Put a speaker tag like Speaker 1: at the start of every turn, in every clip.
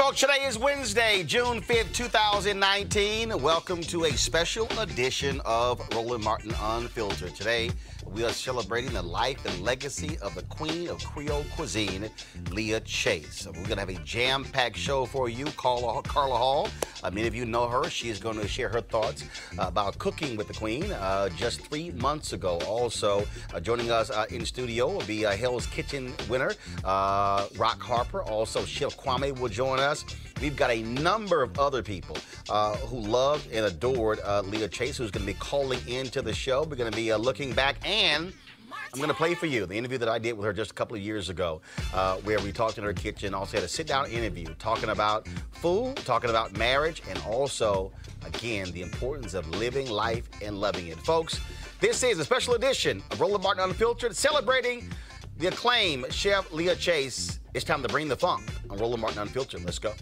Speaker 1: Folks, today is Wednesday, June 5th, 2019. Welcome to a special edition of Roland Martin Unfiltered. Today, we are celebrating the life and legacy of the queen of Creole cuisine, Leah Chase. We're going to have a jam packed show for you, Carla, Carla Hall. Uh, many of you know her. She is going to share her thoughts uh, about cooking with the queen uh, just three months ago. Also, uh, joining us uh, in studio will be uh, Hell's Kitchen winner, Rock Harper. Also, Chef Kwame will join us. We've got a number of other people uh, who loved and adored uh, Leah Chase, who's going to be calling into the show. We're going to be uh, looking back, and I'm going to play for you the interview that I did with her just a couple of years ago, uh, where we talked in her kitchen. Also had a sit-down interview talking about food, talking about marriage, and also, again, the importance of living life and loving it. Folks, this is a special edition of Roland Martin Unfiltered, celebrating the acclaimed chef Leah Chase. It's time to bring the funk on Roland Martin Unfiltered. Let's go.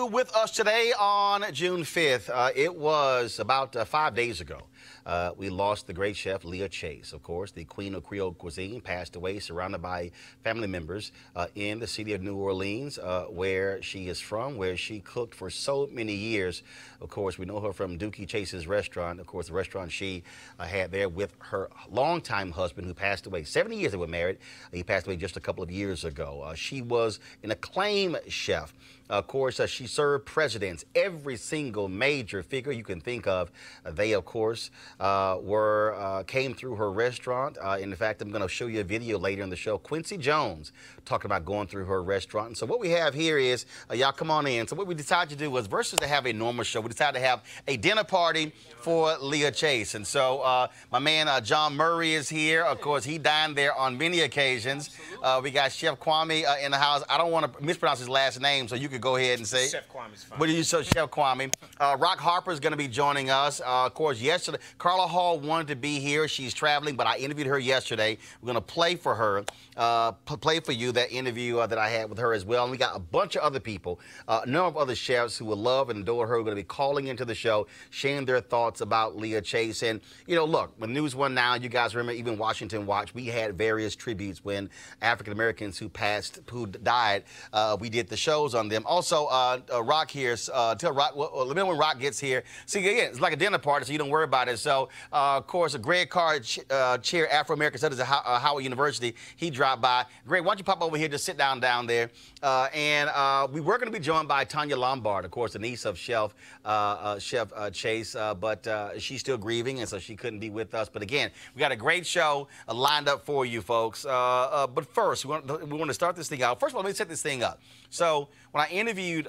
Speaker 2: You
Speaker 1: with us today on June 5th. Uh, it was about uh, five days ago. Uh, we lost the great chef Leah Chase, of course, the queen of Creole cuisine, passed away surrounded by family members uh, in the city of New Orleans, uh, where she is from, where she cooked for so many years. Of course, we know her from Dooky Chase's restaurant, of course, the restaurant she uh, had there with her longtime husband who passed away. 70 years they were married. He passed away just a couple of years ago. She was an acclaimed chef. Of course, uh, she served presidents, every single major figure you can think of. Uh, they, of course, uh, were uh, came through her restaurant. Uh, in fact, I'm going to show you a video later in the show. Quincy Jones talking about going through her restaurant. And so what we have here is, uh, y'all come on in. So what we decided to do was, versus to have a normal show, we decided to have a dinner party for Leah Chase. And so uh, my man uh, John Murray is here. Of course, he dined there on many occasions. Uh, we got Chef Kwame uh, in the house. I don't want to mispronounce his last name, so you could go ahead and say.
Speaker 3: Chef Kwame's fine.
Speaker 1: What do you say, Chef Kwame? Uh, Rock Harper is going to be joining us. Uh, of course, yesterday, Carla Hall wanted to be here. She's traveling, but I interviewed her yesterday. We're going to play for her, uh, play for you that interview uh, that I had with her as well. And we got a bunch of other people, uh, a number of other chefs who will love and adore her, are going to be calling into the show, sharing their thoughts about Leah Chase. And, you know, look, when News One Now, you guys remember, even Washington Watch, we had various tributes when African Americans who passed, who died, uh, we did the shows on them. Also, uh, Rock here, tell Rock, well, let me know when Rock gets here. See, again, it's like a dinner party, so you don't worry about it. So, of course, Greg Carr, ch- chair Afro American Studies at How- Howard University, he dropped by. Greg, why don't you pop over here, just sit down down there. Uh, and uh, we were going to be joined by Tanya Lombard, of course, the niece of Chef, uh, uh, Chef uh, Chase, uh, but uh, she's still grieving, and so she couldn't be with us. But again, we got a great show lined up for you folks. But first, we want, to, we want to start this thing out. First of all, let me set this thing up. So when I interviewed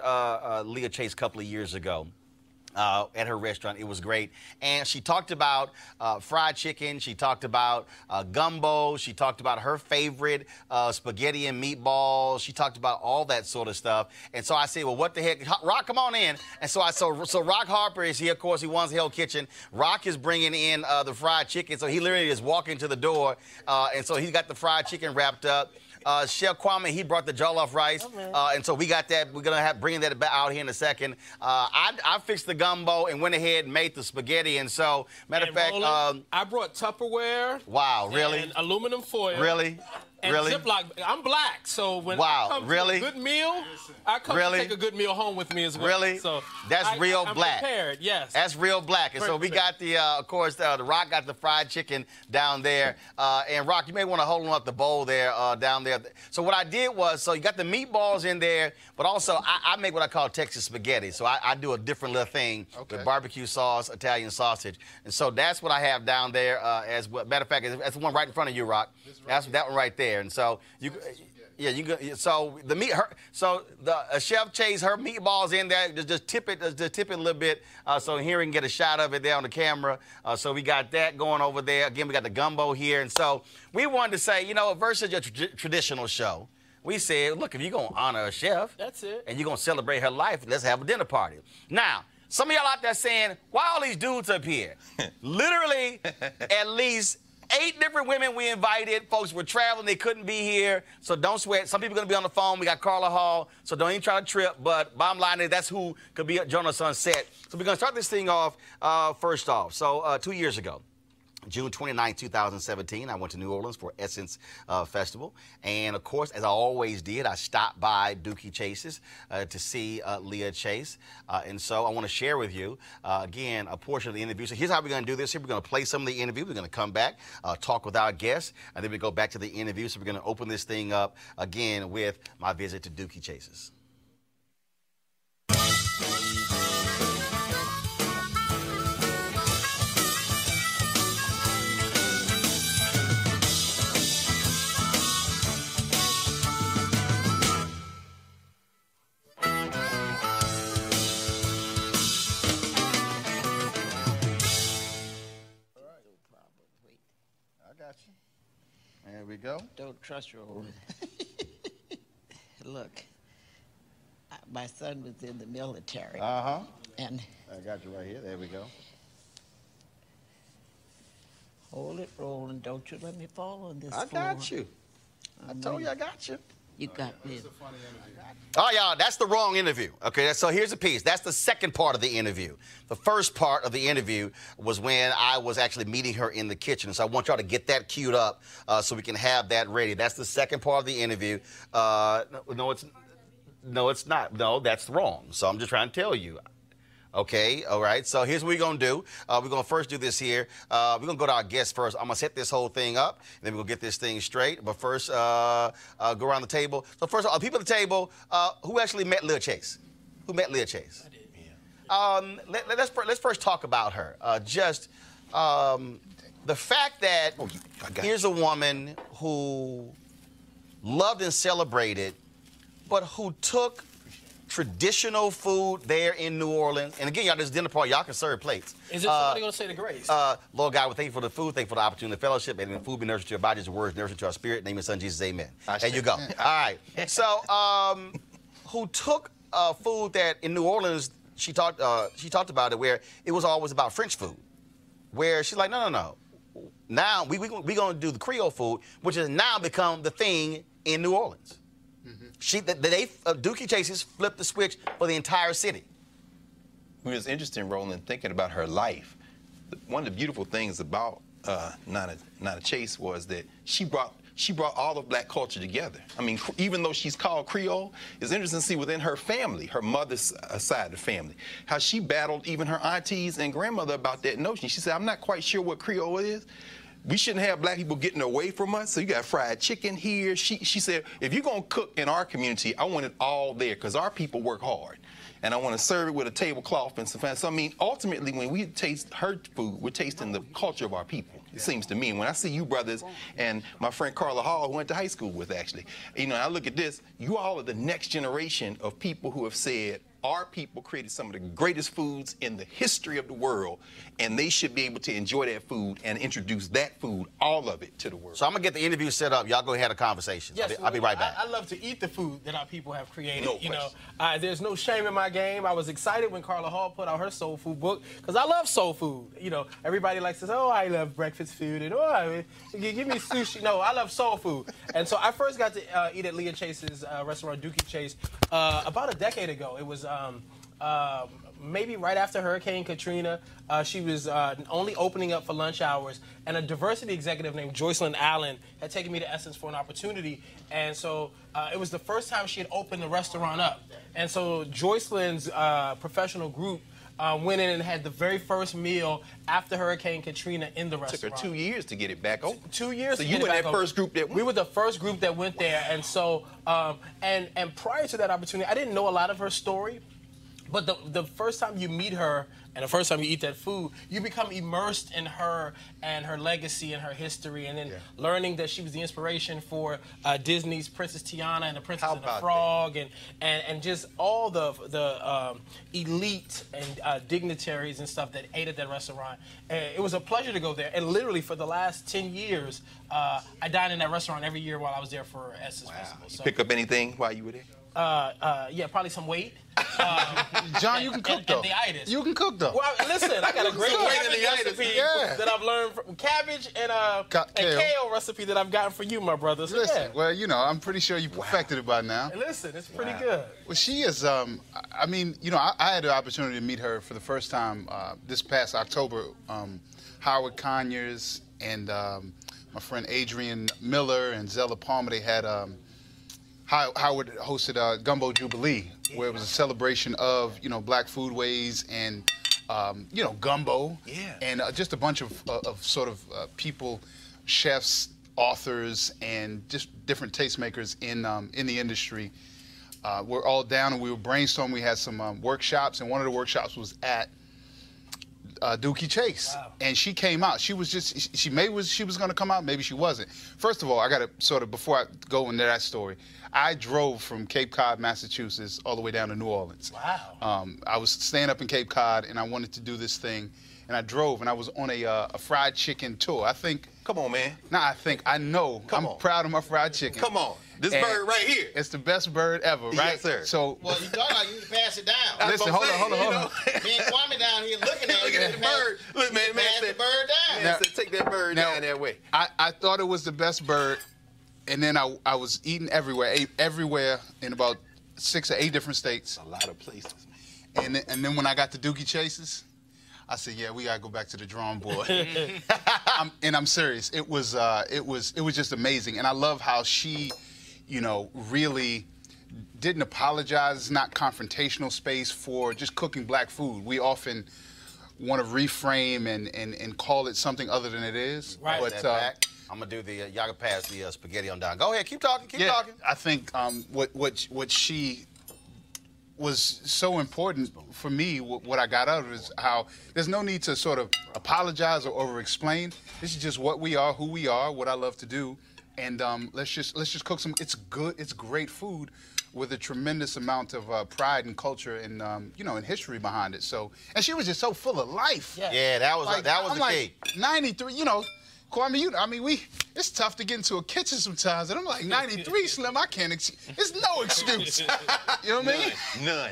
Speaker 1: Leah Chase a couple of years ago, uh, at her restaurant. It was great. And she talked about uh, fried chicken. She talked about uh, gumbo. She talked about her favorite uh, spaghetti and meatballs. She talked about all that sort of stuff. And so I said, well, what the heck? Rock, come on in. And so I so so Rock Harper is here. Of course, he runs Hell Kitchen. Rock is bringing in uh, the fried chicken. So he literally is walking to the door. Uh, and so he got the fried chicken wrapped up. Uh, Chef Kwame, he brought the jollof rice, uh, and so we got that. We're gonna have bringing that out here in a second. Uh, I, I fixed the gumbo and went ahead and made the spaghetti. And so, matter of fact,
Speaker 3: Roland,
Speaker 1: um,
Speaker 3: I brought Tupperware.
Speaker 1: wow, really,
Speaker 3: And aluminum foil.
Speaker 1: really,
Speaker 3: And
Speaker 1: Really?
Speaker 3: Ziploc. I'm black, so when
Speaker 1: Wow,
Speaker 3: I come
Speaker 1: really?
Speaker 3: to a good meal, I come
Speaker 1: Really?
Speaker 3: to take a good meal home with me as well.
Speaker 1: Really?
Speaker 3: So
Speaker 1: That's
Speaker 3: I-
Speaker 1: real
Speaker 3: I'm
Speaker 1: black.
Speaker 3: Prepared, yes.
Speaker 1: That's real black. And so we got the, uh, of course, uh, the Rock got the fried chicken down there. Uh, and Rock, you may want to hold on up the bowl there, uh, down there. So what I did was, so you got the meatballs in there, but also I, I make what I call Texas spaghetti. So I, I do a different little thing with barbecue sauce, Italian sausage. And so that's what I have down there uh, as well. Matter of fact, that's the one right in front of you, Rock. That's that one right there. And so you. Yeah, you. So the meat, her, so the uh, chef Chase, her meatballs in there. Just, just tip it, just, just tip it a little bit, uh, so here we can get a shot of it there on the camera. Uh, so we got that going over there. Again, we got the gumbo here, and so we wanted to say, you know, versus your tra- traditional show, we said, look, if you're gonna honor a chef,
Speaker 3: That's it.
Speaker 1: and you're gonna celebrate her life, let's have a dinner party. Now, some of y'all out there saying, why all these dudes up here? Literally, at least eight different women we invited. Folks were traveling, they couldn't be here. So don't sweat. Some people are gonna be on the phone. We got Carla Hall, so don't even try to trip. But bottom line is that's who could be join us on set. So we're gonna start this thing off uh, first off. So uh, two years ago. June 29, 2017, I went to New Orleans for Essence uh, Festival. And of course, as I always did, I stopped by Dooky Chase's uh, to see uh, Leah Chase. Uh, and so I want to share with you, uh, again, a portion of the interview. So here's how we're going to do this. Here we're going to play some of the interview. We're going to come back, uh, talk with our guests, and then we go back to the interview. So we're going to open this thing up again with my visit to Dooky Chase's. There we go.
Speaker 4: Don't trust your own. Look, I- my son was in the military,
Speaker 1: Uh huh.
Speaker 4: and
Speaker 1: I got you right here. There we go.
Speaker 4: hold it rolling. Don't you let me fall on this
Speaker 1: I
Speaker 4: floor.
Speaker 1: got you. I told you I got you.
Speaker 4: You got me.
Speaker 1: Oh, y'all, that's the wrong interview. Okay, so here's the piece. That's the second part of the interview. The first part of the interview was when I was actually meeting her in the kitchen. So I want y'all to get that queued up uh, so we can have that ready. That's the second part of the interview. Uh, no, no, it's no, it's not. No, that's wrong. So I'm just trying to tell you. Okay, all right. So here's what we're gonna do. Uh, we're gonna first do this here. Uh, we're gonna go to our guests first. I'm gonna set this whole thing up, and then we're gonna get this thing straight. But first, uh, uh, go around the table. So first, of all, people at the table, uh, who actually met Leah Chase? Who met Leah Chase? I did. Um, let, us let's, let's first talk about her. Uh, just um, the fact that
Speaker 5: Oh, you- I got
Speaker 1: here's a woman who loved and celebrated, but who took traditional food there in New Orleans. And again, y'all, this dinner party, y'all can serve plates.
Speaker 3: Is it somebody gonna say the grace?
Speaker 1: Uh, Lord God, we thank you for the food, thank you for the opportunity, the fellowship, and the food be nourished to your bodies, your words nourished to our spirit. Name your son Jesus, amen. There you go. All right. So, um, who took uh, food that in New Orleans, she talked, uh, she talked about it, where it was always about French food, where she's like, no, no, no. Now we we we gonna do the Creole food, which has now become the thing in New Orleans. She they, uh, Dooky Chases flipped the switch for the entire city.
Speaker 6: It was interesting, Roland, thinking about her life. One of the beautiful things about uh, Nana, Nana Chase was that she brought she brought all of black culture together. I mean, even though she's called Creole, it's interesting to see within her family, her mother's uh, side of the family, how she battled even her aunties and grandmother about that notion. She said, "I'm not quite sure what Creole is." We shouldn't have black people getting away from us. So you got fried chicken here. She, she said, if you're gonna cook in our community, I want it all there because our people work hard. And I want to serve it with a tablecloth and some. So I mean, ultimately, when we taste her food, we're tasting the culture of our people. It seems to me. And when I see you brothers and my friend Carla Hall, who went to high school with actually, you know, I look at this. You all are the next generation of people who have said our people created some of the greatest foods in the history of the world, and they should be able to enjoy that food and introduce that food, all of it, to the world.
Speaker 1: So I'm gonna get the interview set up. Y'all go ahead and have a conversation. I'll, be, I'll be right back.
Speaker 3: I, I love to eat the food that our people have created.
Speaker 6: No
Speaker 3: you know,
Speaker 6: question.
Speaker 3: uh, there's no shame in my game. I was excited when Carla Hall put out her soul food book because I love soul food. You know, everybody likes to say, "Oh, I love breakfast food," and "Oh, I, gi- give me sushi." No, I love soul food. And so I first got to uh, eat at Leah Chase's uh, restaurant, Dooky Chase, uh, about a decade ago. It was. Um, um, maybe right after Hurricane Katrina. Uh, she was uh, only opening up for lunch hours, and a diversity executive named Joycelyn Allen had taken me to Essence for an opportunity. And so uh, it was the first time she had opened the restaurant up. And so Joycelyn's uh, professional group uh, went in and had the very first meal after Hurricane Katrina in the restaurant
Speaker 6: Took her two years to get it back open.
Speaker 3: Two years.
Speaker 6: So
Speaker 3: to
Speaker 6: you
Speaker 3: get it
Speaker 6: were that first group that
Speaker 3: we were the first group that went there, and so um, and and prior to that opportunity, I didn't know a lot of her story. But the, the first time you meet her and the first time you eat that food, you become immersed in her and her legacy and her history, and then learning that she was the inspiration for uh, Disney's Princess Tiana and the Princess and the
Speaker 6: that?
Speaker 3: Frog, and, and and just all the the um, elite and uh, dignitaries and stuff that ate at that restaurant. And it was a pleasure to go there, and literally for the last ten years, uh, I dined in that restaurant every year while I was there for Essence Festival. So,
Speaker 6: Pick up anything while you were there?
Speaker 3: Uh, uh, yeah, probably some weight.
Speaker 7: John, you can cook
Speaker 3: and,
Speaker 7: though.
Speaker 3: And the itis.
Speaker 7: You can cook though.
Speaker 3: Well, listen, I got a great cabbage recipe
Speaker 7: Yeah.
Speaker 3: that I've learned from cabbage and uh
Speaker 7: Ca-
Speaker 3: and
Speaker 7: kale.
Speaker 3: kale recipe that I've gotten for you, my brother. So
Speaker 7: Listen,
Speaker 3: yeah.
Speaker 7: well, you know, I'm pretty sure you perfected it by now.
Speaker 3: Listen, it's pretty good.
Speaker 7: Well, she is. Um, I- mean, you know, I, I had the opportunity to meet her for the first time uh, this past October. Um, Howard Conyers and um, my friend Adrian Miller and Zella Palmer. They had um, Howard hosted a Gumbo Jubilee, where it was a celebration of you know Black foodways and um, you know gumbo.
Speaker 6: Yeah.
Speaker 7: And uh, just a bunch of, uh, of sort of uh, people, chefs, authors, and just different tastemakers in um, in the industry. Uh, we're all down and we were brainstorming. We had some um, workshops, and one of the workshops was at uh, Dooky Chase, and she came out. She was just she- she maybe was she was going to come out, maybe she wasn't. First of all, I got to sort of before I go into that story, I drove from Cape Cod, Massachusetts, all the way down to New Orleans.
Speaker 3: Wow.
Speaker 7: Um, I was staying up in Cape Cod, and I wanted to do this thing, and I drove, and I was on a, uh, a fried chicken tour. I think.
Speaker 6: Come on, man.
Speaker 7: Nah, I think I know.
Speaker 6: Come
Speaker 7: I'm
Speaker 6: on.
Speaker 7: proud of my fried chicken.
Speaker 6: Come on. This
Speaker 7: And
Speaker 6: bird right here.
Speaker 7: It's the best bird ever, right?
Speaker 6: Yes, sir.
Speaker 7: So
Speaker 1: Well, you talking about you need to pass it down.
Speaker 7: Listen, hold
Speaker 6: I'm
Speaker 7: on, hold on,
Speaker 6: saying,
Speaker 7: hold
Speaker 6: you
Speaker 7: on.
Speaker 1: Me and Kwame down here looking at
Speaker 6: Look at that bird. Look, man, man
Speaker 1: Pass the bird down.
Speaker 6: man said, take that bird
Speaker 7: Now-
Speaker 6: down that way.
Speaker 7: I, I thought it was the best bird, and then I, I was eating everywhere, ate everywhere in about six or eight different states.
Speaker 6: A lot of places.
Speaker 7: And then, and then when I got to Dooky Chases, I said, "Yeah, we gotta go back to the drawing board." I'm, and I'm serious. It was uh, it was it was just amazing, and I love how she, you know, really didn't apologize. Not confrontational space for just cooking black food. We often want to reframe and, and, and call it something other than it is.
Speaker 1: Right.
Speaker 7: But uh.
Speaker 1: I'm gonna do the. Uh, y'all can pass the uh, spaghetti on down. Go ahead. Keep talking. Keep
Speaker 7: yeah,
Speaker 1: talking.
Speaker 7: I think um, what what what she was so important for me. What, what I got out of it is how there's no need to sort of apologize or over-explain. This is just what we are, who we are, what I love to do, and um, let's just let's just cook some. It's good. It's great food with a tremendous amount of uh, pride and culture and um, you know and history behind it. So and she was just so full of life.
Speaker 3: Yeah.
Speaker 1: Yeah, that was like, that was
Speaker 7: I'm
Speaker 1: the
Speaker 7: like,
Speaker 1: key.
Speaker 7: 93, you know, Kwame, you, I mean, we, it's tough to get into a kitchen sometimes, and I'm like, 93, Slim, I can't, ex- there's no excuse. you know what I mean?
Speaker 6: None.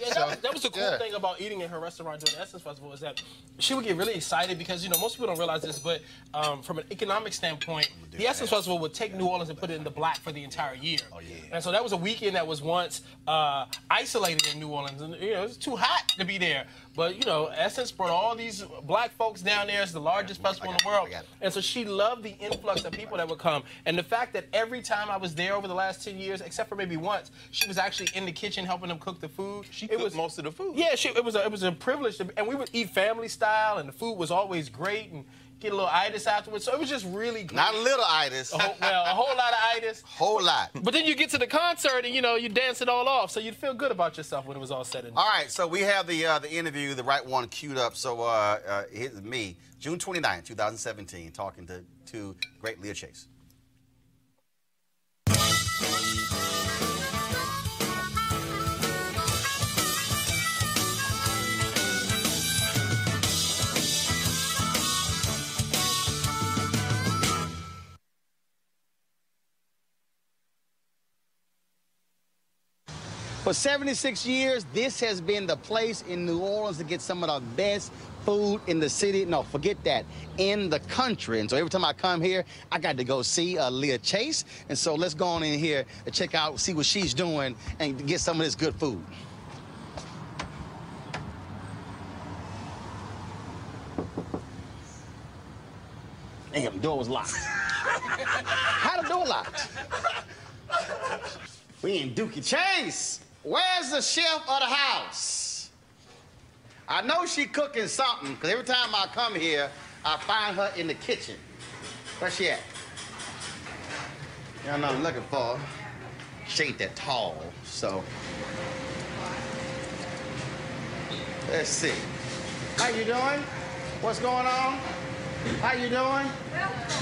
Speaker 3: Yeah, that, was, that was the cool
Speaker 7: yeah.
Speaker 3: thing about eating in her restaurant during the Essence Festival is that she would get really excited because you know most people don't realize this, but um, from an economic standpoint, the Essence Festival would take New Orleans and put it in the black for the entire year. Oh yeah. And so that was a weekend that was once uh, isolated in New Orleans, and you know it was too hot to be there. But you know, Essence brought all these black folks down there. It's the largest festival in the world, and so she loved the influx of people that would come, and the fact that every time I was there over the last ten years, except for maybe once, she was actually in the kitchen helping them cook the food.
Speaker 6: She
Speaker 3: it
Speaker 6: cooked
Speaker 3: was
Speaker 6: most of the food.
Speaker 3: Yeah, she, it was a, it was a privilege, to, and we would eat family style, and the food was always great, and get a little itis afterwards. So it was just really great.
Speaker 1: Not a little itis.
Speaker 3: A whole, well, a whole lot of itis.
Speaker 1: Whole lot.
Speaker 3: But then you get to the concert, and you know you dance it all off, so you'd feel good about yourself when it was all said and done.
Speaker 1: All right, so we have the uh, the interview, the right one queued up. So uh, uh, here's me, June 29, 2017, talking to to great Leah Chase.
Speaker 8: For 76 years, this has been the place in New Orleans to get some of the best food in the city. No, forget that. In the country. And so every time I come here, I got to go see uh, Leah Chase. And so let's go on in here and check out, see what she's doing, and get some of this good food.
Speaker 1: Damn, the door was locked. How the door locked? We in Dooky Chase. Where's the chef of the house? I know she cooking something, because every time I come here, I find her in the kitchen. Where's she at? Y'all know I'm looking for. She ain't that tall, so. Let's see. How you doing? What's going on? How you doing?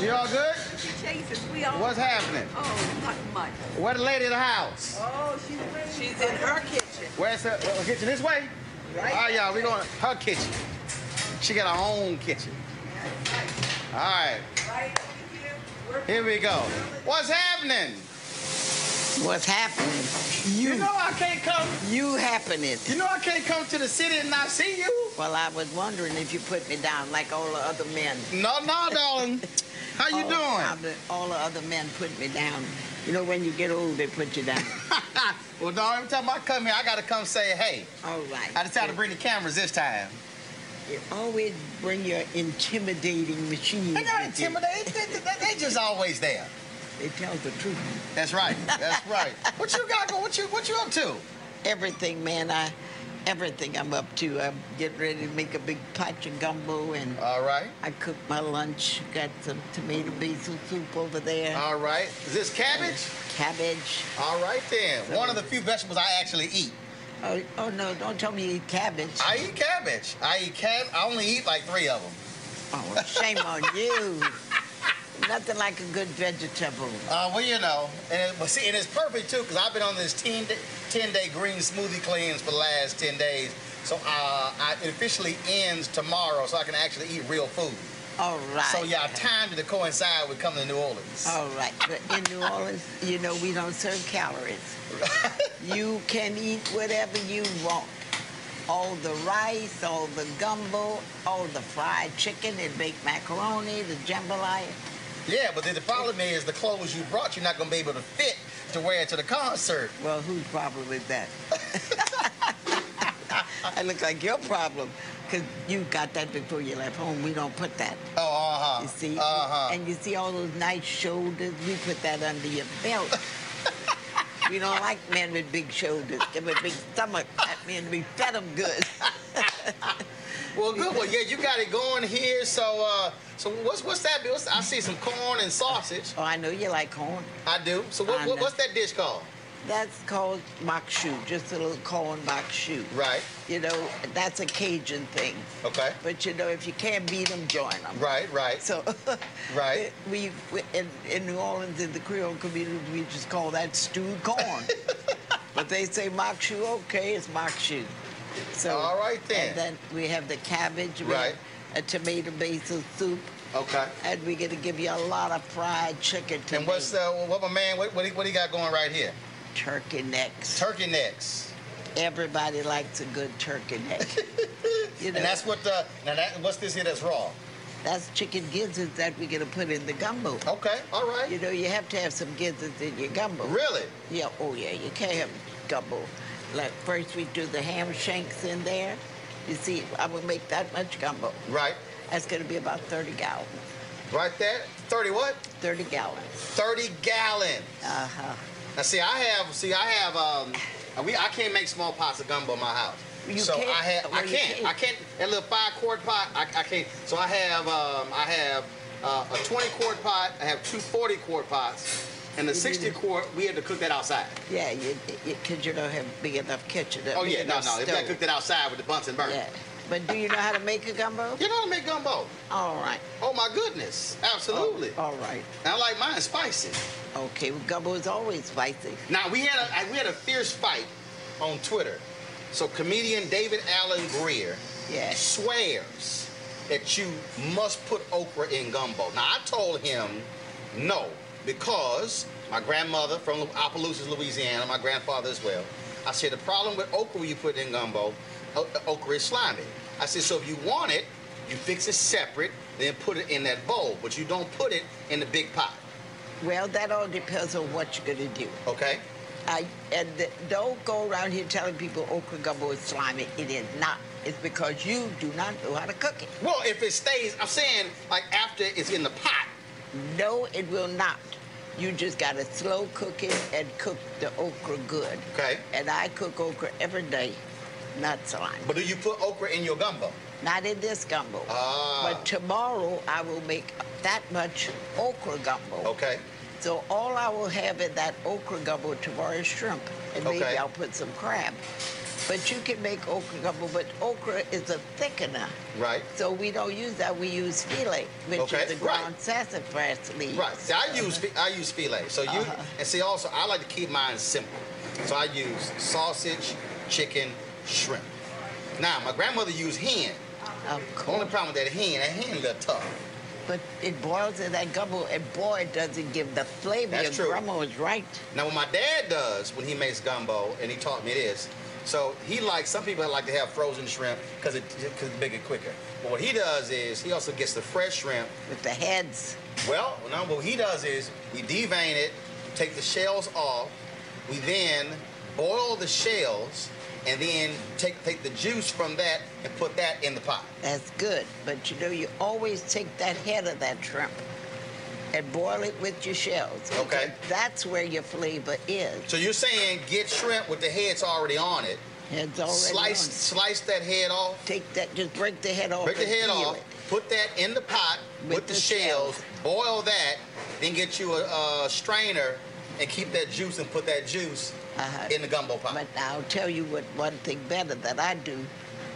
Speaker 1: You all good?
Speaker 9: Jesus, we all.
Speaker 1: What's happening?
Speaker 9: Oh, not much.
Speaker 1: Where the lady of the house?
Speaker 9: Oh, she's she's in her kitchen.
Speaker 1: Where's her, her kitchen? This way?
Speaker 9: Right.
Speaker 1: All right, y'all, we going her kitchen. She got her own kitchen. All right.
Speaker 9: Right
Speaker 1: Here we go. What's happening?
Speaker 4: What's happening? You.
Speaker 1: You know I can't come.
Speaker 4: You happening.
Speaker 1: You know I can't come to the city and not see you.
Speaker 4: Well, I was wondering if you put me down like all the other men.
Speaker 1: No, no, darling. How you
Speaker 4: all,
Speaker 1: doing?
Speaker 4: how the- all the other men put me down. You know, when you get old, they put you down.
Speaker 1: well, no, every time I come here, I gotta come say hey.
Speaker 4: All right.
Speaker 1: I decided to bring the cameras this time.
Speaker 4: You always bring your intimidating machine.
Speaker 1: They're not they- they just always there.
Speaker 4: They tell the truth.
Speaker 1: That's right. That's right. What you got going? What you what you up to?
Speaker 4: Everything, man. I, everything I'm up to. I'm getting ready to make a big pot of gumbo, and
Speaker 1: All right.
Speaker 4: I cooked my lunch. Got some tomato basil soup over there.
Speaker 1: All right. Is this cabbage?
Speaker 4: Cabbage.
Speaker 1: All right then. One of the few vegetables I actually eat.
Speaker 4: Oh, oh no! Don't tell me you eat cabbage.
Speaker 1: I eat cabbage. I eat cab. I only eat like three of them.
Speaker 4: Oh, shame on you. Nothing like a good vegetable.
Speaker 1: Uh, well, you know, and it, but see, and it's perfect too because I've been on this 10 day, 10 day green smoothie cleanse for the last 10 days. So uh, I, it officially ends tomorrow, so I can actually eat real food.
Speaker 4: All right.
Speaker 1: So yeah, I timed it to coincide with coming to New Orleans.
Speaker 4: All right. But in New Orleans, you know, we don't serve calories. you can eat whatever you want. All the rice, all the gumbo, all the fried chicken, and baked macaroni, the jambalaya.
Speaker 1: Yeah, but then the problem is the clothes you brought, you're not gonna be able to fit to wear to the concert.
Speaker 4: Well, whose problem is that? I look like your problem, because you got that before you left home. We don't put that.
Speaker 1: Oh, uh-huh.
Speaker 4: You see?
Speaker 1: Uh-huh.
Speaker 4: And you see all those nice shoulders? We put that under your belt. we don't like men with big shoulders. Give a big stomach. That means we fed them good.
Speaker 1: Well, good. Well, yeah, you got it going here. So, uh, so what's what's that? What's, I see some corn and sausage.
Speaker 4: Oh, I know you like corn.
Speaker 1: I do. So, what, what, what's that dish called?
Speaker 4: That's called maque choux, just a little corn maque choux.
Speaker 1: Right.
Speaker 4: You know, that's a Cajun thing.
Speaker 1: Okay.
Speaker 4: But you know, if you can't beat them, join them.
Speaker 1: Right, right.
Speaker 4: So,
Speaker 1: Right.
Speaker 4: We, we in, in New Orleans, in the Creole community, we just call that stewed corn. but they say maque choux, okay, it's maque choux. So.
Speaker 1: All right then.
Speaker 4: And then we have the cabbage. We
Speaker 1: Right.
Speaker 4: have a tomato basil soup.
Speaker 1: Okay.
Speaker 4: And we're gonna give you a lot of fried chicken.
Speaker 1: And what's uh, what my man? What what he, what he got going right here?
Speaker 4: Turkey necks.
Speaker 1: Turkey necks.
Speaker 4: Everybody likes a good turkey neck. you know,
Speaker 1: And that's what the now that what's this here that's raw?
Speaker 4: that's chicken gizzards that we're gonna put in the gumbo.
Speaker 1: Okay. All right.
Speaker 4: You know, you have to have some gizzards in your gumbo.
Speaker 1: Really?
Speaker 4: Yeah. Oh yeah. You can't have gumbo. Like first we do the ham shanks in there. You see, I will make that much gumbo.
Speaker 1: Right.
Speaker 4: That's gonna be about 30 gallons.
Speaker 1: Right there. Thirty what?
Speaker 4: 30 gallons.
Speaker 1: Thirty gallons.
Speaker 4: Uh huh.
Speaker 1: Now see, I have see, I have um, we I can't make small pots of gumbo in my house.
Speaker 4: You
Speaker 1: so
Speaker 4: can't?
Speaker 1: I have I
Speaker 4: Well, you
Speaker 1: can't.
Speaker 4: can't.
Speaker 1: I can't that little five quart pot. I, I can't. So I have um, I have uh, a 20 quart pot. I have two 40 quart pots, and the 60 quart we had to cook that outside.
Speaker 4: Yeah, you, because you don't have big enough kitchen.
Speaker 1: Oh yeah, no, no. You got to
Speaker 4: stove.
Speaker 1: cook that outside with the Bunsen burner.
Speaker 4: Yeah. But do you know how to make a gumbo?
Speaker 1: You know how to make gumbo?
Speaker 4: All right.
Speaker 1: Oh my goodness, absolutely.
Speaker 4: Oh, all right.
Speaker 1: I like mine spicy.
Speaker 4: Okay, well, gumbo is always spicy.
Speaker 1: Now we had a we had a fierce fight on Twitter. So comedian David Alan Grier
Speaker 4: Yeah.
Speaker 1: swears that you must put okra in gumbo. Now I told him no because my grandmother from Opelousas, Louisiana, my grandfather as well. I said the problem with okra you put it in gumbo, okra is slimy. I said so if you want it, you fix it separate, then put it in that bowl, but you don't put it in the big pot.
Speaker 4: Well, that all depends on what you're gonna do.
Speaker 1: Okay?
Speaker 4: I and th- don't go around here telling people okra gumbo is slimy. It is not. It's because you do not know how to cook it.
Speaker 1: Well, if it stays, I'm saying like after it's in the pot.
Speaker 4: No, it will not. You just got to slow cook it and cook the okra good.
Speaker 1: Okay.
Speaker 4: And I cook okra every day, not slime.
Speaker 1: But do you put okra in your gumbo?
Speaker 4: Not in this gumbo.
Speaker 1: Ah.
Speaker 4: But tomorrow I will make that much okra gumbo.
Speaker 1: Okay.
Speaker 4: So all I will have in that okra gumbo tomorrow is shrimp, and maybe I'll put some crab. But you can make okra gumbo, but okra is a thickener.
Speaker 1: Right.
Speaker 4: So we don't use that. We use filé, which
Speaker 1: Okay,
Speaker 4: is the ground sassafras leaves.
Speaker 1: Right. See, I use I use filé. So you
Speaker 4: Uh-huh.
Speaker 1: and see also I like to keep mine simple. So I use sausage, chicken, shrimp. Now my grandmother used hen.
Speaker 4: Of
Speaker 1: The only problem with that hen, that hen little tough.
Speaker 4: But it boils in that gumbo, and boy, it doesn't give the flavor.
Speaker 1: That's
Speaker 4: Your
Speaker 1: true.
Speaker 4: grandma was right.
Speaker 1: Now, what my dad does when he makes gumbo, and he taught me this, so he likes, some people like to have frozen shrimp because it, cause it's bigger quicker. But what he does is he also gets the fresh shrimp.
Speaker 4: With the heads.
Speaker 1: Well, no, what he does is we devein it, take the shells off, we then boil the shells, and then take, take the juice from that and put that in the pot.
Speaker 4: That's good. But you know, you always take that head of that shrimp and boil it with your shells.
Speaker 1: Okay.
Speaker 4: because That's where your flavor is.
Speaker 1: So you're saying get shrimp with the heads already on it.
Speaker 4: Heads already
Speaker 1: Slice,
Speaker 4: on it.
Speaker 1: slice that head off.
Speaker 4: Take that, just break the head off.
Speaker 1: Break the head off,
Speaker 4: it.
Speaker 1: put that in the pot with,
Speaker 4: With
Speaker 1: the,
Speaker 4: the
Speaker 1: shells,
Speaker 4: shells.
Speaker 1: boil that, then get you a, a strainer and keep that juice and put that juice
Speaker 4: Uh-huh.
Speaker 1: in the gumbo pot.
Speaker 4: But I'll tell you what one thing better that I do,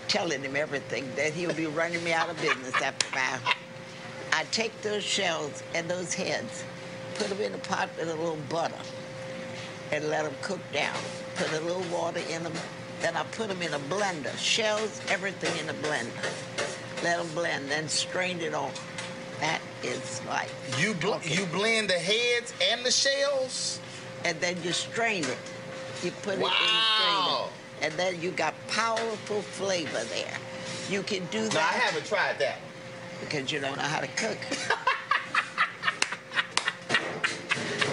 Speaker 4: telling him everything, that he'll be running me out of business after a while. I take those shells and those heads, put them in a pot with a little butter, and let them cook down. Put a little water in them. Then I put them in a blender. Shells, everything in a blender. Let them blend, then strain it off. That is like
Speaker 1: you bl-
Speaker 4: cooking.
Speaker 1: you blend the heads and the shells.
Speaker 4: and then you strain it. You put it in the strainer, and then you got powerful flavor there. You can do that
Speaker 1: No, I haven't tried that.
Speaker 4: Because you don't know how to cook.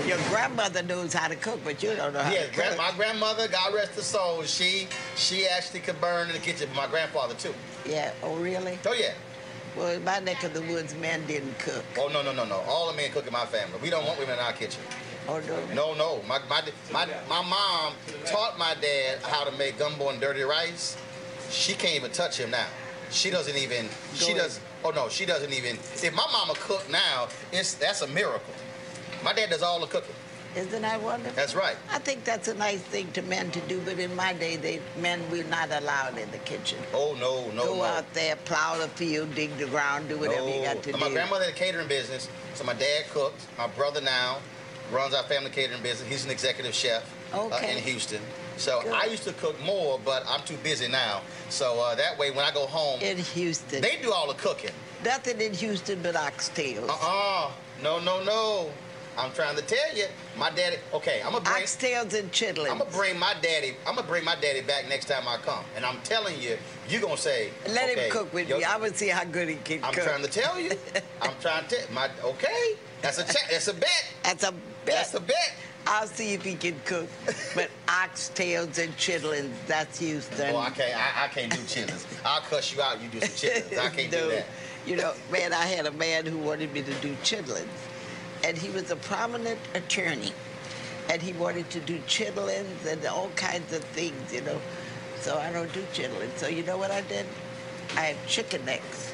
Speaker 4: Your grandmother knows how to cook, but you don't know how
Speaker 1: Yeah,
Speaker 4: to cook.
Speaker 1: my grandmother, God rest her soul, she she actually could burn in the kitchen. My grandfather too.
Speaker 4: Yeah. Oh, really?
Speaker 1: Oh yeah.
Speaker 4: Well, in my neck of the woods, men didn't cook.
Speaker 1: Oh no no no no. All the men cook in my family. We don't want women in our kitchen.
Speaker 4: Oh no.
Speaker 1: No, no. My, my, my, my mom taught my dad how to make gumbo and dirty rice. She can't even touch him now. She doesn't even, she
Speaker 4: Go
Speaker 1: does, oh no, she doesn't even, if my mama cook now, it's, that's a miracle. My dad does all the cooking.
Speaker 4: Isn't that wonderful?
Speaker 1: That's right.
Speaker 4: I think that's a nice thing to men to do, but in my day, they men were not allowed in the kitchen.
Speaker 1: Oh no, no,
Speaker 4: Go
Speaker 1: no.
Speaker 4: out there, plow the field, dig the ground, do whatever you got to
Speaker 1: No.
Speaker 4: do.
Speaker 1: My grandmother had a catering business, so my dad cooked. My brother now runs our family catering business. He's an executive chef uh, in Houston. So
Speaker 4: Good.
Speaker 1: I used to cook more, but I'm too busy now. So uh, that way, when I go home,
Speaker 4: in Houston.
Speaker 1: they do all the cooking.
Speaker 4: Nothing in Houston but oxtails.
Speaker 1: Uh-uh. No, no, no. I'm trying to tell you, my daddy. Okay, I'm gonna bring.
Speaker 4: Oxtails and chitlins.
Speaker 1: I'm gonna bring my daddy. I'm gonna bring my daddy back next time I come, and I'm telling you, you gonna say.
Speaker 4: Let
Speaker 1: okay,
Speaker 4: him cook with
Speaker 1: yo-
Speaker 4: me. I would see how good he can cook.
Speaker 1: I'm trying to tell you. I'm trying to. tell My okay. That's a check. That's a bet.
Speaker 4: That's a bet.
Speaker 1: That's a bet.
Speaker 4: I'll see if he can cook. But oxtails and chitlins, that's Houston.
Speaker 1: Oh, I can't. I, I can't do chitlins. I'll cuss you out. You do some chitlins. I can't
Speaker 4: No.
Speaker 1: do that.
Speaker 4: You know, man, I had a man who wanted me to do chitlins. And he was a prominent attorney. And he wanted to do chitlins and all kinds of things, you know. So I don't do chitlins. So you know what I did? I have chicken necks.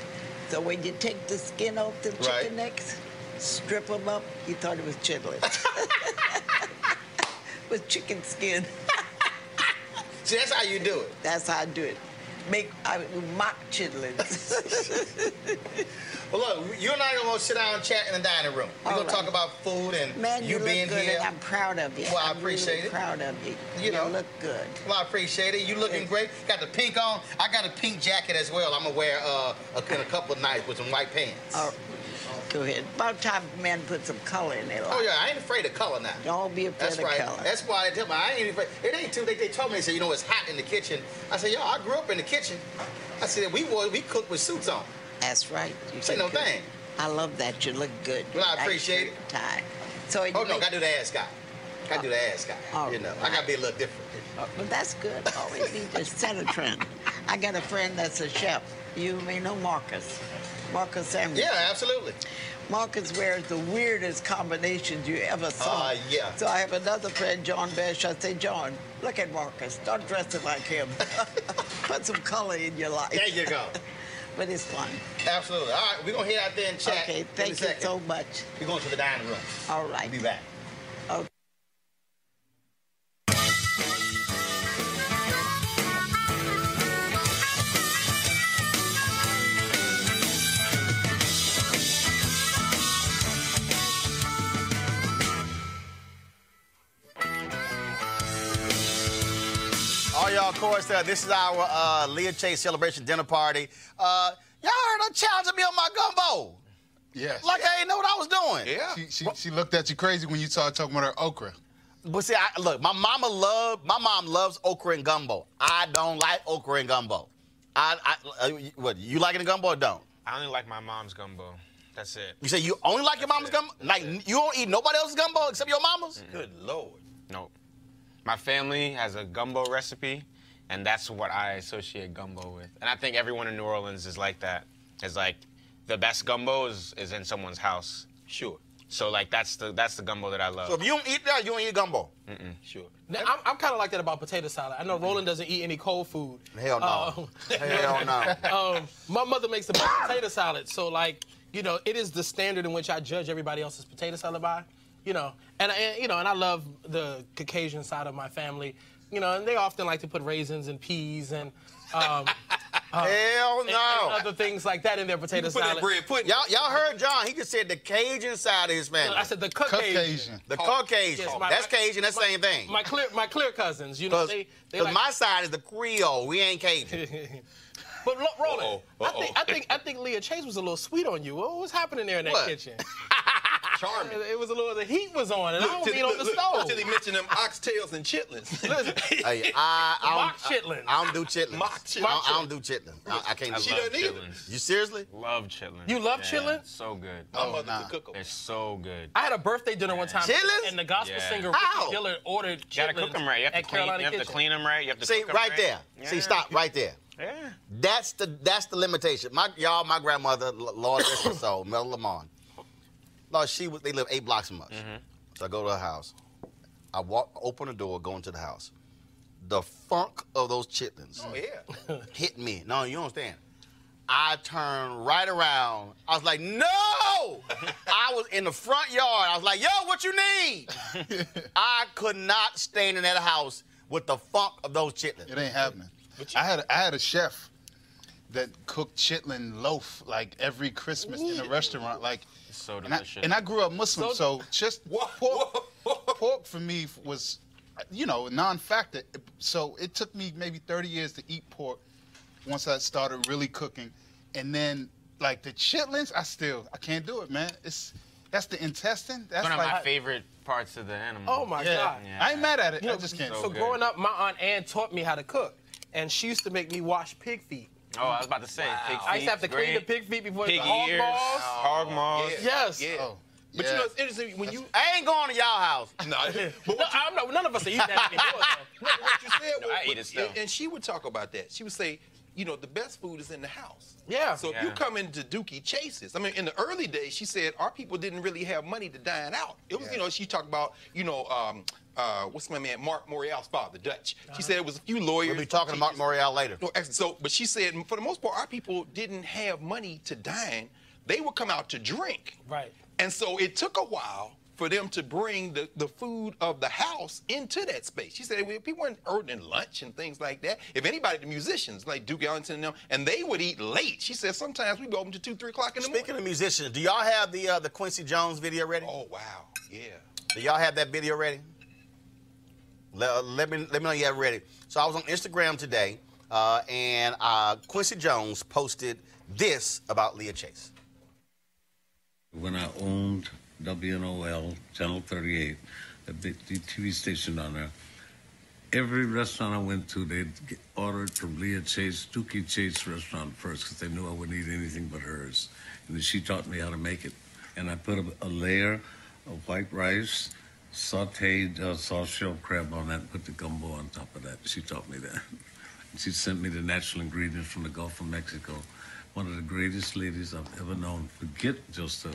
Speaker 4: So when you take the skin off the chicken
Speaker 1: Right.
Speaker 4: necks, strip them up, he thought it was chitlins. With chicken skin.
Speaker 1: See, that's how you do it.
Speaker 4: That's how I do it. Make I mock chitlins.
Speaker 1: Well, look, you and I are gonna sit down and chat in the dining room. We're
Speaker 4: All
Speaker 1: gonna talk about food and
Speaker 4: Man, you,
Speaker 1: you being
Speaker 4: good,
Speaker 1: here.
Speaker 4: and I'm proud of you.
Speaker 1: Well, I
Speaker 4: I'm
Speaker 1: appreciate
Speaker 4: really
Speaker 1: it.
Speaker 4: Proud of you.
Speaker 1: You know.
Speaker 4: look good.
Speaker 1: Well, I appreciate it. You looking great. Got the pink on. I got a pink jacket as well. I'm gonna wear uh, a, a couple of nights with some white pants.
Speaker 4: Oh, go ahead. About time men put some color in their life.
Speaker 1: Oh yeah, I ain't afraid of color now.
Speaker 4: Don't be afraid
Speaker 1: That's
Speaker 4: of
Speaker 1: right.
Speaker 4: color.
Speaker 1: That's why I tell me I ain't afraid. It ain't too. They, they told me they said you know it's hot in the kitchen. I said yo, I grew up in the kitchen. I said we was we cooked with suits on.
Speaker 4: That's right. You
Speaker 1: Say no
Speaker 4: cook.
Speaker 1: thing.
Speaker 4: I love that. You look good.
Speaker 1: Well, I appreciate
Speaker 4: it. Tie. So you
Speaker 1: Oh no,
Speaker 4: make-
Speaker 1: gotta do the ass guy. Gotta do the ass guy.
Speaker 4: All
Speaker 1: You know, I gotta be a little different.
Speaker 4: Uh, oh, but that's good. Always be just set a trend. I got a friend that's a chef. You may know Marcus. Marcus Samuelsson.
Speaker 1: Yeah, absolutely.
Speaker 4: Marcus wears the weirdest combinations you ever saw.
Speaker 1: Uh, yeah.
Speaker 4: So I have another friend, John Besh. I say, John, look at Marcus. Start dressing like him. Put some color in your life.
Speaker 1: There you go.
Speaker 4: but it's fun.
Speaker 1: Absolutely. All right, we're going to head out there and chat.
Speaker 4: Okay, thank you
Speaker 1: second.
Speaker 4: so much.
Speaker 1: We're going to the dining room.
Speaker 4: All right.
Speaker 1: We'll be back.
Speaker 4: Okay.
Speaker 1: Y'all, of course, uh, this is our uh, Leah Chase celebration dinner party. Uh, y'all heard her challenging me on my gumbo.
Speaker 7: Yes.
Speaker 1: Like I ain't know what I was doing.
Speaker 7: She, she, she looked at you crazy when you started talking about her okra.
Speaker 1: But see, I, look, my mama love, my mom loves okra and gumbo. I don't like okra and gumbo. I, I uh, what, you like it in gumbo or don't?
Speaker 10: I only like my mom's gumbo. That's it.
Speaker 1: You say you only like your mama's gumbo? Like you don't eat nobody else's gumbo except your mama's?
Speaker 10: Good lord. Nope. My family has a gumbo recipe, and that's what I associate gumbo with. And I think everyone in New Orleans is like that. It's like the best gumbo is, is in someone's house.
Speaker 6: Sure.
Speaker 10: So like that's the that's the gumbo that I love.
Speaker 1: So if you don't eat that, you don't eat gumbo.
Speaker 10: Mm-mm.
Speaker 6: Sure.
Speaker 3: Now, I'm, I'm kind of like that about potato salad. I know Roland doesn't eat any cold food.
Speaker 1: Hell no.
Speaker 3: Uh,
Speaker 1: Hell no.
Speaker 3: um, my mother makes the best potato salad, so like you know, it is the standard in which I judge everybody else's potato salad by. You know, and, and you know, and I love the Caucasian side of my family. You know, and they often like to put raisins and peas and. Um, uh,
Speaker 1: Hell no.
Speaker 3: and other things like that in their potato salad.
Speaker 1: Y'all, y'all heard John? He just said the Cajun side of his family.
Speaker 3: I said the Caucasian.
Speaker 1: The Caucasian.
Speaker 3: Yes, my-
Speaker 1: that's Cajun. That's the same thing.
Speaker 3: My clear, my clear cousins. You know,
Speaker 1: Because
Speaker 3: they, they like,
Speaker 1: my side is the Creole. We ain't Cajun.
Speaker 3: But look, Roland, I think I think I think Leah Chase was a little sweet on you. What was happening there in that
Speaker 6: What?
Speaker 3: kitchen?
Speaker 6: Charming.
Speaker 3: It, it was a little. The heat was on, and I don't
Speaker 6: till-
Speaker 3: mean on the
Speaker 6: look, look,
Speaker 3: stove.
Speaker 6: Until he mentioned them oxtails and chitlins.
Speaker 1: hey, I, I,
Speaker 3: Mock
Speaker 1: don't,
Speaker 3: chitlins.
Speaker 1: I, I don't do chitlins.
Speaker 6: Mock
Speaker 1: I, don't, I don't do chitlins. I, I can't
Speaker 10: I
Speaker 1: do
Speaker 10: love
Speaker 1: chitlins.
Speaker 10: chitlins.
Speaker 1: You seriously?
Speaker 10: Love chitlins.
Speaker 3: You love
Speaker 10: Yeah,
Speaker 3: chitlins?
Speaker 10: So good.
Speaker 6: My mother could cook 'em.
Speaker 10: They're so good.
Speaker 3: I had a birthday dinner one time,
Speaker 1: Chitlins?
Speaker 3: and the gospel
Speaker 10: Yeah.
Speaker 3: singer
Speaker 1: How?
Speaker 3: Ricky Dillard ordered
Speaker 10: You gotta
Speaker 3: chitlins
Speaker 10: cook them right. You have, to
Speaker 3: at
Speaker 10: clean,
Speaker 3: Carolina
Speaker 10: you have to clean them right. You have to
Speaker 1: See,
Speaker 10: cook 'em
Speaker 1: right there. See, stop right there.
Speaker 10: Yeah.
Speaker 1: That's the that's the limitation. My y'all, my grandmother, L- Lord rest her soul, Mel Lamont. Lord, she was. They live eight blocks from us.
Speaker 10: Mm-hmm.
Speaker 1: So I go to her house. I walk, open the door, go into the house. The funk of those chitlins
Speaker 6: Oh yeah.
Speaker 1: hit me. No, you don't understand. I turned right around. I was like, no! I was in the front yard. I was like, yo, what you need? I could not stand in that house with the funk of those chitlins.
Speaker 7: It ain't happening. I had I had a chef that cooked chitlin loaf like every Christmas in a restaurant. Like,
Speaker 10: It's so
Speaker 7: and I,
Speaker 10: delicious.
Speaker 7: and I grew up Muslim, so, just pork, pork for me was, you know, a non-factor. So it took me maybe 30 years to eat pork once I started really cooking, and then like the chitlins, I still I can't do it, man. It's that's the intestine. That's
Speaker 10: One of
Speaker 7: like
Speaker 10: my favorite parts of the animal.
Speaker 3: Oh my
Speaker 7: yeah.
Speaker 3: God!
Speaker 7: I ain't mad at it.
Speaker 3: You know,
Speaker 7: I just can't.
Speaker 3: So,
Speaker 7: do it.
Speaker 3: growing up, my aunt Ann taught me how to cook, and she used to make me wash pig feet.
Speaker 10: Oh, I was about to say. Pig
Speaker 3: I used to have to
Speaker 10: feet,
Speaker 3: clean the pig feet before
Speaker 10: Pig
Speaker 3: the hog
Speaker 10: ears,
Speaker 3: balls.
Speaker 10: hog maws.
Speaker 6: Yeah.
Speaker 3: Yes.
Speaker 6: Yeah.
Speaker 7: Oh,
Speaker 6: But
Speaker 7: yeah.
Speaker 6: you know, it's interesting when you.
Speaker 1: I ain't going to y'all house.
Speaker 6: No,
Speaker 3: No, I'm not, none of us are eating that anymore.
Speaker 6: No, what you said
Speaker 10: No,
Speaker 6: was,
Speaker 10: I eat it still.
Speaker 6: and- and she would talk about that. She would say, you know, the best food is in the house.
Speaker 3: Yeah.
Speaker 6: So if you come into Dooky Chases, I mean, in the early days, she said our people didn't really have money to dine out. It was, you know, she talked about, you know, um, uh, what's my man, Mark Morial's father, Dutch. She said it was a few lawyers.
Speaker 1: We'll be talking to Mark. Morial later.
Speaker 6: No, so, but she said, for the most part, our people didn't have money to dine. They would come out to drink.
Speaker 3: Right.
Speaker 6: And so it took a while for them to bring the, the food of the house into that space. She said we- people weren't ordering lunch and things like that. If anybody, the musicians like Duke Ellington and them, and they would eat late. She said sometimes we'd be open to two, three o'clock in the
Speaker 1: Speaking
Speaker 6: morning.
Speaker 1: of musicians, do y'all have the uh, the Quincy Jones video ready?
Speaker 6: Oh wow, yeah.
Speaker 1: Do y'all have that video ready? Let, let me let me know you have ready. So I was on Instagram today, uh, and uh, Quincy Jones posted this about Leah Chase.
Speaker 11: When I owned WNOL Channel 38, the TV station down there, every restaurant I went to, they'd get ordered from Leah Chase, Dooky Chase restaurant first because they knew I wouldn't eat anything but hers. And she taught me how to make it. And I put a, a layer of white rice, sauteed uh, soft shell crab on that, and put the gumbo on top of that. She taught me that. She sent me the natural ingredients from the Gulf of Mexico. One of the greatest ladies I've ever known. Forget just a,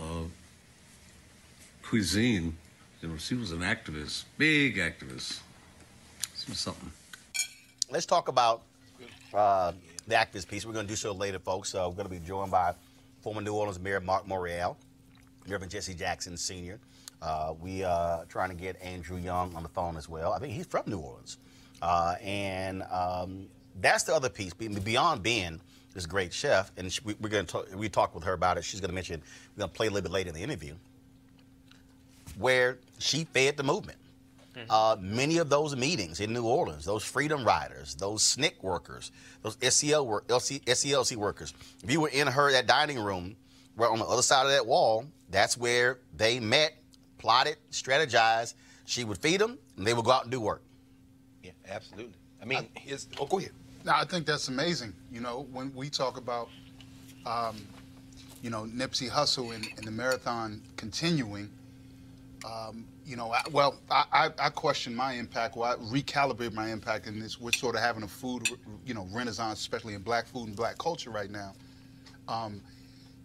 Speaker 11: a cuisine. You know, she was an activist, big activist. She was something.
Speaker 1: Let's talk about uh, the activist piece. We're going to do so later, folks. Uh, we're going to be joined by former New Orleans Mayor Mark Morial, Reverend Jesse Jackson Sr. Uh, we are trying to get Andrew Young on the phone as well. I think he's from New Orleans. Uh, and um, that's the other piece. Beyond being this great chef, and she, we, we're going to talk, we talked with her about it. She's going to mention, we're going to play a little bit later in the interview, where she fed the movement. Uh, many of those meetings in New Orleans, those freedom riders, those SNCC workers, those SEL work, LC, SCLC workers, if you were in her that dining room, where on the other side of that wall, that's where they met, plotted, strategized. She would feed them, and they would go out and do work.
Speaker 6: Yeah, absolutely. I mean, his. Oh, go ahead.
Speaker 7: No, I think that's amazing. You know, when we talk about, um, you know, Nipsey Hussle and, and the marathon continuing, um, you know, I, well, I, I, I question my impact. Well, I recalibrate my impact in this. We're sort of having a food, you know, renaissance, especially in black food and black culture right now. Um,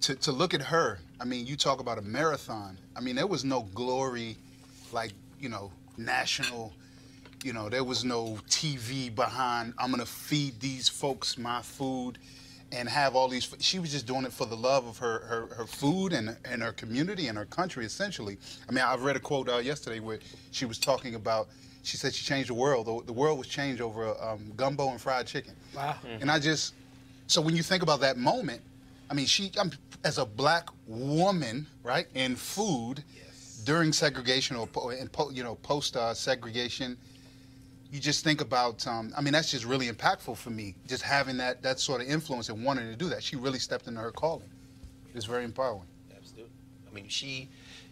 Speaker 7: to, to look at her, I mean, you talk about a marathon. I mean, there was no glory, like, you know, national, you know, there was no TV behind, I'm gonna feed these folks my food and have all these, she was just doing it for the love of her, her, her food and, and her community and her country, essentially. I mean, I read a quote uh, yesterday where she was talking about, she said she changed the world. The, the world was changed over um, gumbo and fried chicken.
Speaker 3: Wow.
Speaker 7: And I just, so when you think about that moment, I mean, she, I'm, as a black woman, right, in food during segregation or, and po- you know, post uh, segregation, you just think about, um, I mean, that's just really impactful for me, just having that, that sort of influence and wanting to do that. She really stepped into her calling. It's very empowering.
Speaker 6: Absolutely. I mean, she,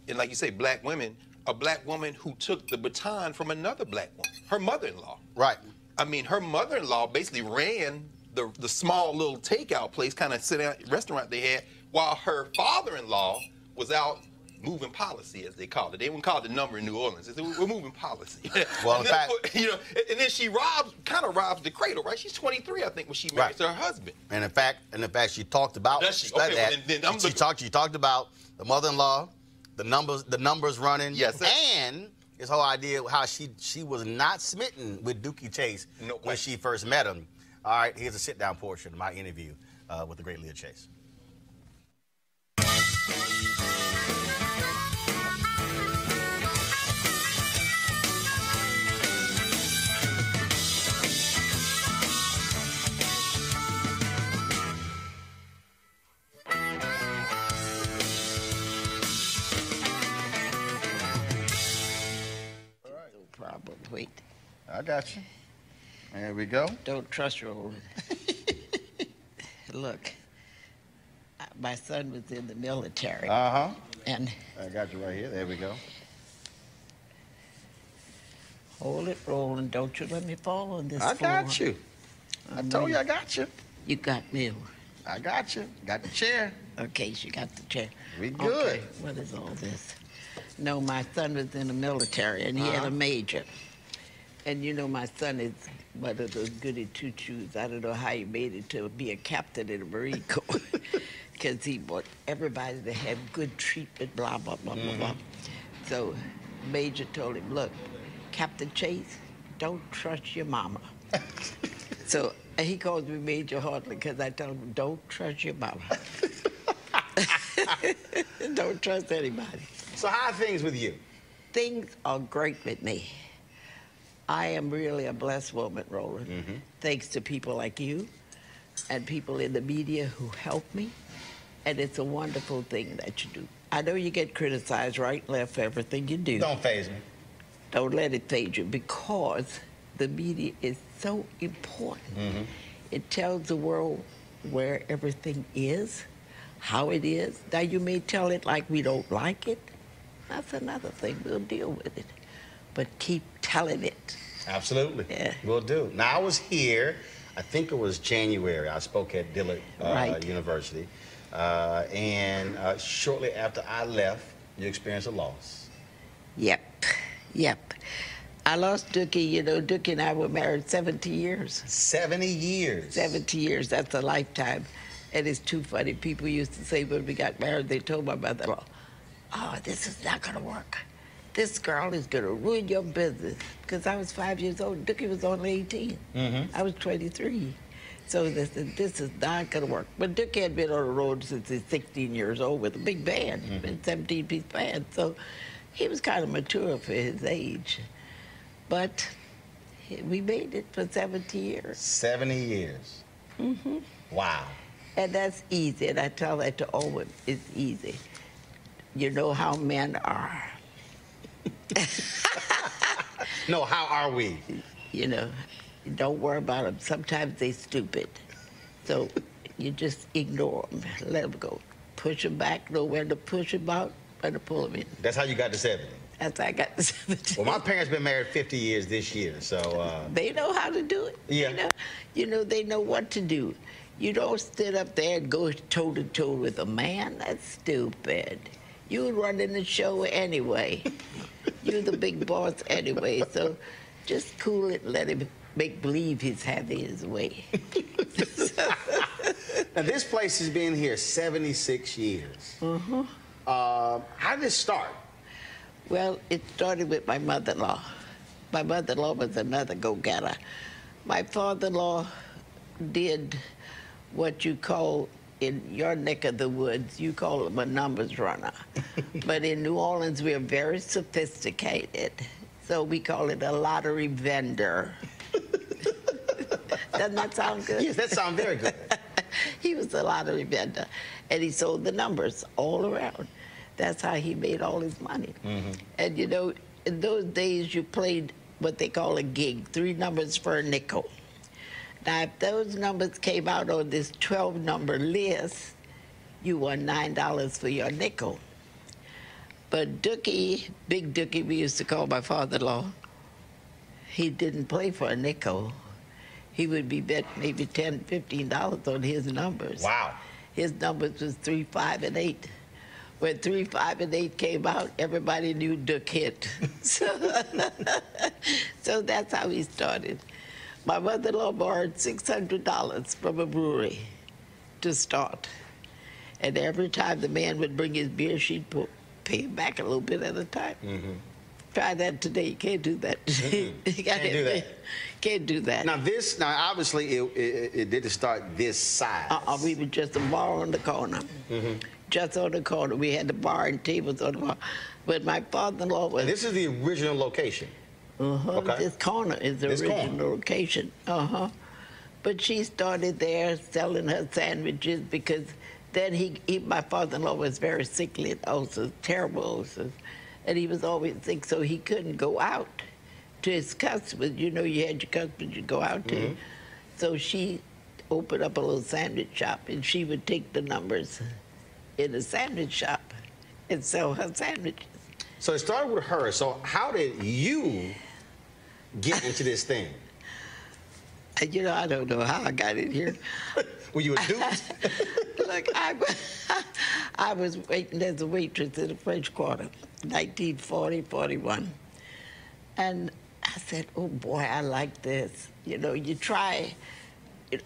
Speaker 6: and like you say, black women, a black woman who took the baton from another black woman, her mother-in-law.
Speaker 1: Right.
Speaker 6: I mean, her mother-in-law basically ran the the small little takeout place, kind of sit down restaurant they had, while her father-in-law was out moving policy, as they called it. They wouldn't call it the number in New Orleans. They said, we're moving policy.
Speaker 1: Well,
Speaker 6: and
Speaker 1: in
Speaker 6: then,
Speaker 1: fact-
Speaker 6: you know, and then she robs, kind of robs the cradle, right? She's 23, I think, when she marries her husband.
Speaker 1: And in fact, and in fact, she talked about
Speaker 6: Does she?
Speaker 1: that.
Speaker 6: Okay, well, then- then I'm
Speaker 1: she
Speaker 6: looking-
Speaker 1: talked. She talked about the mother-in-law, the numbers, the numbers running.
Speaker 6: Yes, sir.
Speaker 1: And this whole idea of how she she was not smitten with Dooky Chase when she first met him. All right, here's a sit-down portion of my interview uh, with the great Leah Chase.
Speaker 4: No problem. Wait.
Speaker 1: I got you. There we go.
Speaker 4: Don't trust Roland. Look, uh, my son was in the military.
Speaker 1: Uh huh.
Speaker 4: And
Speaker 1: I got you right here. There we go.
Speaker 4: hold it, Roland. Don't you let me fall on this
Speaker 1: I
Speaker 4: floor.
Speaker 1: got you. I told you I got you.
Speaker 4: You got me.
Speaker 1: I got you. Got the chair.
Speaker 4: Okay, she got the chair.
Speaker 1: We good.
Speaker 4: Okay, what is all this? No, my son was in the military and he had
Speaker 1: Uh-huh.
Speaker 4: a major. And you know, my son is one of those goody two shoes. I don't know how he made it to be a captain in the Marine Corps. Because he wanted everybody to have good treatment, blah, blah, blah, blah, blah. Mm-hmm. So, Major told him, look, Captain Chase, don't trust your mama. so, he calls me Major Hartley because I tell him, don't trust your mama. don't trust anybody.
Speaker 1: So how are things with you?
Speaker 4: Things are great with me. I am really a blessed woman, Roland.
Speaker 1: Mm-hmm.
Speaker 4: Thanks to people like you and people in the media who help me. And it's a wonderful thing that you do. I know you get criticized right and left for everything you do.
Speaker 1: Don't faze me.
Speaker 4: Don't let it faze you because the media is so important.
Speaker 1: Mm-hmm.
Speaker 4: It tells the world where everything is, how it is. Now, you may tell it like we don't like it. That's another thing. We'll deal with it. But keep telling it.
Speaker 1: Absolutely.
Speaker 4: Yeah.
Speaker 1: We'll do. Now, I was here, I think it was January. I spoke at Dillard uh,
Speaker 4: Right.
Speaker 1: University. Uh, and uh, shortly after I left, you experienced a loss.
Speaker 4: Yep, yep. I lost Dooky. You know, Dooky and I were married 70 years.
Speaker 1: 70 years.
Speaker 4: 70 years. That's a lifetime. And it's too funny. People used to say when we got married, they told my mother-in-law, "Oh, this is not going to work. This girl is going to ruin your business." Because I was five years old. Dooky was only 18.
Speaker 1: Mm-hmm.
Speaker 4: I was 23. So they said, this is not going to work. But Dick had been on the road since he's 16 years old with a big band,
Speaker 1: Mm-hmm.
Speaker 4: a 17 piece band. So he was kind of mature for his age. But we made it for 70 years.
Speaker 1: 70 years.
Speaker 4: Mm-hmm.
Speaker 1: Wow.
Speaker 4: And that's easy. And I tell that to all women it's easy. You know how men are.
Speaker 1: No, how are we?
Speaker 4: You know, don't worry about them. Sometimes they're stupid. So you just ignore them. Let them go. Push them back. Know when to push them out, when to pull them in.
Speaker 1: That's how you got to 70.
Speaker 4: That's how I got the 70.
Speaker 1: Well, my parents been married 50 years this year, so uh,
Speaker 4: They know how to do it.
Speaker 1: Yeah.
Speaker 4: You know, you know they know what to do. You don't sit up there and go toe to toe with a man. That's stupid. You would run in the show anyway. You're the big boss anyway. So just cool it. Let him make believe he's having his way.
Speaker 1: now this place has been here 76 years.
Speaker 4: Mm-hmm.
Speaker 1: Uh, how did it start?
Speaker 4: Well, it started with my mother-in-law. My mother-in-law was another go-getter. My father-in-law did what you call in your neck of the woods, you call him a numbers runner. but in New Orleans, we're very sophisticated. So we call it a lottery vendor. Doesn't that sound good?
Speaker 1: Yes, that sounds very good.
Speaker 4: he was a lottery vendor, and he sold the numbers all around. That's how he made all his money. Mm-hmm. And you know, in those days, you played what they call a gig, three numbers for a nickel. Now, if those numbers came out on this 12 number list, you won $9 for your nickel. But Dooky, Big Dooky, we used to call my father in law, he didn't play for a nickel. He would be bet maybe 10 $15 on his numbers.
Speaker 1: Wow.
Speaker 4: His numbers was 3, 5, and 8. When 3, 5, and 8 came out, everybody knew Duck hit. so, so that's how he started. My mother-in-law borrowed $600 from a brewery to start. And every time the man would bring his beer, she'd pu- pay him back a little bit at a time.
Speaker 1: Mm-hmm.
Speaker 4: Try that today. You can't do that. you
Speaker 1: Can't do that.
Speaker 4: Can't do that.
Speaker 1: Now this, now obviously it, it, it didn't start this size.
Speaker 4: Uh-uh, we were just a bar on the corner.
Speaker 1: Mm-hmm.
Speaker 4: Just on the corner. We had the bar and tables on the bar. But my father-in-law was...
Speaker 1: And this is the original location.
Speaker 4: Uh-huh.
Speaker 1: Okay.
Speaker 4: This corner is the
Speaker 1: This
Speaker 4: original
Speaker 1: corner.
Speaker 4: location. Uh-huh. But she started there selling her sandwiches because then he, he my father-in-law was very sickly and ulcers, terrible ulcers. And he was always sick, so he couldn't go out to his customers. You know, you had your customers you go out to.
Speaker 1: Mhm.
Speaker 4: So she opened up a little sandwich shop, and she would take the numbers in the sandwich shop and sell her sandwiches.
Speaker 1: So it started with her. So how did you get into this thing?
Speaker 4: You know, I don't know how I got in here.
Speaker 1: Were you a dude?
Speaker 4: Look, I, I was waiting as a waitress in the French Quarter, 1940, 41. And I said, oh boy, I like this. You know, you try.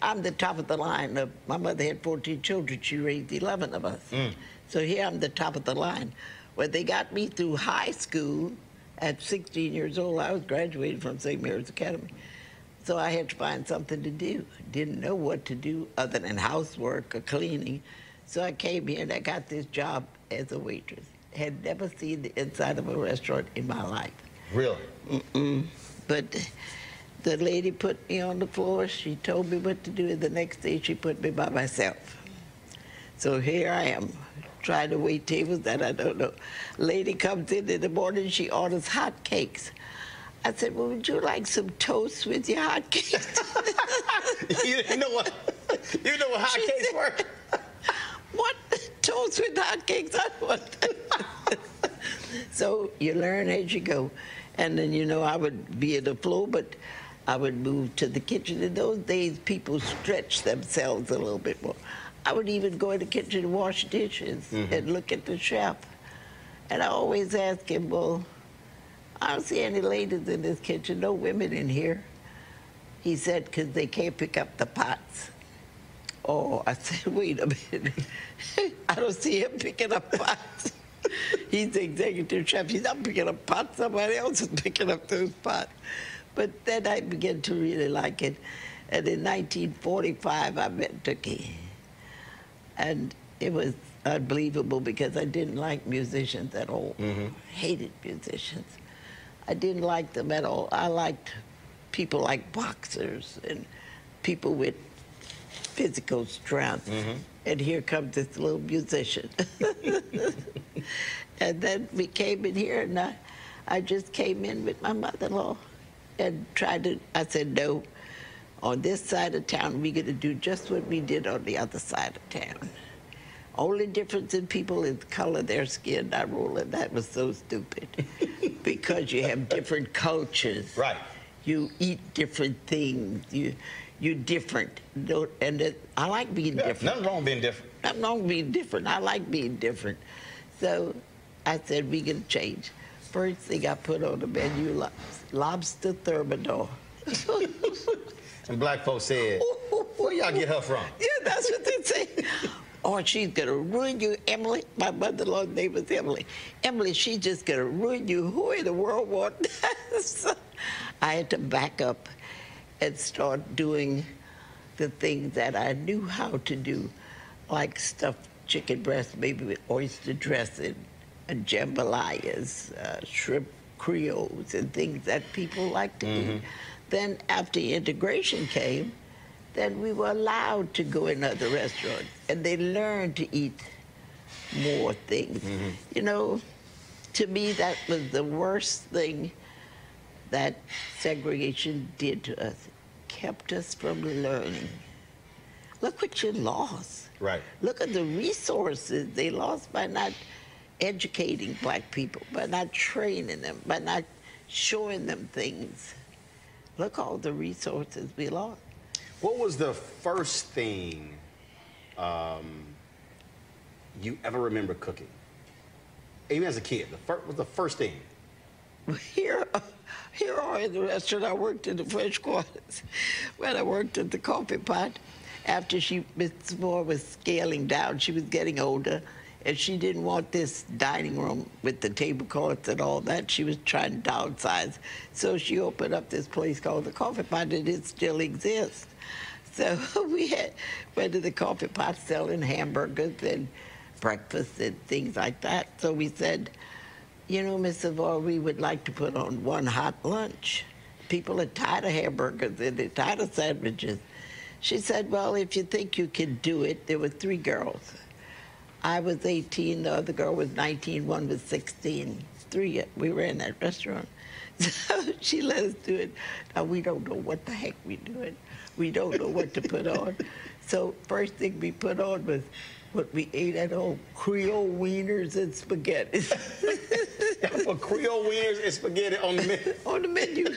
Speaker 4: I'm the top of the line. Of, my mother had 14 children. She raised 11 of us. Mm. So here I'm the top of the line. When they got me through high school at 16 years old, I was graduating from St. Mary's Academy. So I had to find something to do. Didn't know what to do other than housework or cleaning. So I came here and I got this job as a waitress. Had never seen the inside of a restaurant in my life.
Speaker 1: Really?
Speaker 4: Mm-mm. But the lady put me on the floor. She told me what to do. And the next day she put me by myself. So here I am, trying to wait tables that I don't know. Lady comes in in the morning. She orders hot cakes. I said, well, would you like some toast with your hot cakes?
Speaker 1: you didn't know what you know what hot
Speaker 4: She
Speaker 1: cakes
Speaker 4: said-
Speaker 1: were?
Speaker 4: what? Toast with hot cakes? I want that. so you learn as you go. And then, you know, I would be at the floor, but I would move to the kitchen. In those days, people stretched themselves a little bit more. I would even go in the kitchen and wash dishes
Speaker 1: Mhm.
Speaker 4: and look at the chef. And I always ask him, well, I don't see any ladies in this kitchen, no women in here. He said, because they can't pick up the pots. Oh, I said, wait a minute. I don't see him picking up pots. He's the executive chef. He's not picking up pots. Somebody else is picking up those pots. But then I began to really like it. And in 1945, I met Dooky. And it was unbelievable because I didn't like musicians at all. Mm-hmm. Hated musicians. I didn't like them at all. I liked people like boxers and people with physical strength. Mm-hmm. And here comes this little musician. and then we came in here, and I, I just came in with my mother-in-law and tried to. I said, no. On this side of town, we're going to do just what we did on the other side of town. Only difference in people is the color of their skin. I roll it. That was so stupid. because you have different cultures.
Speaker 1: Right.
Speaker 4: You eat different things. You, you're different. And it, I like being different.
Speaker 1: Nothing wrong with being different.
Speaker 4: Nothing wrong with being different. I like being different. So I said, we're going to change. First thing I put on the menu, lobster thermidor.
Speaker 1: And black folks said, where y'all get her from?
Speaker 4: Yeah, that's what they say. Oh, she's gonna ruin you, Emily. My mother-in-law's name was Emily. Emily, she's just gonna ruin you. Who in the world want that? So I had to back up and start doing the things that I knew how to do, like stuffed chicken breast, maybe with oyster dressing, and jambalayas, uh, shrimp creoles, and things that people like to eat. Then after integration came, then we were allowed to go in other restaurants and they learned to eat more things. Mm-hmm. You know, to me, that was the worst thing that segregation did to us. Kept us from learning. Look what you lost.
Speaker 1: Right.
Speaker 4: Look at the resources they lost by not educating black people, by not training them, by not showing them things. Look all the resources we lost.
Speaker 1: What was the first thing um, you ever remember cooking? Even as a kid, the fir- what was the first thing?
Speaker 4: Here, here are in the restaurant. I worked in the French quarters. When I worked at the coffee pot, after she, Miss Moore was scaling down, she was getting older, and she didn't want this dining room with the tablecloths and all that. She was trying to downsize, so she opened up this place called the Coffee Pot, and it still exists. So we had went to the coffee pot selling hamburgers and breakfast and things like that. So we said, you know, Miss Savard, we would like to put on one hot lunch. People are tired of hamburgers and they're tired of sandwiches. She said, well, if you think you can do it, there were three girls. I was 18, the other girl was 19, one was 16. Three, we were in that restaurant. So she let us do it. Now, we don't know what the heck we're doing. We don't know what to put on. So first thing we put on was what we ate at home, Creole wieners and spaghetti.
Speaker 1: For Creole wieners and spaghetti on the menu.
Speaker 4: on the menu.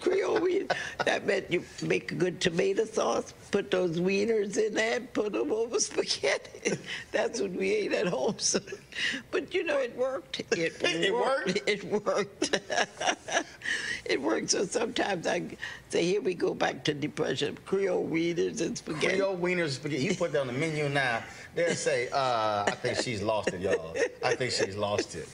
Speaker 4: Creole wieners. That meant you make a good tomato sauce, put those wieners in there, and put them over spaghetti. That's what we ate at home. So, but you know, it worked. It,
Speaker 1: It worked?
Speaker 4: It worked. it worked. So sometimes I say, here we go back to depression. Creole wieners and spaghetti.
Speaker 1: Creole wieners and spaghetti. You put that on the menu now. They'll say, uh, I think she's lost it, y'all. I think she's lost it.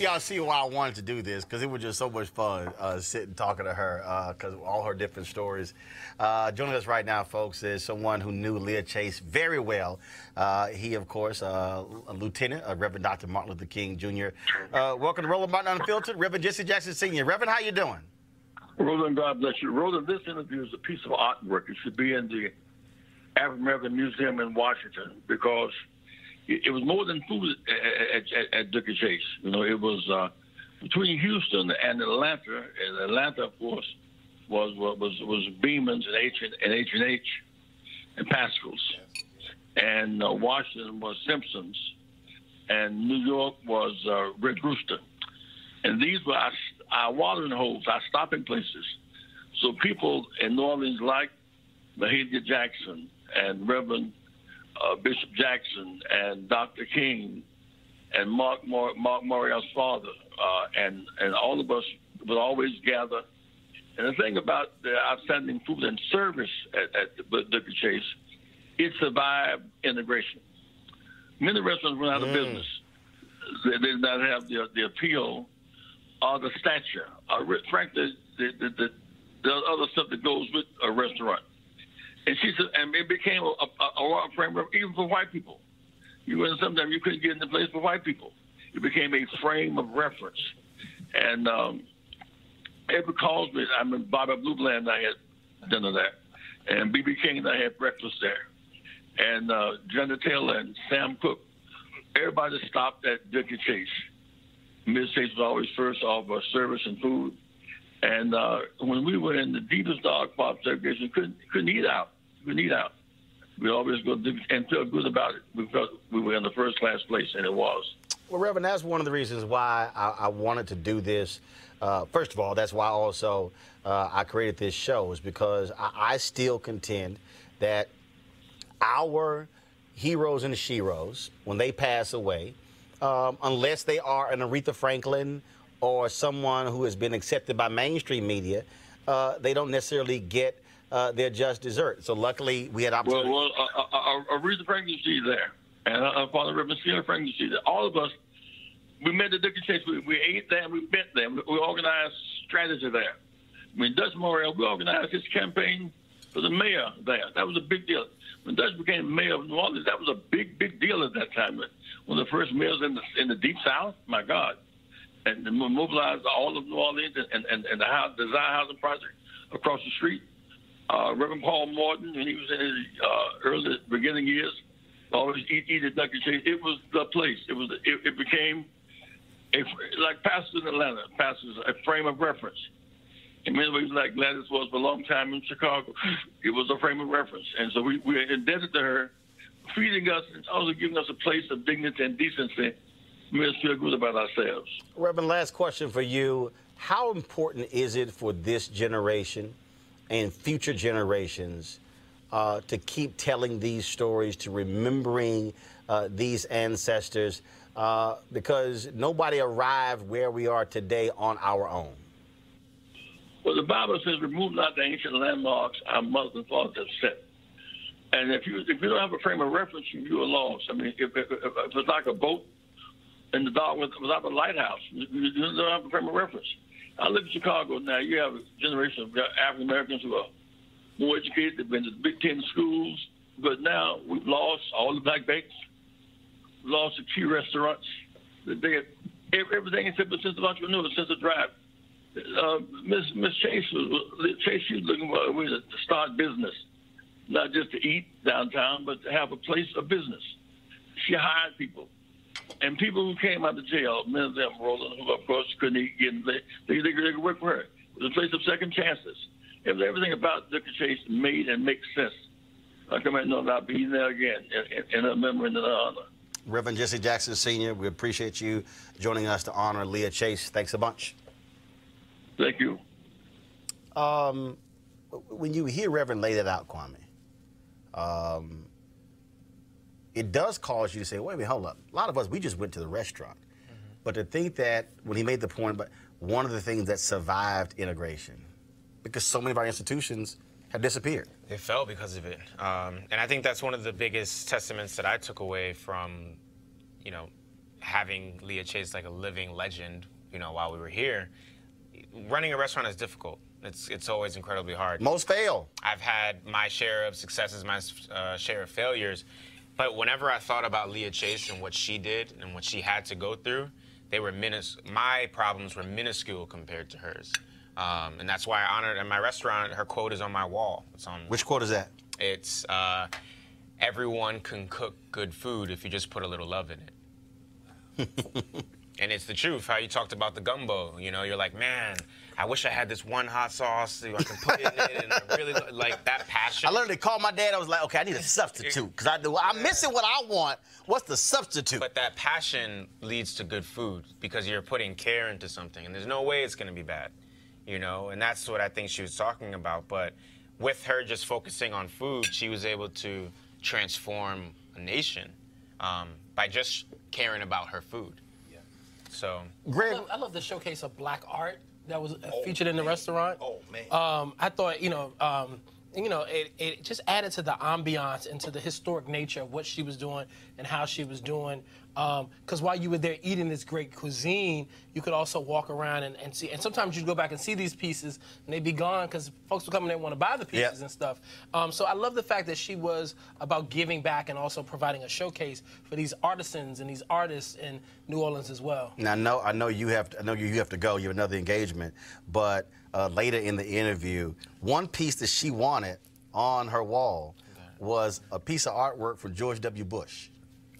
Speaker 1: Y'all see why I wanted to do this because it was just so much fun uh, sitting talking to her because all her different stories. Uh, joining us right now, folks, is someone who knew Leah Chase very well. Uh, he, of course, uh, a lieutenant, uh, Reverend Dr. Martin Luther King Jr. Uh, welcome to Roland Martin Unfiltered, Reverend Jesse Jackson Sr. Reverend, how you doing?
Speaker 12: Roland, God bless you. Roland, this interview is a piece of artwork. It should be in the African American Museum in Washington because it, was more than food at, at, at, at Dooky Chase. You know, it was uh, between Houston and Atlanta. And Atlanta, of course, was was was Beeman's and H and H and H and Paschal's, and uh, Washington was Simpsons, and New York was uh, Red Rooster. And these were our, our watering holes, our stopping places. So people in New Orleans like Mahalia Jackson and Reverend uh, Bishop Jackson and Dr. King and Mark Mar- Mark Morial's father, uh, and and all of us would always gather. And the thing about the outstanding food and service at, at the Dooky Chase, it survived integration. Many restaurants went out of business. They did not have the, the appeal or the stature, or frankly, the, the, the, the other stuff that goes with a restaurant. And she said, and it became a, a, a raw framework even for white people. You were sometimes you couldn't get in the place for white people. It became a frame of reference. And um, calls me. I mean, Bobby Blue Bland, I had dinner there, and BB King I had breakfast there, and uh, Jenna Taylor and Sam Cooke. Everybody stopped at Dooky Chase. Miss Chase was always first off uh, service and food. And uh, when we were in the deepest dog pop segregation, couldn't couldn't eat out. Couldn't eat out. We always go and feel good about it. We felt we were in the first class place, and it was.
Speaker 1: Well, Reverend, that's one of the reasons why I, I wanted to do this. Uh, first of all, that's why also uh, I created this show, is because I, I still contend that our heroes and sheroes, when they pass away, um, unless they are an Aretha Franklin or someone who has been accepted by mainstream media, uh, they don't necessarily get uh, their just dessert. So luckily, we had opportunity.
Speaker 12: Well, well, uh, Aretha Franklin see there, and uh, Father Reverend C. L. Franklin see there. All of us, we met the Dooky Chase. We, we ate there, we met there. We organized strategy there. I mean, Dutch Morial, we organized his campaign for the mayor there. That was a big deal. When Dutch became mayor of New Orleans, that was a big, big deal at that time. One of the first mayors in the in the Deep South. My God, and mobilized all of New Orleans and and, and the house, design housing project across the street. Uh, Reverend Paul Morton, when he was in his uh, early beginning years, always eat, eat at Dooky Chase. It was the place. It was. It, it became a like pastors in Atlanta, pastors a frame of reference. In many ways, like Gladys was for a long time in Chicago, it was a frame of reference, and so we we're indebted to her, feeding us and also giving us a place of dignity and decency. Made us feel good about ourselves.
Speaker 1: Reverend, last question for you. How important is it for this generation and future generations uh, to keep telling these stories, to remembering uh, these ancestors? Uh, because nobody arrived where we are today on our own.
Speaker 12: Well, the Bible says, "Remove not the ancient landmarks our mothers and fathers have set." And if you if you don't have a frame of reference, you you are lost. I mean, if, if, if it's like a boat in the dark with, without a lighthouse, you, you don't have a frame of reference. I live in Chicago now. You have a generation of African Americans who are more educated. They've been to the Big Ten schools, but now we've lost all the black banks, lost the key restaurants. They everything except a sense of entrepreneur, a sense of drive. Uh, Miss Miss Chase was Chase. She was looking for a way to start business, not just to eat downtown, but to have a place of business. She hired people, and people who came out of jail, many of them, Roland, who of course couldn't eat, get they they, they, could work for her. It was a place of second chances. It was everything about Dooky Chase made and makes sense. I come and know that I'll be there again in, in, in a memory and in an honor.
Speaker 1: Reverend Jesse Jackson Sr., we appreciate you joining us to honor Leah Chase. Thanks a bunch.
Speaker 12: Thank you.
Speaker 1: Um, when you hear Reverend lay that out, Kwame, um, it does cause you to say, wait a minute, hold up. A lot of us, we just went to the restaurant. But to think that when he made the point, but one of the things that survived integration, because so many of our institutions have disappeared.
Speaker 10: It fell because of it. Um, and I think that's one of the biggest testaments that I took away from, you know, having Leah Chase like a living legend, you know, while we were here. Running a restaurant is difficult. It's, it's always incredibly hard.
Speaker 1: Most fail.
Speaker 10: I've had my share of successes, my uh, share of failures. But whenever I thought about Leah Chase and what she did and what she had to go through, they were minis- my problems were minuscule compared to hers. Um, and that's why I honored at my restaurant. Her quote is on my wall. It's on.
Speaker 1: Which quote is that?
Speaker 10: It's uh, everyone can cook good food if you just put a little love in it. And it's the truth. How you talked about the gumbo. You know, you're like, man, I wish I had this one hot sauce so I can put it in it, and I really like that passion.
Speaker 1: I literally called my dad. I was like, okay, I need a substitute because I do. I'm missing what I want. What's the substitute?
Speaker 10: But that passion leads to good food because you're putting care into something, and there's no way it's going to be bad, you know. And that's what I think she was talking about. But with her just focusing on food, she was able to transform a nation um, by just caring about her food. Yeah. So.
Speaker 3: I love, I love the showcase of black art that was uh, featured in the restaurant. Oh man. Um, I thought you know. Um, you know, it, it just added to the ambiance and to the historic nature of what she was doing and how she was doing. Because while you were there eating this great cuisine, you could also walk around and, and see. And sometimes you'd go back and see these pieces and they'd be gone because folks would come and they want to buy the pieces
Speaker 1: Yeah.
Speaker 3: and stuff. Um, so I love the fact that she was about giving back and also providing a showcase for these artisans and these artists in New Orleans as well.
Speaker 1: Now, I know, I know you have, to, I know you you have to go. You have another engagement, but uh, later in the interview, one piece that she wanted on her wall was a piece of artwork from George W. Bush.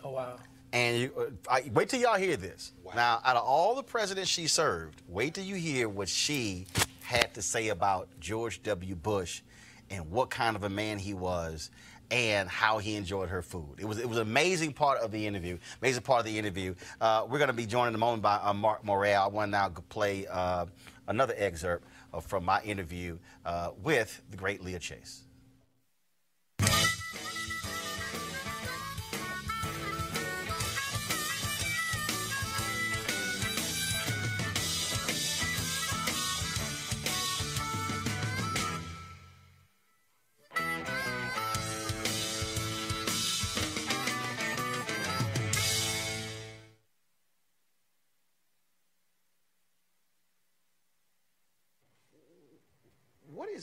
Speaker 3: Oh wow.
Speaker 1: And you, uh, I, wait till y'all hear this. Now, out of all the presidents she served, wait till you hear what she had to say about George W. Bush and what kind of a man he was and how he enjoyed her food. It was it was an amazing part of the interview. Amazing part of the interview. Uh, we're going to be joined in a moment by uh, Mark Morial. I want to now play uh, another excerpt from my interview uh, with the great Leah Chase.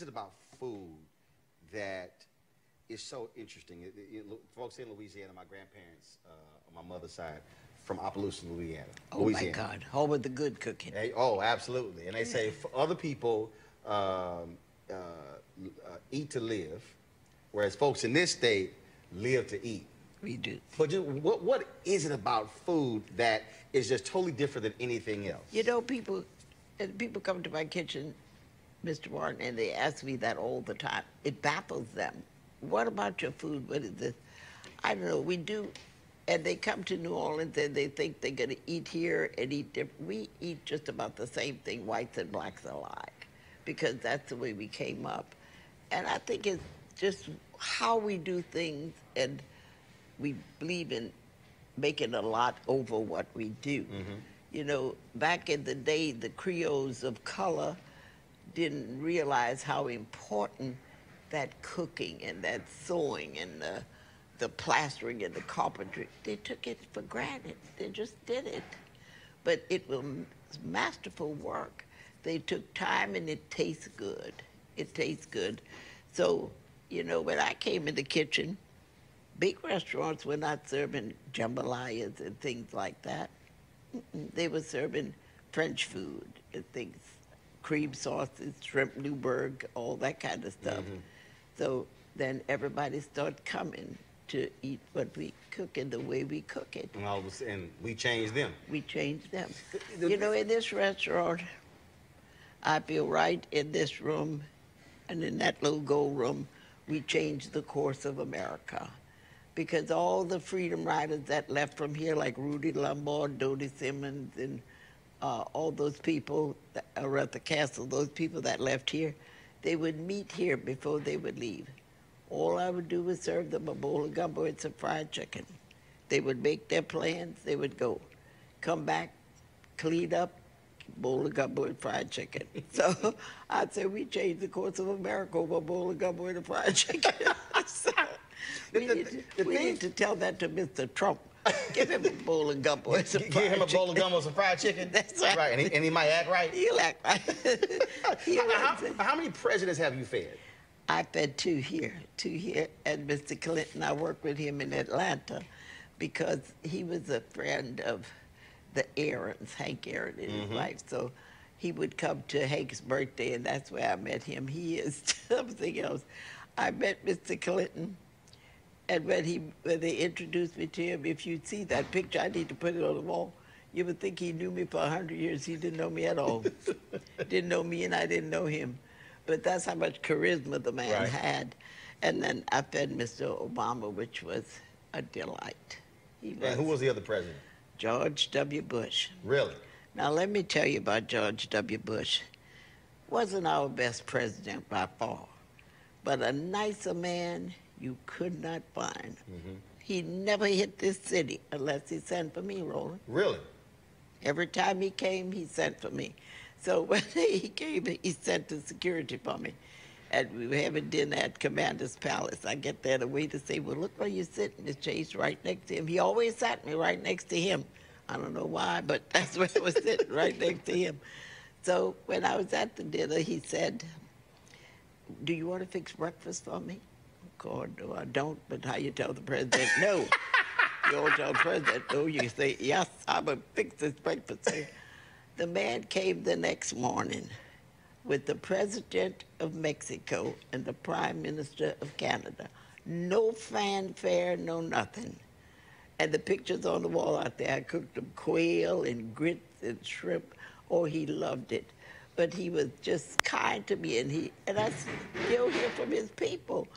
Speaker 1: It about food that is so interesting? It- it- folks in Louisiana, my grandparents uh, on my mother's side, from Opelousas, Louisiana.
Speaker 4: Oh my God, home of the good cooking.
Speaker 1: They- oh, absolutely. And they say for other people um, uh, uh, eat to live, whereas folks in this state live to eat.
Speaker 4: We do.
Speaker 1: But just, what what is it about food that is just totally different than anything else?
Speaker 4: You know, people, people come to my kitchen, Mr. Martin, and they ask me that all the time. It baffles them. What about your food? What is this? I don't know. We do, and they come to New Orleans and they think they're going to eat here and eat different. We eat just about the same thing, whites and blacks alike, because that's the way we came up. And I think it's just how we do things, and we believe in making a lot over what we do. Mm-hmm. You know, back in the day, the Creoles of color didn't realize how important that cooking and that sewing and the, the plastering and the carpentry, they took it for granted. They just did it. But it was masterful work. They took time and it tastes good. It tastes good. So, you know, when I came in the kitchen, big restaurants were not serving jambalayas and things like that. They were serving French food and things, cream sauces, shrimp Newburg, all that kind of stuff. Mm-hmm. So then everybody started coming to eat what we cook and the way we cook it.
Speaker 1: And, all of a sudden, we changed them.
Speaker 4: We changed them. You know, in this restaurant, I feel right in this room and in that little gold room, we changed the course of America. Because all the freedom riders that left from here, like Rudy Lombard, Dodie Simmons, and uh, all those people, that, Oretha Castle, those people that left here, they would meet here before they would leave. All I would do was serve them a bowl of gumbo and some fried chicken. They would make their plans, they would go. Come back, clean up, bowl of gumbo and fried chicken. So I'd say we changed the course of America over a bowl of gumbo and a fried chicken. So we need, to, we need to tell that to Mr. Trump. Give him a bowl of gumbo and some
Speaker 1: Give him a bowl of gumbo and some fried chicken.
Speaker 4: That's right.
Speaker 1: And he, and he might act right.
Speaker 4: He'll act right. He'll
Speaker 1: how,
Speaker 4: right.
Speaker 1: how many presidents have you fed?
Speaker 4: I fed two here, two here, and Mr. Clinton. I worked with him in Atlanta because he was a friend of the Aarons, Hank Aaron and his
Speaker 1: Mhm.
Speaker 4: wife. So he would come to Hank's birthday, and that's where I met him. He is something else. I met Mr. Clinton, and when he when they introduced me to him, if you'd see that picture, I need to put it on the wall. You would think he knew me for a hundred years. He didn't know me at all. didn't know me, and I didn't know him. But that's how much charisma the man
Speaker 1: Right.
Speaker 4: had. And then I fed Mr. Obama, which was a delight. He
Speaker 1: And who was the other president?
Speaker 4: George W. Bush.
Speaker 1: Really?
Speaker 4: Now let me tell you about George W. Bush. Wasn't our best president by far, but a nicer man you could not find. Mm-hmm. He never hit this city unless he sent for me, Roland.
Speaker 1: Really?
Speaker 4: Every time he came, he sent for me. So when he came, he sent the security for me. And we were having dinner at Commander's Palace. I get there to wait to say, well, look where you're sitting. It's Chase right next to him. He always sat me right next to him. I don't know why, but that's where I was sitting, right next to him. So when I was at the dinner, he said, do you want to fix breakfast for me? God, no, I don't, but how you tell the president no? you don't tell the president no, you say, yes, I'm going to fix this breakfast. The man came the next morning with the president of Mexico and the prime minister of Canada. No fanfare, no nothing. And the pictures on the wall out there, I cooked them quail and grits and shrimp. Oh, he loved it. But he was just kind to me, and he and I still hear from his people.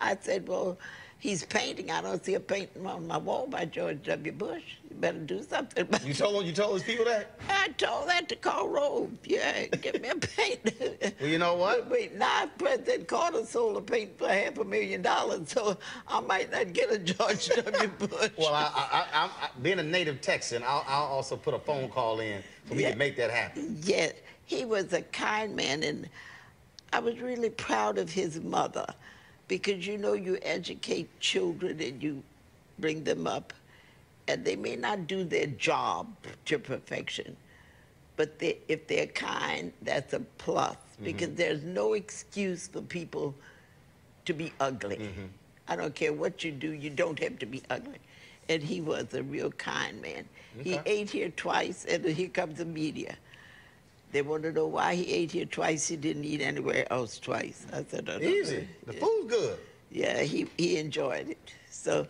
Speaker 4: I said, well, he's painting. I don't see a painting on my wall by George W. Bush. You better do something.
Speaker 1: You told you told his people that?
Speaker 4: I told that to Karl Rove. Yeah, give me a painting.
Speaker 1: Well, you know what?
Speaker 4: Wait, now President Carter sold a painting for half a million dollars, so I might not get a George W. Bush.
Speaker 1: Well, I, I, I, I'm, being a native Texan, I'll, I'll also put a phone call in so we
Speaker 4: Yeah.
Speaker 1: can make that happen.
Speaker 4: Yes, he was a kind man, and I was really proud of his mother because you know you educate children and you bring them up, and they may not do their job to perfection, but they, if they're kind, that's a plus mm-hmm. because there's no excuse for people to be ugly. Mm-hmm. I don't care what you do, you don't have to be ugly. And he was a real kind man. He ate here twice, and here comes the media. They want to know why he ate here twice. He didn't eat anywhere else twice. I said, I don't
Speaker 1: Easy.
Speaker 4: know.
Speaker 1: The food's good.
Speaker 4: Yeah, he, he enjoyed it. So,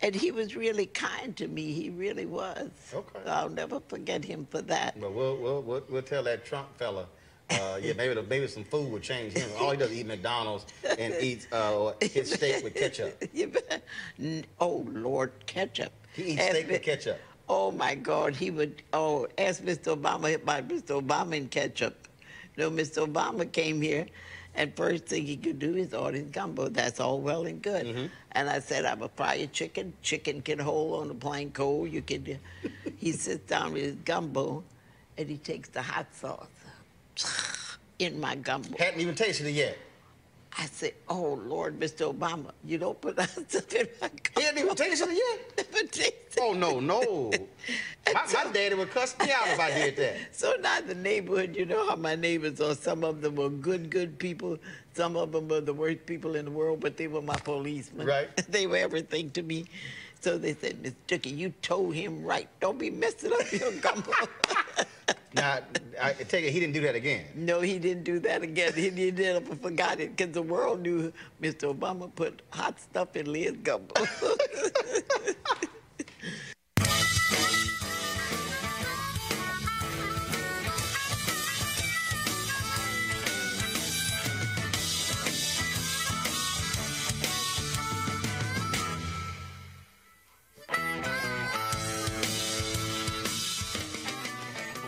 Speaker 4: and he was really kind to me. He really was.
Speaker 1: Okay.
Speaker 4: So I'll never forget him for that.
Speaker 1: We'll, we'll, we'll, we'll tell that Trump fella, uh, yeah, maybe the, maybe some food would change him. All he does is eat McDonald's and eats uh, his steak with ketchup.
Speaker 4: Oh Lord, ketchup.
Speaker 1: He eats
Speaker 4: Ask
Speaker 1: steak with ketchup.
Speaker 4: Oh my God, he would. Oh, ask Mr. Obama about Mr. Obama and ketchup. No, Mr. Obama came here, and first thing he could do is order his gumbo. That's all well and good.
Speaker 1: Mm-hmm.
Speaker 4: And I said, I'm a fry your chicken. Chicken can hold on a plain coal. You can. he sits down with his gumbo, and he takes the hot sauce in my gumbo.
Speaker 1: Hadn't even tasted it yet.
Speaker 4: I said, "Oh Lord, Mr. Obama, you don't put in my oh,
Speaker 1: He hadn't even it yet.
Speaker 4: Never tasted
Speaker 1: Oh no, no. my, my daddy would cuss me out if I did that.
Speaker 4: So now the neighborhood, you know how my neighbors are. Some of them were good, good people. Some of them were the worst people in the world, but they were my policemen.
Speaker 1: Right.
Speaker 4: they were everything to me. So they said, Miss Dooky, you told him right. Don't be messing up your gumbo.
Speaker 1: Now, I take it he didn't do that again.
Speaker 4: no, he didn't do that again. He, did it, forgot it, because the world knew Mr. Obama put hot stuff in Leah's gumbo.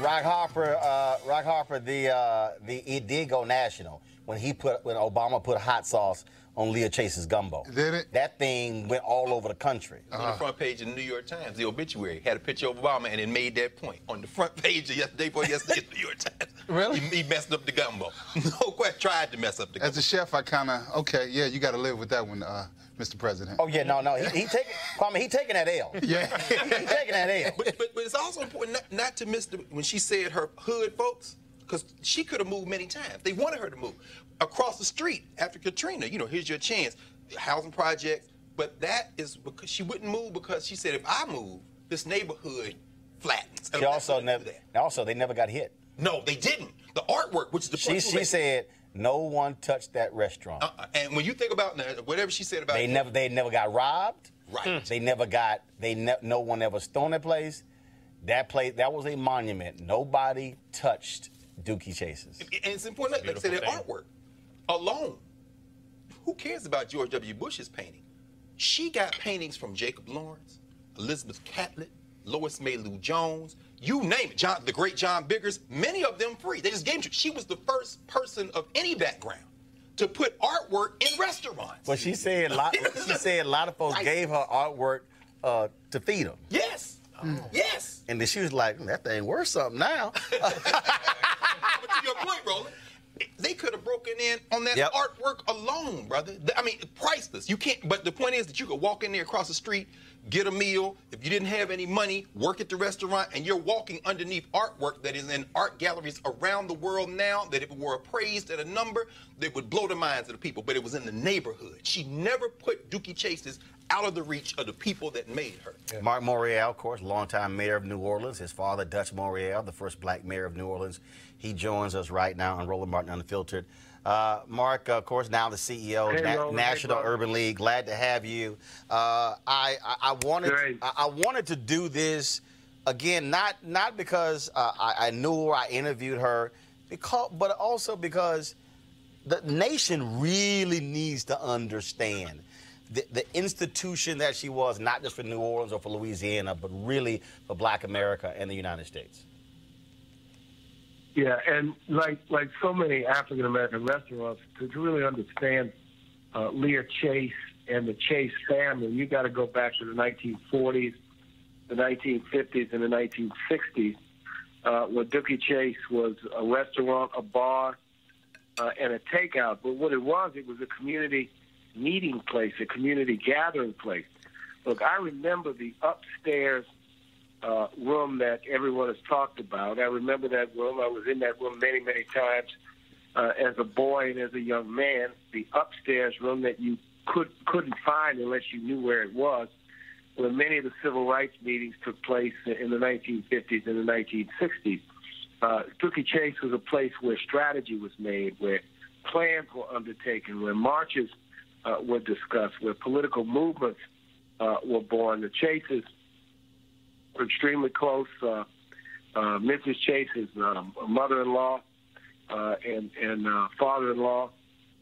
Speaker 1: Rock Harper, uh, Rock Harper, the uh, the it did go national when he put when Obama put hot sauce on Leah Chase's gumbo.
Speaker 7: Did it?
Speaker 1: That thing went all over the country.
Speaker 6: On the front page of the New York Times, the obituary had a picture of Obama, and it made that point on the front page of yesterday for yesterday's New York Times.
Speaker 7: Really?
Speaker 6: He, he messed up the gumbo. No question. Tried to mess up the gumbo.
Speaker 7: As a chef, I kind of okay. Yeah, you got to live with that one, uh, Mr. President.
Speaker 1: Oh yeah, no, no, he, he taking Kwame, he taking that L.
Speaker 7: Yeah.
Speaker 1: he, he taking that L.
Speaker 6: but, but, but it's also important not, not to miss the, when she said her hood folks, because she could have moved many times. They wanted her to move across the street after Katrina. You know, here's your chance, housing projects. But that is because she wouldn't move because she said if I move, this neighborhood flattens.
Speaker 1: She also never, also they never got hit.
Speaker 6: No, they didn't. The artwork, which is the
Speaker 1: She she said no one touched that restaurant.
Speaker 6: Uh, and when you think about now, whatever she said about
Speaker 1: They never they never got robbed.
Speaker 6: Right.
Speaker 1: They never got they ne- no one ever stoned that place. that place that was a monument. Nobody touched Dooky Chase's.
Speaker 6: And it's important, like I said, that artwork alone. Who cares about George W. Bush's painting? She got paintings from Jacob Lawrence, Elizabeth Catlett, Lois Mailou Jones, you name it, John, the great John Biggers, many of them free. They just gave them to She was the first person of any background to put artwork in restaurants.
Speaker 1: But she said a lot. she said a lot of folks
Speaker 6: Right.
Speaker 1: gave her artwork uh, to feed them.
Speaker 6: Yes. Yes.
Speaker 1: And then she was like, "Mm, "That thing worth something now."
Speaker 6: But to your point, Roland, they could have broken in on that
Speaker 1: Yep.
Speaker 6: artwork alone, brother. I mean, priceless. You can't. But the point is that you could walk in there across the street, get a meal. If you didn't have any money, work at the restaurant, and you're walking underneath artwork that is in art galleries around the world now. That if it were appraised at a number, that would blow the minds of the people. But it was in the neighborhood. She never put Dooky Chase's out of the reach of the people that made her.
Speaker 1: Mark Morial, of course, longtime mayor of New Orleans. His father, Dutch Morial, the first black mayor of New Orleans. He joins us right now on Roland Martin Unfiltered. Uh, Mark, of course, now the CEO of
Speaker 13: Hey,
Speaker 1: Na-
Speaker 13: Roland. Hey,
Speaker 1: National. Urban League. Glad to have you. Uh, I, I, I wanted. I, I wanted to do this again, not not because uh, I, I knew her, I interviewed her, because, but also because the nation really needs to understand the, the institution that she was, not just for New Orleans or for Louisiana, but really for Black America and the United States.
Speaker 13: Yeah, and like like so many African American restaurants, to really understand uh, Leah Chase and the Chase family, you got to go back to the 1940s, the 1950s, and the 1960s, uh, where Dooky Chase was a restaurant, a bar, uh, and a takeout. But what it was, it was a community meeting place, a community gathering place. Look, I remember the upstairs uh, room that everyone has talked about. I remember that room. I was in that room many, many times uh, as a boy and as a young man. The upstairs room that you could couldn't find unless you knew where it was, where many of the civil rights meetings took place in the 1950s and the 1960s. Uh, Dooky Chase was a place where strategy was made, where plans were undertaken, where marches uh, were discussed, where political movements uh, were born. The Chases extremely close. Uh, uh, Mrs. Chase's um, mother-in-law uh, and, and uh, father-in-law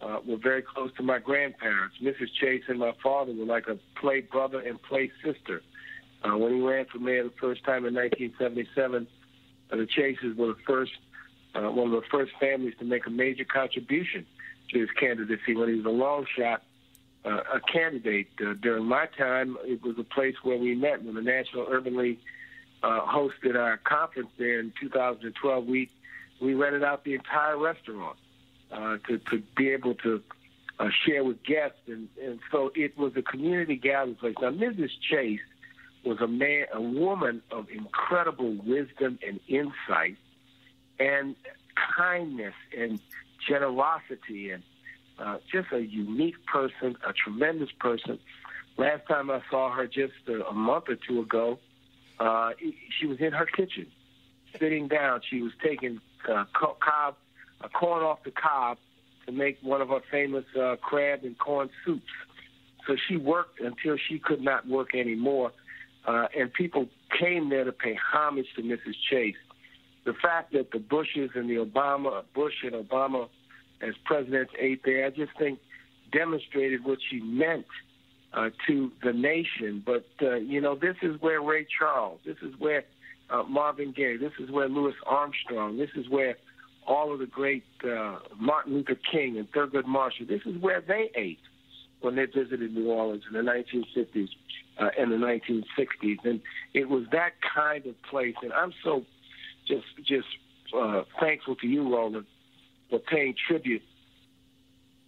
Speaker 13: uh, were very close to my grandparents. Mrs. Chase and my father were like a play brother and play sister. Uh, when he ran for mayor the first time in 1977, uh, the Chases were the first, uh, one of the first families to make a major contribution to his candidacy when he was a long shot uh, a candidate. Uh, during my time, it was a place where we met when the National Urban League uh, hosted our conference there in 2012. We we rented out the entire restaurant uh, to to be able to uh, share with guests, and, and so it was a community gathering place. Now, Mrs. Chase was a man, a woman of incredible wisdom and insight, and kindness and generosity and uh, just a unique person, a tremendous person. Last time I saw her just a, a month or two ago, uh, she was in her kitchen, sitting down. She was taking uh, co- cob, uh, corn off the cob to make one of her famous uh, crab and corn soups. So she worked until she could not work anymore, uh, and people came there to pay homage to Mrs. Chase. The fact that the Bushes and the Obama, Bush and Obama as presidents ate there, I just think demonstrated what she meant uh, to the nation. But, uh, you know, this is where Ray Charles, this is where uh, Marvin Gaye, this is where Louis Armstrong, this is where all of the great uh, Martin Luther King and Thurgood Marshall, this is where they ate when they visited New Orleans in the 1950s uh, and the 1960s. And it was that kind of place. And I'm so just just uh, thankful to you, Roland, for paying tribute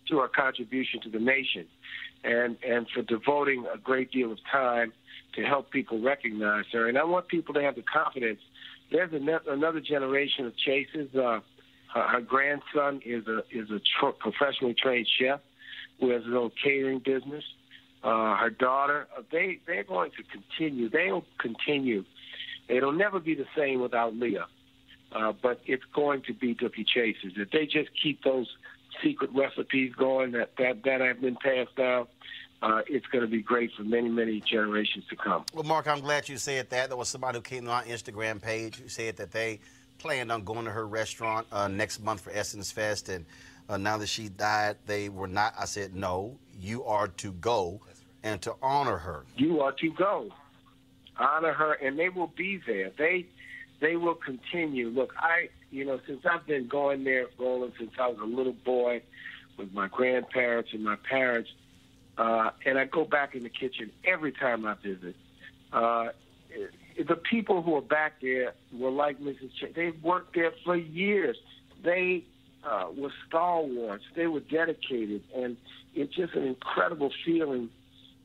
Speaker 13: to our contribution to the nation and, and for devoting a great deal of time to help people recognize her. And I want people to have the confidence. There's another generation of Chases. Uh, her, her grandson is a is a tr- professionally trained chef who has his own catering business. Uh, her daughter, uh, they they're going to continue. They'll continue. It'll never be the same without Leah, uh, but it's going to be Dooky Chases. If they just keep those secret recipes going that that that have been passed down, uh, it's going to be great for many, many generations to come.
Speaker 1: Well, Mark, I'm glad you said that. There was somebody who came to our Instagram page who said that they planned on going to her restaurant uh, next month for Essence Fest, and uh, now that she died, they were not. I said, no, you are to go and to honor her.
Speaker 13: You are to go, honor her, and they will be there. They they will continue. Look, I you know since I've been going there, Roland, since I was a little boy, with my grandparents and my parents, uh, and I go back in the kitchen every time I visit. Uh, the people who are back there were like Mrs. Ch- they worked there for years. They uh, were stalwarts. They were dedicated, and it's just an incredible feeling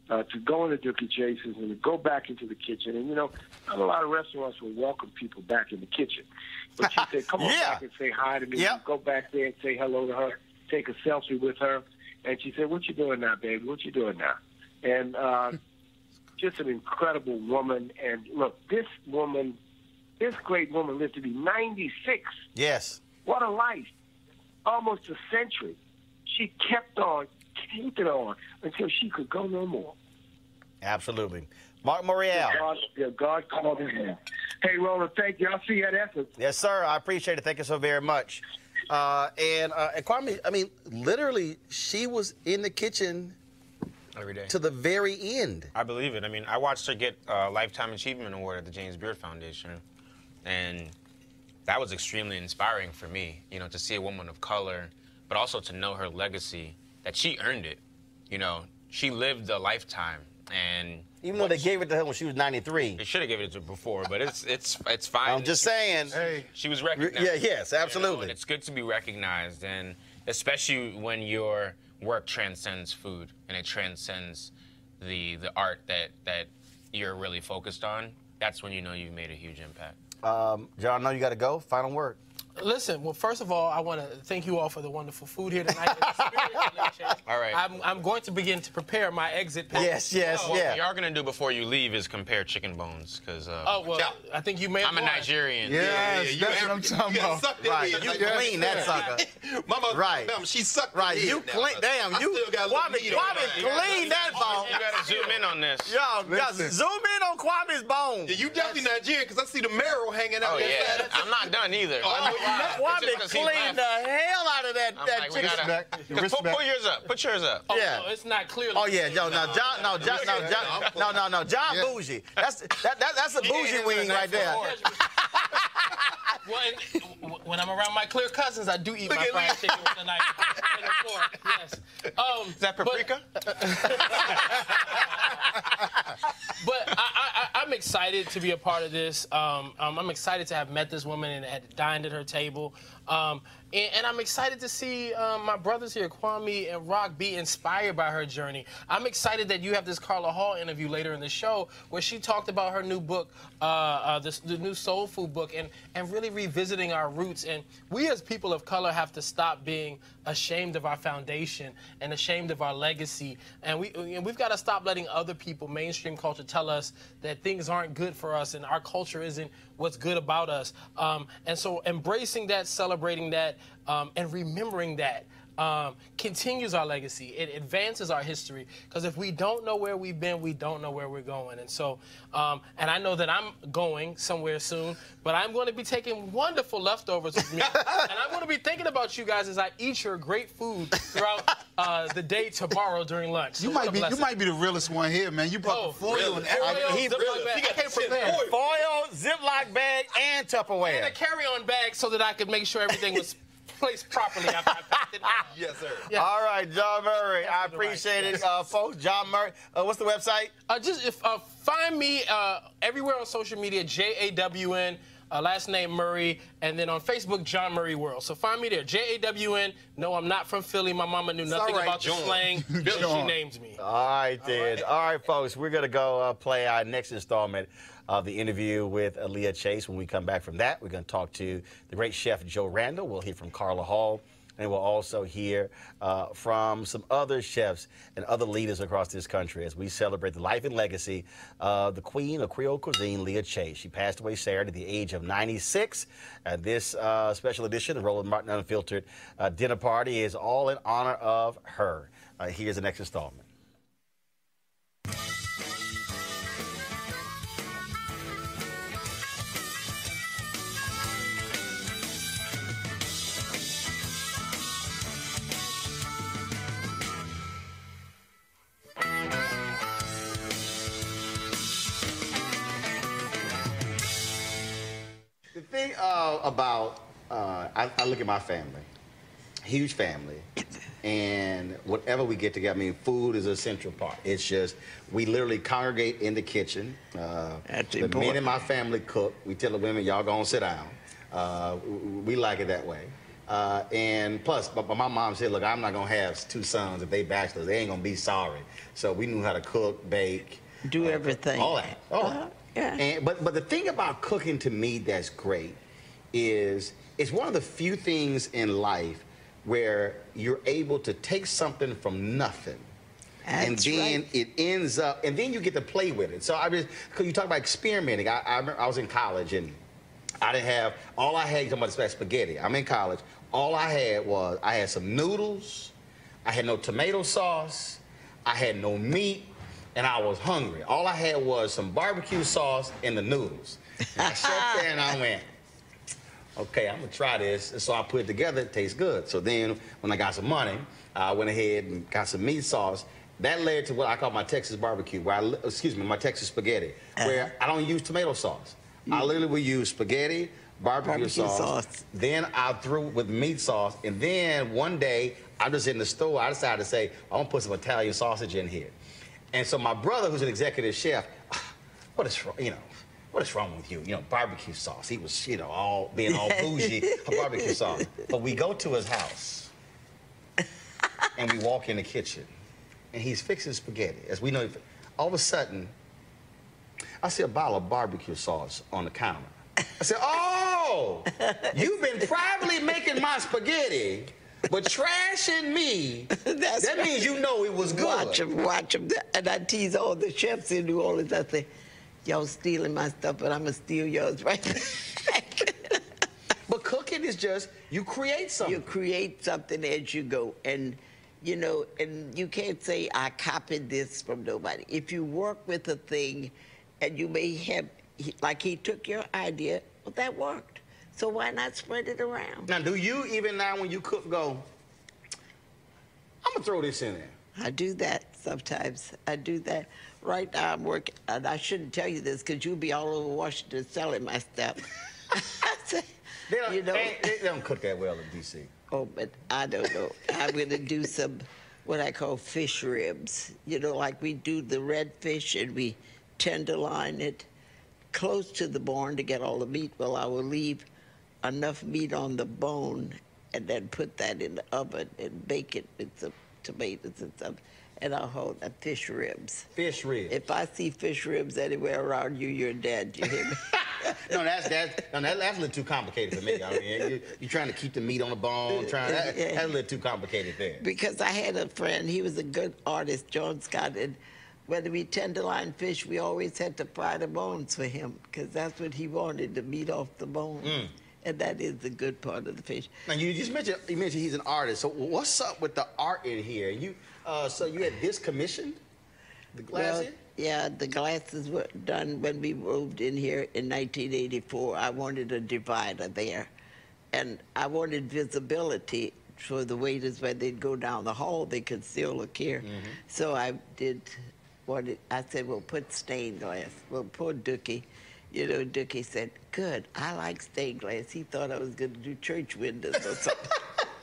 Speaker 13: uh, to go into Dooky Chase's and to go back into the kitchen. And you know, not a lot of restaurants will welcome people back in the kitchen, but she said, "Come on
Speaker 1: Yeah.
Speaker 13: back and say hi to me."
Speaker 1: Yep.
Speaker 13: Go back there and say hello to her. Take a selfie with her. And she said, "What you doing now, baby? What you doing now?" And uh, just an incredible woman. And look, this woman, this great woman, lived to be 96.
Speaker 1: Yes.
Speaker 13: What a life! Almost a century. She kept on, kept it on until she could go no more.
Speaker 1: Absolutely. Mark Morial.
Speaker 13: God, yeah, God called his name. Hey, Roland, thank you. I'll see you at Essence.
Speaker 1: Yes, sir. I appreciate it. Thank you so very much. Uh, and, uh, and Kwame, I mean, literally, she was in the kitchen
Speaker 10: every day
Speaker 1: to the very end.
Speaker 10: I believe it. I mean, I watched her get a Lifetime Achievement Award at the James Beard Foundation, and that was extremely inspiring for me. You know, to see a woman of color, but also to know her legacy that she earned it. You know, she lived a lifetime, and
Speaker 1: Even though they gave it to her when she was 93.
Speaker 10: they should have given it to her before, but it's it's it's fine.
Speaker 1: I'm just saying.
Speaker 10: hey, She was recognized.
Speaker 1: Yeah, yes,
Speaker 10: You know,
Speaker 1: absolutely.
Speaker 10: and it's good to be recognized, and especially when your work transcends food and it transcends the the art that that you're really focused on. That's when you know you've made a huge impact.
Speaker 1: Um, John, I know you got to go. Final word.
Speaker 3: Listen, well, first of all, I want to thank you all for the wonderful food here tonight. and the spirit of the chef.
Speaker 10: All right.
Speaker 3: I'm, I'm going to begin to prepare my exit package.
Speaker 10: Oh, What you are gonna do before you leave is compare chicken bones, because uh,
Speaker 3: Oh, well, I think you may have
Speaker 10: I'm a. Nigerian.
Speaker 7: Yes,
Speaker 10: you
Speaker 7: that's what I'm talking about.
Speaker 10: suck that
Speaker 1: Right, you
Speaker 10: Like,
Speaker 1: clean that sucker.
Speaker 6: Mama,
Speaker 1: Right.
Speaker 6: Alabama, she sucked
Speaker 1: Right, you clean. Damn,
Speaker 6: I
Speaker 1: you.
Speaker 6: still got a little
Speaker 1: Kwame,
Speaker 6: meat
Speaker 1: Kwame, clean that bone.
Speaker 10: You gotta zoom in on this.
Speaker 1: Yo, yo,
Speaker 6: Listen.
Speaker 1: zoom in on Kwame's bone.
Speaker 6: Yeah, you definitely Nigerian because I see the marrow hanging out
Speaker 10: Oh yeah, I'm not done either.
Speaker 6: I know you're not.
Speaker 1: Kwame
Speaker 10: Just 'cause he's
Speaker 1: cleaned the hell out of that,
Speaker 10: I'm
Speaker 1: that
Speaker 10: like,
Speaker 1: chicken.
Speaker 10: gotta, 'cause put, put yours up. Put yours up.
Speaker 3: Oh,
Speaker 1: Yeah.
Speaker 3: no, it's not clearly.
Speaker 1: Oh yeah, yo, no, John, no, John, no, John, no, no, no, John
Speaker 7: Yeah.
Speaker 1: bougie. That's that, that that's a bougie wing right there.
Speaker 3: Well, and when I'm around my clear cousins, I do eat my
Speaker 6: at-
Speaker 3: fried chicken with a knife and a fork. Yes. Um,
Speaker 10: Is that paprika?
Speaker 3: but I, I, I- I'm excited to be a part of this. Um, um, I'm excited to have met this woman and had dined at her table. Um, and, and I'm excited to see um, my brothers here, Kwame and Rock, be inspired by her journey. I'm excited that you have this Carla Hall interview later in the show where she talked about her new book, uh, uh, this, the new soul food book, and, and really revisiting our roots. And we as people of color have to stop being ashamed of our foundation and ashamed of our legacy. And, we, we've got to stop letting other people, mainstream culture, tell us that things aren't good for us and our culture isn't what's good about us. Um, and so embracing that, celebrating that, um, and remembering that um, continues our legacy. It advances our history. Because if we don't know where we've been, we don't know where we're going. And so, um, and I know that I'm going somewhere soon, but I'm going to be taking wonderful leftovers with me. and I'm going to be thinking about you guys as I eat your great food throughout uh, the day tomorrow during lunch.
Speaker 7: You
Speaker 3: So what
Speaker 7: might be you might be the realest one here, man. You brought
Speaker 3: Oh,
Speaker 7: the foil
Speaker 3: really?
Speaker 7: and
Speaker 3: Foil,
Speaker 7: everything.
Speaker 1: he-
Speaker 3: Ziploc bag. I came prepared.
Speaker 1: Foil, Ziploc bag, and Tupperware.
Speaker 3: And a carry-on bag so that I could make sure everything was placed properly after I packed it.
Speaker 6: Yes, sir.
Speaker 3: Yeah.
Speaker 1: All right, Jawn Murray. I
Speaker 3: That's the right.
Speaker 1: appreciate it, uh, folks. Jawn Murray. Uh, what's the website?
Speaker 3: Uh, just if uh, find me uh, everywhere on social media, J A W N. Uh, last name Murray, and then on Facebook, Jawn Murray World. So find me there, J A W N. No, I'm not from Philly. My mama knew nothing
Speaker 6: all right,
Speaker 3: about the slang. so she
Speaker 7: Jawn.
Speaker 3: named me.
Speaker 1: All right, then. All right, folks. We're going to go uh, play our next installment of the interview with Leah Chase. When we come back from that, we're going to talk to the great chef Joe Randall. We'll hear from Carla Hall. And we'll also hear uh, from some other chefs and other leaders across this country as we celebrate the life and legacy of the queen of Creole cuisine, Leah Chase. She passed away Saturday at the age of 96. And this uh, special edition of Roland Martin Unfiltered uh, Dinner Party is all in honor of her. Uh, here's the next installment. All about. Uh, I, I look at my family, huge family, and whatever we get together. I mean, food is a central part. It's just we literally congregate in the kitchen. Uh,
Speaker 4: That's
Speaker 1: the men in my family cook. We tell the women, y'all go and sit down. Uh, we like it that way. Uh, and plus, but, but my mom said, look, I'm not gonna have two sons if they bachelors. They ain't gonna be sorry. So we knew how to cook, bake,
Speaker 4: Do everything.
Speaker 1: all that. All
Speaker 4: Uh-huh,
Speaker 1: that.
Speaker 4: Yeah.
Speaker 1: And, but but the thing about cooking to me that's great is it's one of the few things in life where you're able to take something from nothing. and then
Speaker 4: right.
Speaker 1: it ends up, and then you get to play with it. So I just, because you talk about experimenting. I, I remember I was in college and I didn't have, all I had, talking about spaghetti. I'm in college. All I had was, I had some noodles, I had no tomato sauce, I had no meat, and I was hungry. All I had was some barbecue sauce and the noodles. And I sat there and I went, okay, I'm gonna try this. And so I put it together, it tastes good. So then when I got some money, I went ahead and got some meat sauce. That led to what I call my Texas barbecue, where I, excuse me, my Texas spaghetti, uh-huh. where I don't use tomato sauce. I mm. literally will use spaghetti, barbecue,
Speaker 4: Barbecue
Speaker 1: sauce,
Speaker 4: sauce.
Speaker 1: then I threw with meat sauce, and then one day I'm just in the store. I decided to say I'm gonna put some Italian sausage in here, and so my brother, who's an executive chef, what is wrong? You know, what is wrong with you? You know, barbecue sauce. He was, you know, all being all bougie for barbecue sauce. But we go to his house, and we walk in the kitchen, and he's fixing spaghetti. As we know, all of a sudden, I see a bottle of barbecue sauce on the counter. I said, "Oh, you've been privately making my spaghetti, but trashing me. That means you know it was good."
Speaker 4: Watch them, watch them. And I tease all the chefs in New Orleans. I say, y'all stealing my stuff, but I'm going to steal yours right
Speaker 1: But cooking is just you create something.
Speaker 4: You create something as you go. And, you know, and you can't say, I copied this from nobody. If you work with a thing and you may have, like he took your idea, well, that worked. So why not spread it around?
Speaker 1: Now, do you even now when you cook go? I'm gonna throw this in there.
Speaker 4: I do that sometimes. I do that. Right now I'm working, and I shouldn't tell you this because you'll be all over Washington selling my stuff.
Speaker 1: They don't,
Speaker 4: You know-
Speaker 1: they, they don't cook that well in D.C.
Speaker 4: Oh, but I don't know. I'm going to do some what I call fish ribs. You know, like we do the red fish and we tenderloin it close to the bone to get all the meat. Well, I will leave enough meat on the bone and then put that in the oven and bake it with some tomatoes and stuff. And I'll hold fish ribs.
Speaker 1: Fish ribs.
Speaker 4: If I see fish ribs anywhere around you, you're dead. You hear me?
Speaker 1: no, that's that's no, that, that's a little too complicated for me. I mean, you, you're trying to keep the meat on the bone. Trying that, that's a little too complicated there.
Speaker 4: because I had a friend, he was a good artist, John Scott, and when we tenderloin fish, we always had to fry the bones for him because that's what he wanted, the meat off the bone.
Speaker 1: Mm.
Speaker 4: And that is the good part of the fish.
Speaker 1: Now you just mentioned you mentioned he's an artist. So what's up with the art in here? You uh, so you had this commissioned the glass
Speaker 4: Well, yeah, the glasses were done when we moved in here in 1984. I wanted a divider there, and I wanted visibility for the waiters when they'd go down the hall, they could still look here. So I did what it, I said, We'll put stained glass. Well, poor Dooky, you know, Dooky said, good, I like stained glass. He thought I was going to do church windows or something.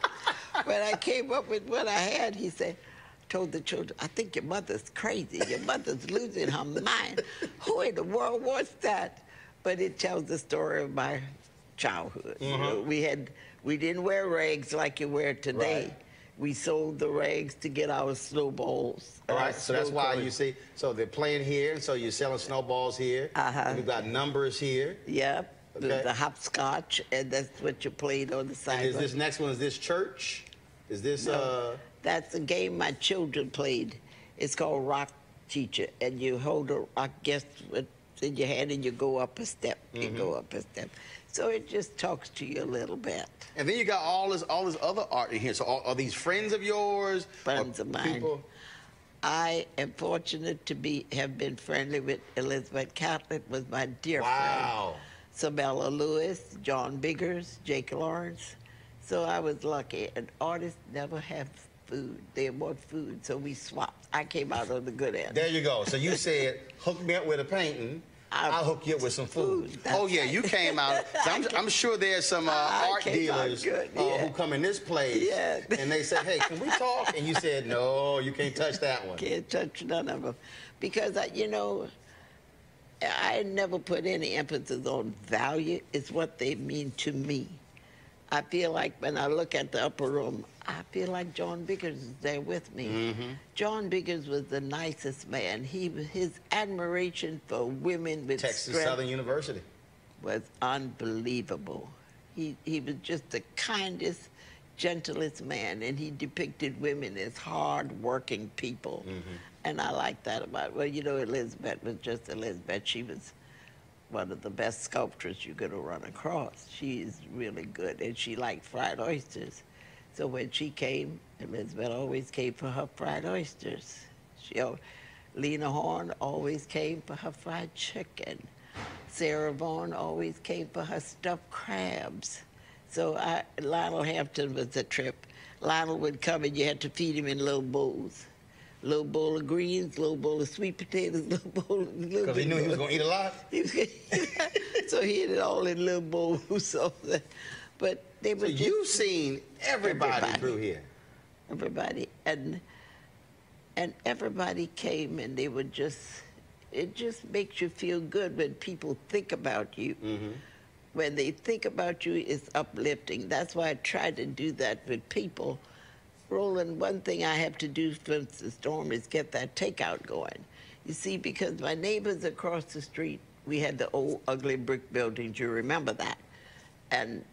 Speaker 4: when I came up with what I had, he said, told the children, I think your mother's crazy. Your mother's losing her mind. Who in the world wants that? But it tells the story of my childhood. You know,
Speaker 1: Mhm.
Speaker 4: we had, we didn't wear rags like you wear today.
Speaker 1: Right.
Speaker 4: We sold the rags to get our snowballs.
Speaker 1: All right, so that's why you see. So they're playing here. So you're selling snowballs here.
Speaker 4: Uh-huh.
Speaker 1: And We've got numbers here.
Speaker 4: Yep. The,
Speaker 1: Okay.
Speaker 4: the hopscotch, and that's what you played on the side.
Speaker 1: And is this next one? Is this church? Is this
Speaker 4: No,
Speaker 1: uh?
Speaker 4: That's a game my children played. It's called Rock Teacher, and you hold a rock guess in your hand, and you go up a step. You
Speaker 1: Mhm.
Speaker 4: go up a step. So it just talks to you a little bit.
Speaker 1: And then you got all this all this other art in here. So are, are these friends of yours?
Speaker 4: Friends of mine.
Speaker 1: People?
Speaker 4: I am fortunate to be have been friendly with Elizabeth Catlett, was my dear
Speaker 1: Wow.
Speaker 4: friend. Samella Lewis, John Biggers, Jake Lawrence. So I was lucky. And artists never have food. They want food, so we swapped. I came out on the good end.
Speaker 1: There you go. So you said hook me up with a painting. I'll hook you up with some food.
Speaker 4: That's
Speaker 1: oh yeah, you came out. I'm, I'm sure there's some uh, art dealers
Speaker 4: good,
Speaker 1: uh, who come in this place
Speaker 4: Yeah.
Speaker 1: and they say, "Hey, can we talk?" And you said, "No, you can't touch that one."
Speaker 4: Can't touch none of them. Because, I, you know, I never put any emphasis on value. It's what they mean to me. I feel like when I look at the upper room, I feel like John Biggers is there with me.
Speaker 1: Mm-hmm.
Speaker 4: John Biggers was the nicest man. He his admiration for women with
Speaker 1: Texas
Speaker 4: strength
Speaker 1: Southern University.
Speaker 4: was unbelievable. He he was just the kindest, gentlest man, and he depicted women as hard-working people. And I like that about. Well, you know, Elizabeth was just Elizabeth. She was one of the best sculptors you're going to run across. She's really good, and she liked fried oysters. So when she came, Elizabeth always came for her fried oysters. She, Lena Horne always came for her fried chicken. Sarah Vaughan always came for her stuffed crabs. So I, Lionel Hampton was the trip. Lionel would come and you had to feed him in little bowls. Little bowl of greens, little bowl of sweet potatoes, little bowl of...
Speaker 1: Because he knew he was going to eat a lot.
Speaker 4: He was gonna- so he had it all in little bowls. So that, but they were
Speaker 1: So you've seen everybody,
Speaker 4: Everybody.
Speaker 1: through here.
Speaker 4: everybody. And and everybody came and they were just it just makes you feel good when people think about you. Mm-hmm. When they think about you it's uplifting. That's why i try to do that with people. Roland one thing i have to do since the storm is get that takeout going. You see because my neighbors across the street we had the old ugly brick buildings you remember that? And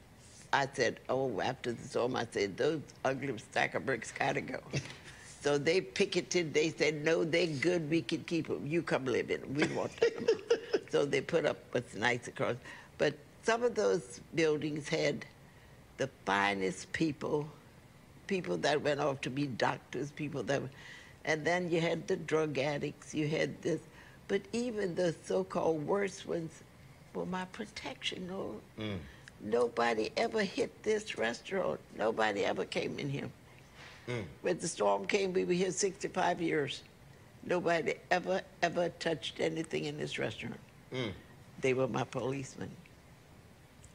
Speaker 4: I said, oh, after the storm, I said, those ugly stack of bricks gotta go. so they picketed, they said, no, they're good, we can keep them. You come live in them, we won't them. so they put up what's nice across. But some of those buildings had the finest people, people that went off to be doctors, people that, and then you had the drug addicts, you had this, but even the so-called worst ones were my protection. No, nobody ever hit this restaurant. Nobody ever came in here. Mm. When the storm came, we were here 65 years. Nobody ever, ever touched anything in this restaurant. Mm. They were my policemen.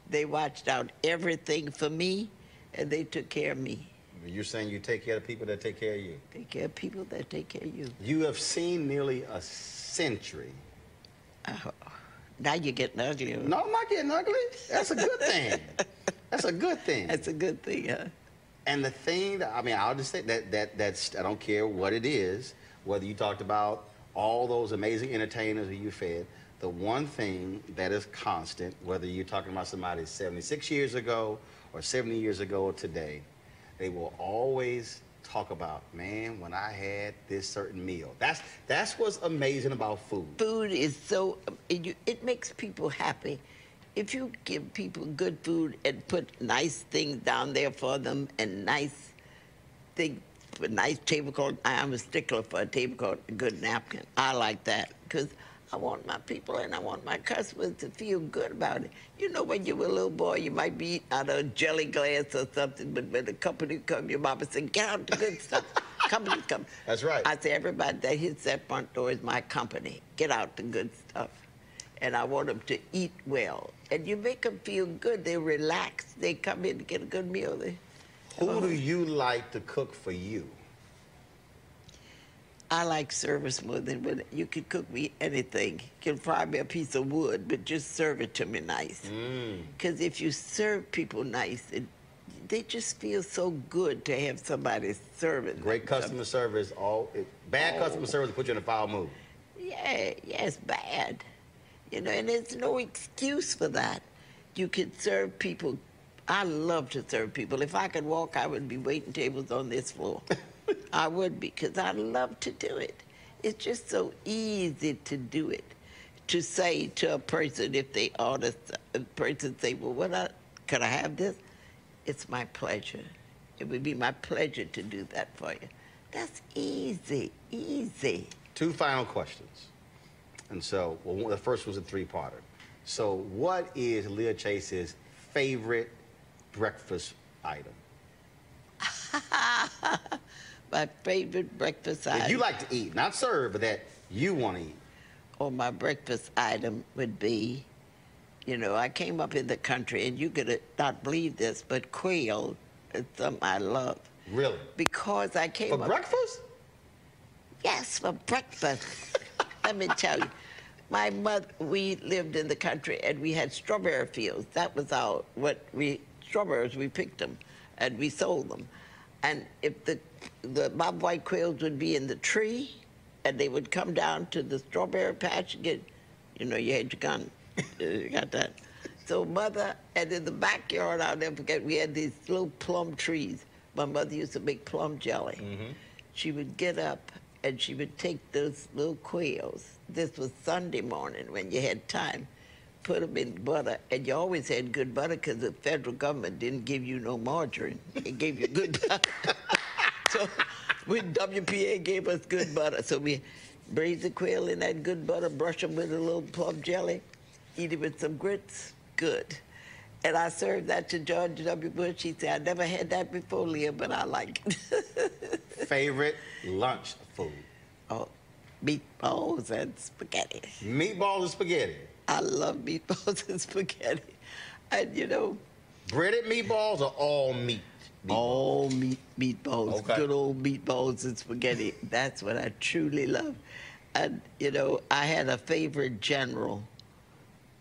Speaker 4: They watched out everything for me, and they took care of me.
Speaker 1: You're saying you take care of people that take care of you.
Speaker 4: Take care of people that take care of you.
Speaker 1: You have seen nearly a century.
Speaker 4: Now you're getting ugly.
Speaker 1: No, I'm not getting ugly. That's a good thing. That's a good thing.
Speaker 4: That's a good thing, huh?
Speaker 1: And the thing that I mean, I'll just say that that that's I don't care what it is, whether you talked about all those amazing entertainers who you fed. The one thing that is constant, whether you're talking about somebody 76 years ago or 70 years ago or today, they will always talk about, man, when I had this certain meal. That's that's what's amazing about food.
Speaker 4: Food is so, it, it makes people happy. If you give people good food and put nice things down there for them and nice thing, a nice tablecloth, I'm a stickler for a tablecloth, a good napkin. I like that because I want my people and I want my customers to feel good about it. You know, when you were a little boy, you might be eating out of a jelly glass or something, but when the company come, your mama said, get out the good stuff. company come.
Speaker 1: That's right.
Speaker 4: I say, everybody that hits that front door is my company. Get out the good stuff. And I want them to eat well. And you make them feel good. They relax. They come in to get a good meal. They,
Speaker 1: Who do you like to cook for you?
Speaker 4: I like service more than when you can cook me anything. You can fry me a piece of wood, but just serve it to me nice.
Speaker 1: Mm.
Speaker 4: Because if you serve people nice, it, they just feel so good to have somebody serving.
Speaker 1: Great customer service. All it, bad
Speaker 4: Oh.
Speaker 1: customer service put you in a foul mood.
Speaker 4: Yeah, yeah, it's bad. You know, and there's no excuse for that. You can serve people. I love to serve people. If I could walk, I would be waiting tables on this floor. I would because I love to do it. It's just so easy to do it. To say to a person if they order, a person say, "Well, what I, could I have this?" It's my pleasure. It would be my pleasure to do that for you. That's easy, easy.
Speaker 1: Two final questions. And so, well, the first was a three-parter. So, what is Leah Chase's favorite breakfast item?
Speaker 4: my favorite breakfast
Speaker 1: That
Speaker 4: item.
Speaker 1: you like to eat, not serve, but that you want to eat.
Speaker 4: or my breakfast item would be, you know, I came up in the country, and you could not believe this, but quail is something I love.
Speaker 1: Really?
Speaker 4: Because I came up
Speaker 1: For
Speaker 4: up.
Speaker 1: breakfast?
Speaker 4: Yes, for breakfast. Let me tell you, my mother, we lived in the country and we had strawberry fields. That was our, what we, strawberries, we picked them and we sold them. And if the, the bob white quails would be in the tree and they would come down to the strawberry patch and get, you know, you had your gun. you got that. So mother, and in the backyard, I'll never forget, we had these little plum trees. My mother used to make plum jelly mm-hmm. she would get up and she would take those little quails. This was Sunday morning when you had time. Put them in butter, and you always had good butter because the federal government didn't give you no margarine. It gave you good butter. so when WPA gave us good butter, so we braise the quail in that good butter, brush them with a little plum jelly, eat it with some grits, good. And I served that to George W. Bush. He said, I never had that before, Leah, but I like it.
Speaker 1: Favorite lunch food?
Speaker 4: Oh, meatballs and spaghetti.
Speaker 1: Meatballs and spaghetti.
Speaker 4: I love meatballs and spaghetti. And you know,
Speaker 1: Breaded meatballs or all meat?
Speaker 4: All meat meatballs,
Speaker 1: Okay.
Speaker 4: good old meatballs and spaghetti. That's what I truly love. And you know, I had a favorite general,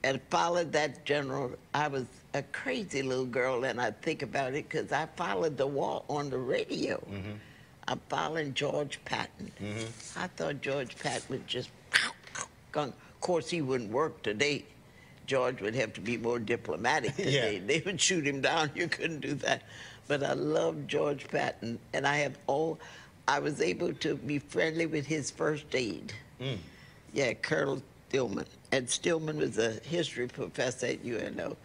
Speaker 4: and followed that general. I was a crazy little girl, and I think about it because I followed the war on the radio. Mm-hmm. I'm following George Patton. Mm-hmm. I thought George Patton would just gone. Of course, he wouldn't work today. George would have to be more diplomatic today. They would shoot him down. You couldn't do that. But I love George Patton, and I have all. I was able to be friendly with his first aide. Yeah, Colonel Stillman. And Stillman was a history professor at UNO.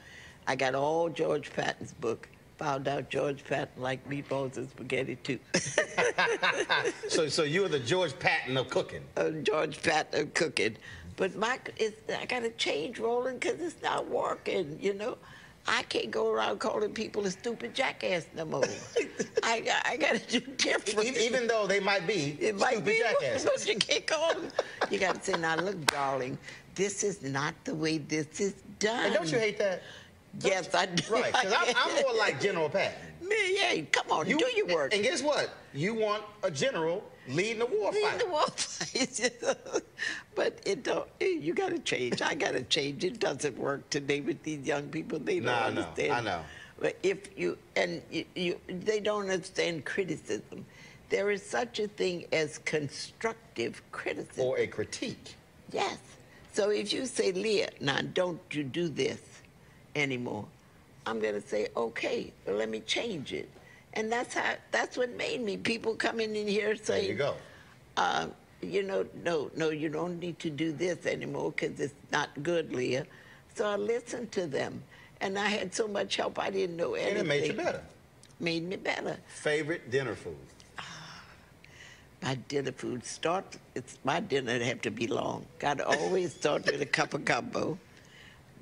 Speaker 4: I got all George Patton's book. Found out George Patton liked meatballs and spaghetti too.
Speaker 1: So, so you were the George Patton of cooking.
Speaker 4: uh, George Patton of cooking. But my, I got to change, Roland, because it's not working, you know. I can't go around calling people a stupid jackass no more. I, I got to do different.
Speaker 1: Even though they might be
Speaker 4: It might
Speaker 1: stupid
Speaker 4: be,
Speaker 1: jackasses.
Speaker 4: but you can't call them. You got to say, now look, darling, this is not the way this is done.
Speaker 1: And don't you hate that?
Speaker 4: Yes, I do.
Speaker 1: Right, because I'm, I'm more like General Patton.
Speaker 4: Man, yeah, come on, you, do your work.
Speaker 1: And guess what? You want a general leading the war
Speaker 4: Lead
Speaker 1: fight.
Speaker 4: the war fight. but it don't. You got to change. I got to change. It doesn't work today with these young people. They don't
Speaker 1: No, I know,
Speaker 4: understand.
Speaker 1: I know.
Speaker 4: But if you and you, you, they don't understand criticism. There is such a thing as constructive criticism.
Speaker 1: Or a critique.
Speaker 4: Yes. So if you say, Leah, now don't you do this anymore, I'm going to say, okay, well, let me change it. And that's how. That's what made me. People coming in here saying,
Speaker 1: There you go.
Speaker 4: uh, you know, no, no, you don't need to do this anymore because it's not good, Leah. So I listened to them, and I had so much help I didn't know anything.
Speaker 1: And it made you better.
Speaker 4: Made me better.
Speaker 1: Favorite dinner food?
Speaker 4: My dinner food start. It's my dinner have to be long. Got to always start with a cup of gumbo.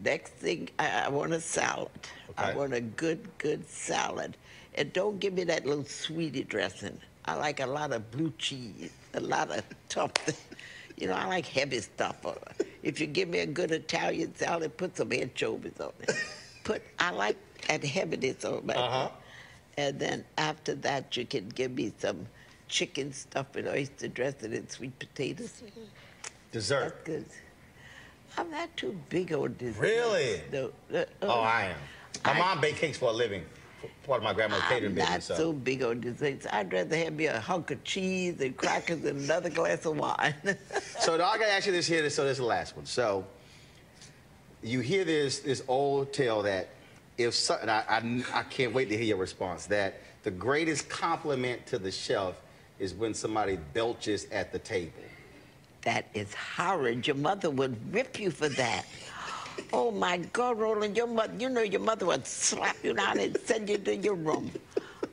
Speaker 4: Next thing, I, I want a salad. I want a good, good salad, and don't give me that little sweetie dressing. I like a lot of blue cheese, a lot of tough. things. You know, I like heavy stuff. If you give me a good Italian salad, put some anchovies on it. Put I like that heaviness on my.
Speaker 1: Uh-huh.
Speaker 4: And then after that, you can give me some chicken stuffed with oyster dressing and sweet potatoes.
Speaker 1: Dessert.
Speaker 4: That's good. I'm not too big on dessert.
Speaker 1: Really?
Speaker 4: No. uh,
Speaker 1: Oh, I am. My
Speaker 4: I-
Speaker 1: mom baked cakes for a living. Part of my grandma's catering
Speaker 4: I'm not
Speaker 1: business.
Speaker 4: so big on desserts. I'd rather have me a hunk of cheese and crackers and another glass of wine.
Speaker 1: So now I gotta ask you this here. So this is the last one. So you hear this this old tale that if so, and I, I I can't wait to hear your response. That the greatest compliment to the chef is when somebody belches at the table.
Speaker 4: That is horrid. Your mother would rip you for that. Oh my God, Roland, your mother, you know your mother would slap you down and send you to your room.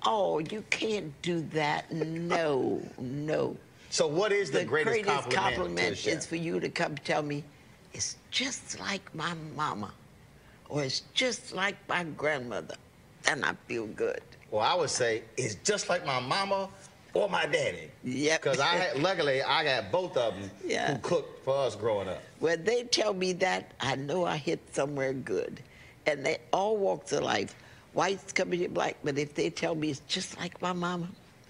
Speaker 4: Oh, you can't do that. No, no.
Speaker 1: So what is the, greatest, compliment, to the
Speaker 4: compliment
Speaker 1: chef?
Speaker 4: is for you to come tell me, it's just like my mama, or it's just like my grandmother. and I feel good.
Speaker 1: Well, I would say it's just like my mama
Speaker 8: or my daddy.
Speaker 4: Yep.
Speaker 8: Because I had, luckily I got both of them
Speaker 4: Yeah.
Speaker 8: who cooked for us growing up.
Speaker 4: When they tell me that, I know I hit somewhere good. And they all walks of life, whites, coming to black, but if they tell me it's just like my mama,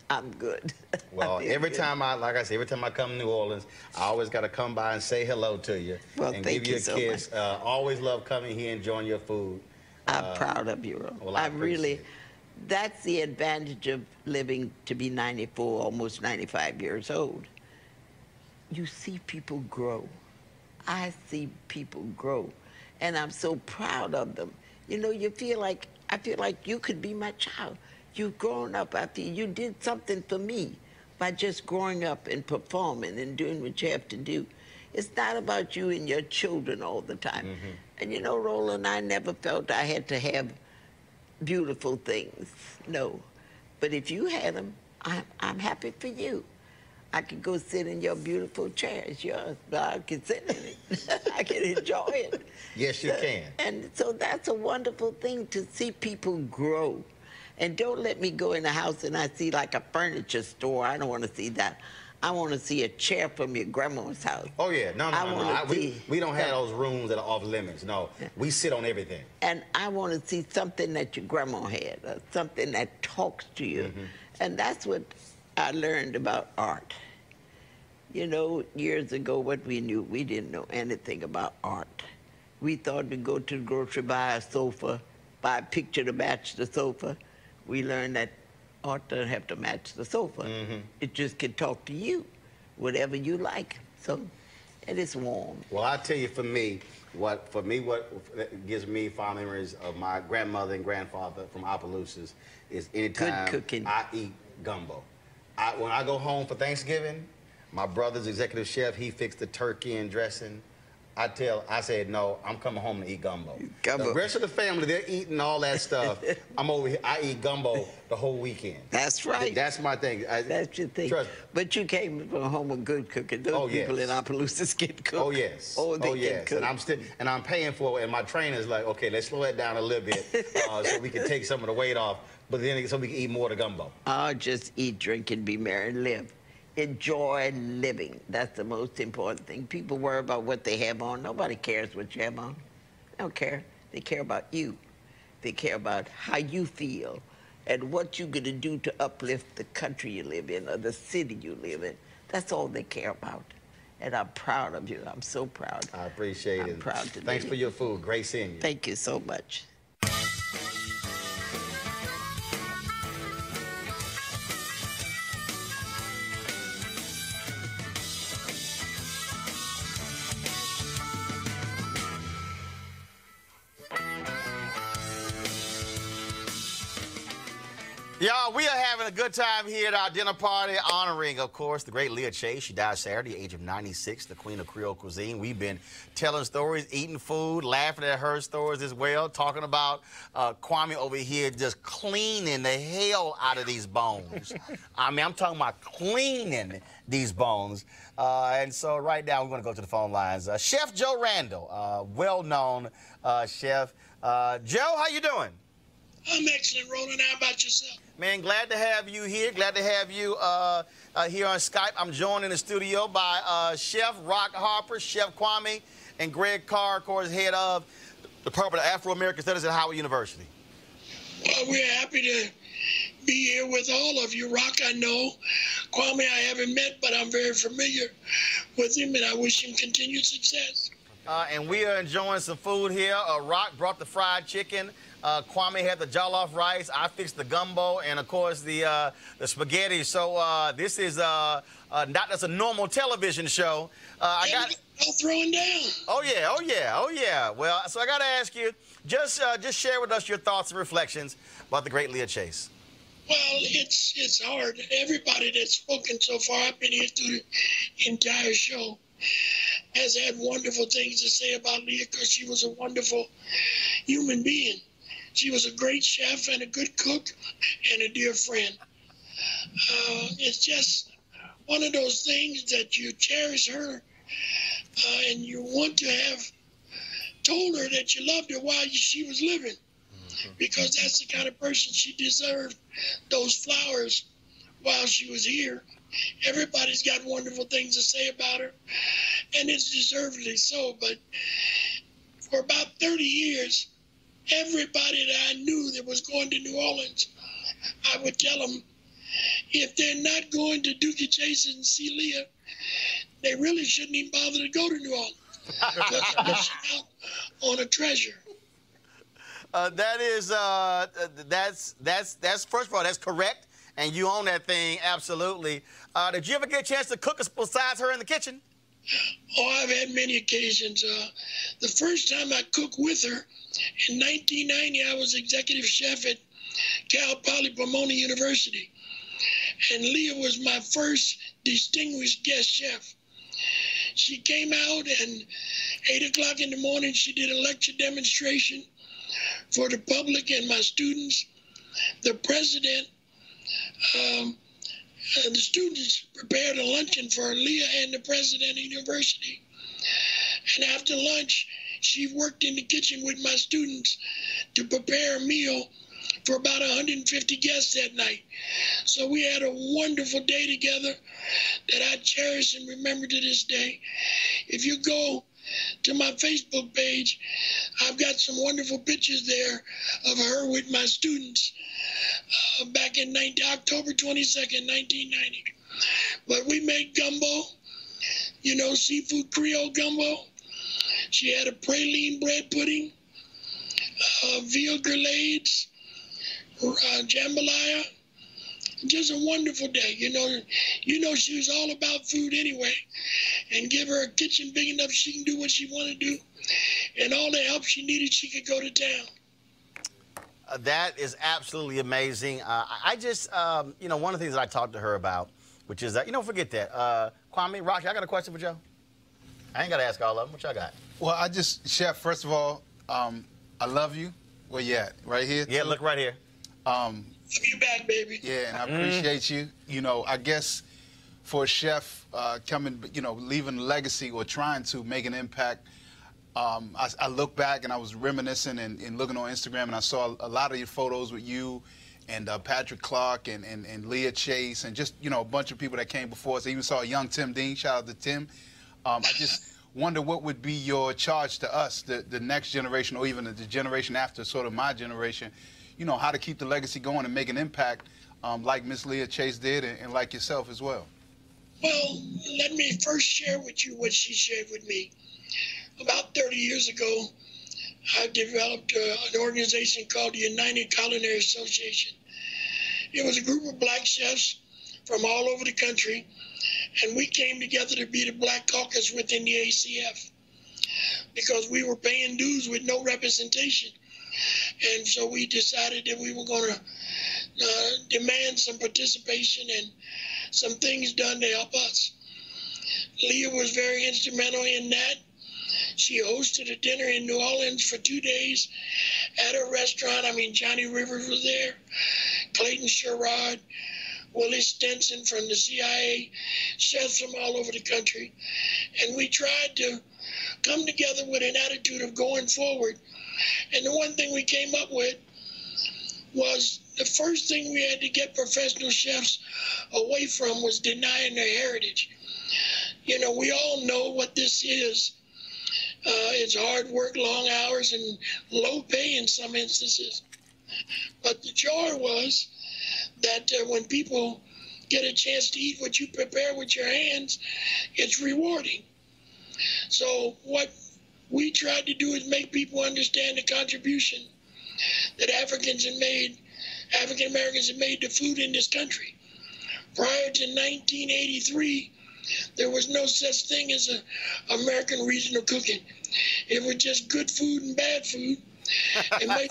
Speaker 4: I'm good.
Speaker 8: Well, every
Speaker 4: good.
Speaker 8: time I, like I said, every time I come to New Orleans, I always got to come by and say hello to you
Speaker 4: Well,
Speaker 8: and
Speaker 4: thank
Speaker 8: give you,
Speaker 4: you
Speaker 8: a
Speaker 4: so
Speaker 8: kiss. Uh, always love coming here, and enjoying your food.
Speaker 4: I'm
Speaker 8: Uh,
Speaker 4: proud of you.
Speaker 8: Well, I
Speaker 4: I'm really, that's the advantage of living to be 94, almost 95 years old. You see people grow. I see people grow, and I'm so proud of them. You know, you feel like I feel like you could be my child. You've grown up after you did something for me by just growing up and performing and doing what you have to do. It's not about you and your children all the time. Mm-hmm. And you know, Roland, I never felt I had to have beautiful things. No. But if you had them, I'm, I'm happy for you. I could go sit in your beautiful chair. It's yours, but I can sit in it. I can enjoy it.
Speaker 8: Yes, you
Speaker 4: So-
Speaker 8: can.
Speaker 4: And so that's a wonderful thing to see people grow. And don't let me go in the house and I see like a furniture store. I don't want to see that. I want to see a chair from your grandma's house.
Speaker 8: Oh yeah, no, no,
Speaker 4: I
Speaker 8: no, no. I- we, we don't have those rooms that are off limits. No, we sit on everything.
Speaker 4: And I want to see something that your grandma had, or something that talks to you.
Speaker 8: Mm-hmm.
Speaker 4: And that's what I learned about art. You know, years ago, what we knew, we didn't know anything about art. We thought to go to the grocery, buy a sofa, buy a picture to match the sofa. We learned that art doesn't have to match the sofa.
Speaker 8: Mm-hmm.
Speaker 4: It just can talk to you, whatever you like. So, it is warm.
Speaker 8: Well, I tell you, for me, what for me, what gives me fond memories of my grandmother and grandfather from Opelousas is anytime. I eat gumbo. I, when I go home for Thanksgiving, my brother's executive chef, he fixed the turkey and dressing. I tell, I said, no, I'm coming home to eat gumbo.
Speaker 4: Gumbo.
Speaker 8: The rest of the family, they're eating all that stuff. I'm over here, I eat gumbo the whole weekend.
Speaker 4: That's right.
Speaker 8: That's my thing. I,
Speaker 4: That's your thing.
Speaker 8: Trust
Speaker 4: But you came from a home of good cooking. Those
Speaker 8: Oh,
Speaker 4: people
Speaker 8: yes.
Speaker 4: in Opelousas can cook.
Speaker 8: Oh yes.
Speaker 4: Oh, they
Speaker 8: oh yes.
Speaker 4: cook.
Speaker 8: And I'm still and I'm paying for it. And my trainer's like, okay, let's slow it down a little bit uh, so we can take some of the weight off. But then so we can eat more of the gumbo.
Speaker 4: I'll just eat, drink, and be merry and live. Enjoy living. That's the most important thing. People worry about what they have on. Nobody cares what you have on. They don't care. They care about you. They care about how you feel and what you're going to do to uplift the country you live in or the city you live in. That's all they care about. And I'm proud of you. I'm so proud.
Speaker 8: I appreciate
Speaker 4: I'm
Speaker 8: it.
Speaker 4: proud to
Speaker 8: Thanks for your food. Great seeing you.
Speaker 4: Thank you so much.
Speaker 1: Y'all, we are having a good time here at our dinner party, honoring, of course, the great Leah Chase. She died Saturday, age of 96, the queen of Creole cuisine. We've been telling stories, eating food, laughing at her stories as well, talking about uh, Kwame over here just cleaning the hell out of these bones. I mean, I'm talking about cleaning these bones. Uh, and so right now, we're going to go to the phone lines. Uh, chef Joe Randall, uh, well-known uh, chef. Uh, Joe, how you doing?
Speaker 14: I'm excellent, Roland. How about yourself?
Speaker 1: Man, glad to have you here. Glad to have you uh, uh, here on Skype. I'm joined in the studio by uh, Chef Rock Harper, Chef Kwame, and Greg Carr, of course, head of the Department of Afro American Studies at Howard University.
Speaker 14: Well, we're happy to be here with all of you. Rock, I know. Kwame, I haven't met, but I'm very familiar with him, and I wish him continued success.
Speaker 1: Uh, and we are enjoying some food here. Uh, Rock brought the fried chicken. Uh, Kwame had the jollof rice. I fixed the gumbo, and of course the uh, the spaghetti. So uh, this is uh, uh, not just a normal television show. Uh, I got.
Speaker 14: No throwing down.
Speaker 1: Oh yeah, oh yeah, oh yeah. Well, so I got to ask you, just uh, just share with us your thoughts and reflections about the great Leah Chase.
Speaker 14: Well, it's it's hard. Everybody that's spoken so far, I've been here through the entire show, has had wonderful things to say about Leah because she was a wonderful human being. She was a great chef and a good cook and a dear friend. Uh, it's just one of those things that you cherish her uh, and you want to have told her that you loved her while she was living because that's the kind of person she deserved those flowers while she was here. Everybody's got wonderful things to say about her, and it's deservedly so. But for about 30 years, everybody that I knew that was going to New Orleans, I would tell them if they're not going to Dooky Chase and see Leah, they really shouldn't even bother to go to New Orleans. Because out on a treasure.
Speaker 1: Uh, that is uh, that's that's that's first of all that's correct, and you own that thing absolutely. Uh, did you ever get a chance to cook besides her in the kitchen?
Speaker 14: Oh, I've had many occasions. Uh, the first time I cooked with her in 1990, I was executive chef at Cal Poly Pomona University. And Leah was my first distinguished guest chef. She came out and 8 o'clock in the morning, she did a lecture demonstration for the public and my students. The president, um, and the students prepared a luncheon for Leah and the president of the university. And after lunch, she worked in the kitchen with my students to prepare a meal for about 150 guests that night. So we had a wonderful day together that I cherish and remember to this day. If you go to my Facebook page, I've got some wonderful pictures there of her with my students uh, back in 19, October 22nd, 1990. But we made gumbo, you know, seafood Creole gumbo. She had a praline bread pudding, uh, veal grillades, uh, jambalaya. Just a wonderful day. You know, you know she was all about food anyway, and give her a kitchen big enough she can do what she want to do, and all the help she needed, she could go to town.
Speaker 1: Uh, that is absolutely amazing. Uh, I I just, um, you know, one of the things that I talked to her about, which is that, you know, forget that. Uh, Kwame, Rocky, I got a question for Joe. I ain't got to ask all of them. What y'all got?
Speaker 7: Well, I just, Chef, first of all, um, I love you. Where you at? Right here?
Speaker 1: Yeah, look right here.
Speaker 7: Um,
Speaker 14: you back, baby.
Speaker 7: Yeah, and I
Speaker 1: Mm.
Speaker 7: appreciate you. You know, I guess for a chef uh, coming, you know, leaving a legacy or trying to make an impact, um, I, I look back and I was reminiscing and, and looking on Instagram and I saw a lot of your photos with you and uh, Patrick Clark and, and, and Leah Chase and just, you know, a bunch of people that came before us. I even saw a young Tim Dean. Shout out to Tim. Um, I just wonder what would be your charge to us, the, the next generation or even the generation after sort of my generation, you know, how to keep the legacy going and make an impact um, like Miss Leah Chase did and, and like yourself as well.
Speaker 14: Well, let me first share with you what she shared with me. About 30 years ago, I developed uh, an organization called the United Culinary Association. It was a group of black chefs from all over the country, and we came together to be the Black Caucus within the ACF because we were paying dues with no representation. And so we decided that we were going to uh, demand some participation and some things done to help us. Leah was very instrumental in that. She hosted a dinner in New Orleans for two days at a restaurant. I mean, Johnny Rivers was there, Clayton Sherrod, Willie Stinson from the CIA, chefs from all over the country. And we tried to come together with an attitude of going forward. And the one thing we came up with was the first thing we had to get professional chefs away from was denying their heritage. You know, we all know what this is. Uh, it's hard work, long hours, and low pay in some instances. But the joy was that uh, when people get a chance to eat what you prepare with your hands, it's rewarding. So what we tried to do is make people understand the contribution that Africans have made, African Americans have made to food in this country. Prior to 1983, there was no such thing as a American regional cooking. It was just good food and bad food. And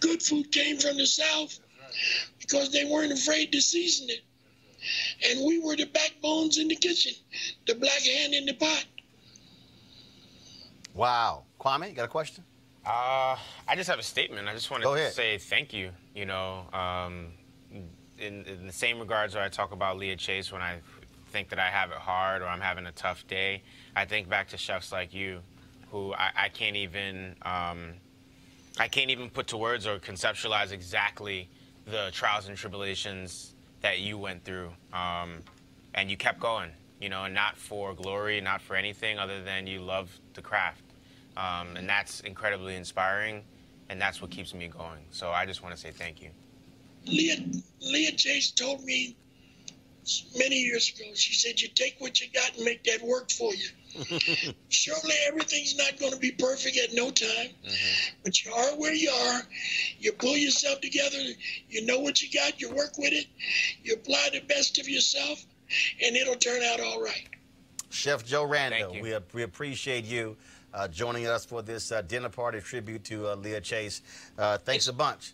Speaker 14: good food came from the South because they weren't afraid to season it. And we were the backbones in the kitchen, the black hand in the pot.
Speaker 1: Wow. Kwame, you got a question?
Speaker 10: Uh, I just have a statement. I just wanted
Speaker 1: Go
Speaker 10: to say thank you. You know, um, in, in the same regards where I talk about Leah Chase when I think that I have it hard or I'm having a tough day, I think back to chefs like you, who I, I can't even um, I can't even put to words or conceptualize exactly the trials and tribulations that you went through, um, and you kept going. You know, not for glory, not for anything other than you love the craft, um, and that's incredibly inspiring, and that's what keeps me going. So I just want to say thank you.
Speaker 14: Leah, Leah Chase told me many years ago, she said, you take what you got and make that work for you. Surely everything's not going to be perfect at no time, but you are where you are. You pull yourself together. You know what you got. You work with it. You apply the best of yourself, and it'll turn out all right.
Speaker 1: Chef Joe Randall, we, we appreciate you uh, joining us for this uh, dinner party tribute to uh, Leah Chase. Uh, thanks a bunch.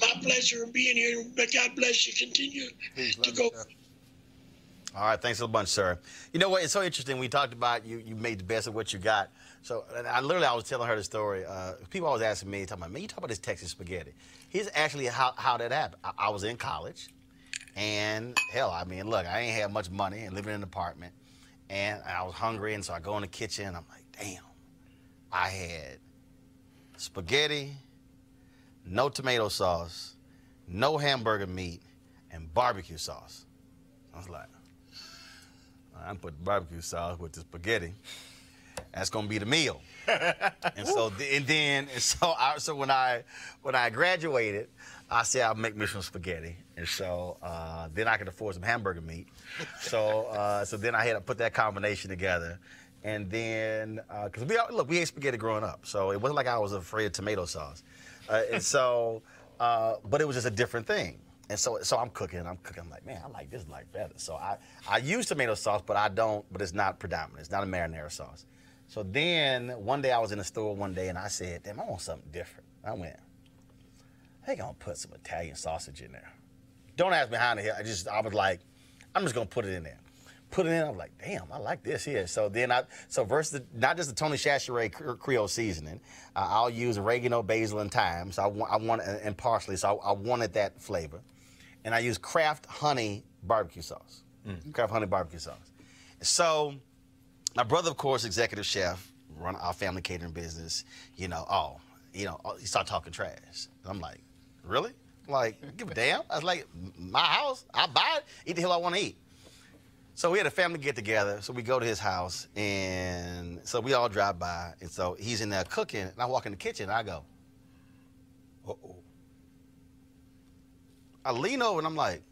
Speaker 14: My pleasure of being here. But God bless you. Continue to go.
Speaker 1: All right, thanks a bunch, sir. You know what? It's so interesting. We talked about you. You made the best of what you got. So, I literally, I was telling her the story. Uh, people always asking me, talking about, man, you talk about this Texas spaghetti. Here's actually how, how that happened. I, I was in college, and hell, I mean, look, I ain't had much money and living in an apartment, and I was hungry, and so I go in the kitchen. I'm like, damn, I had spaghetti, no tomato sauce, no hamburger meat, and barbecue sauce. I was like, I put barbecue sauce with the spaghetti. That's gonna be the meal. and so, and then, and so, I, so when I, when I graduated, I said I'll make me some spaghetti, and so uh, then I could afford some hamburger meat. So, uh, so then I had to put that combination together, and then because we look, we ate spaghetti growing up, so it wasn't like I was afraid of tomato sauce, uh, and so, uh, but it was just a different thing. And so, so I'm cooking. I'm cooking. I'm like, man, I like this like better. So I, I use tomato sauce, but I don't. But it's not predominant. It's not a marinara sauce. So then one day I was in the store one day and I said, damn, I want something different. I went, hey, I'm gonna put some Italian sausage in there. Don't ask me how in the hell. I just I was like, I'm just gonna put it in there. Put it in. I'm like, damn, I like this here. So then I so versus the, not just the Tony Chachere Cre- Creole seasoning, uh, I'll use oregano, basil, and thyme. So I want I want and parsley. So I, I wanted that flavor, and I use Kraft Honey barbecue sauce. Kraft Honey barbecue sauce. So my brother, of course, executive chef, run our family catering business. You know, oh, you know, oh, he started talking trash. And I'm like, really? Like, give a damn. I was like, my house, I buy it, eat the hell I want to eat. So we had a family get together. So we go to his house, and so we all drive by, and so he's in there cooking, and I walk in the kitchen, and I go, uh oh. I lean over, and I'm like,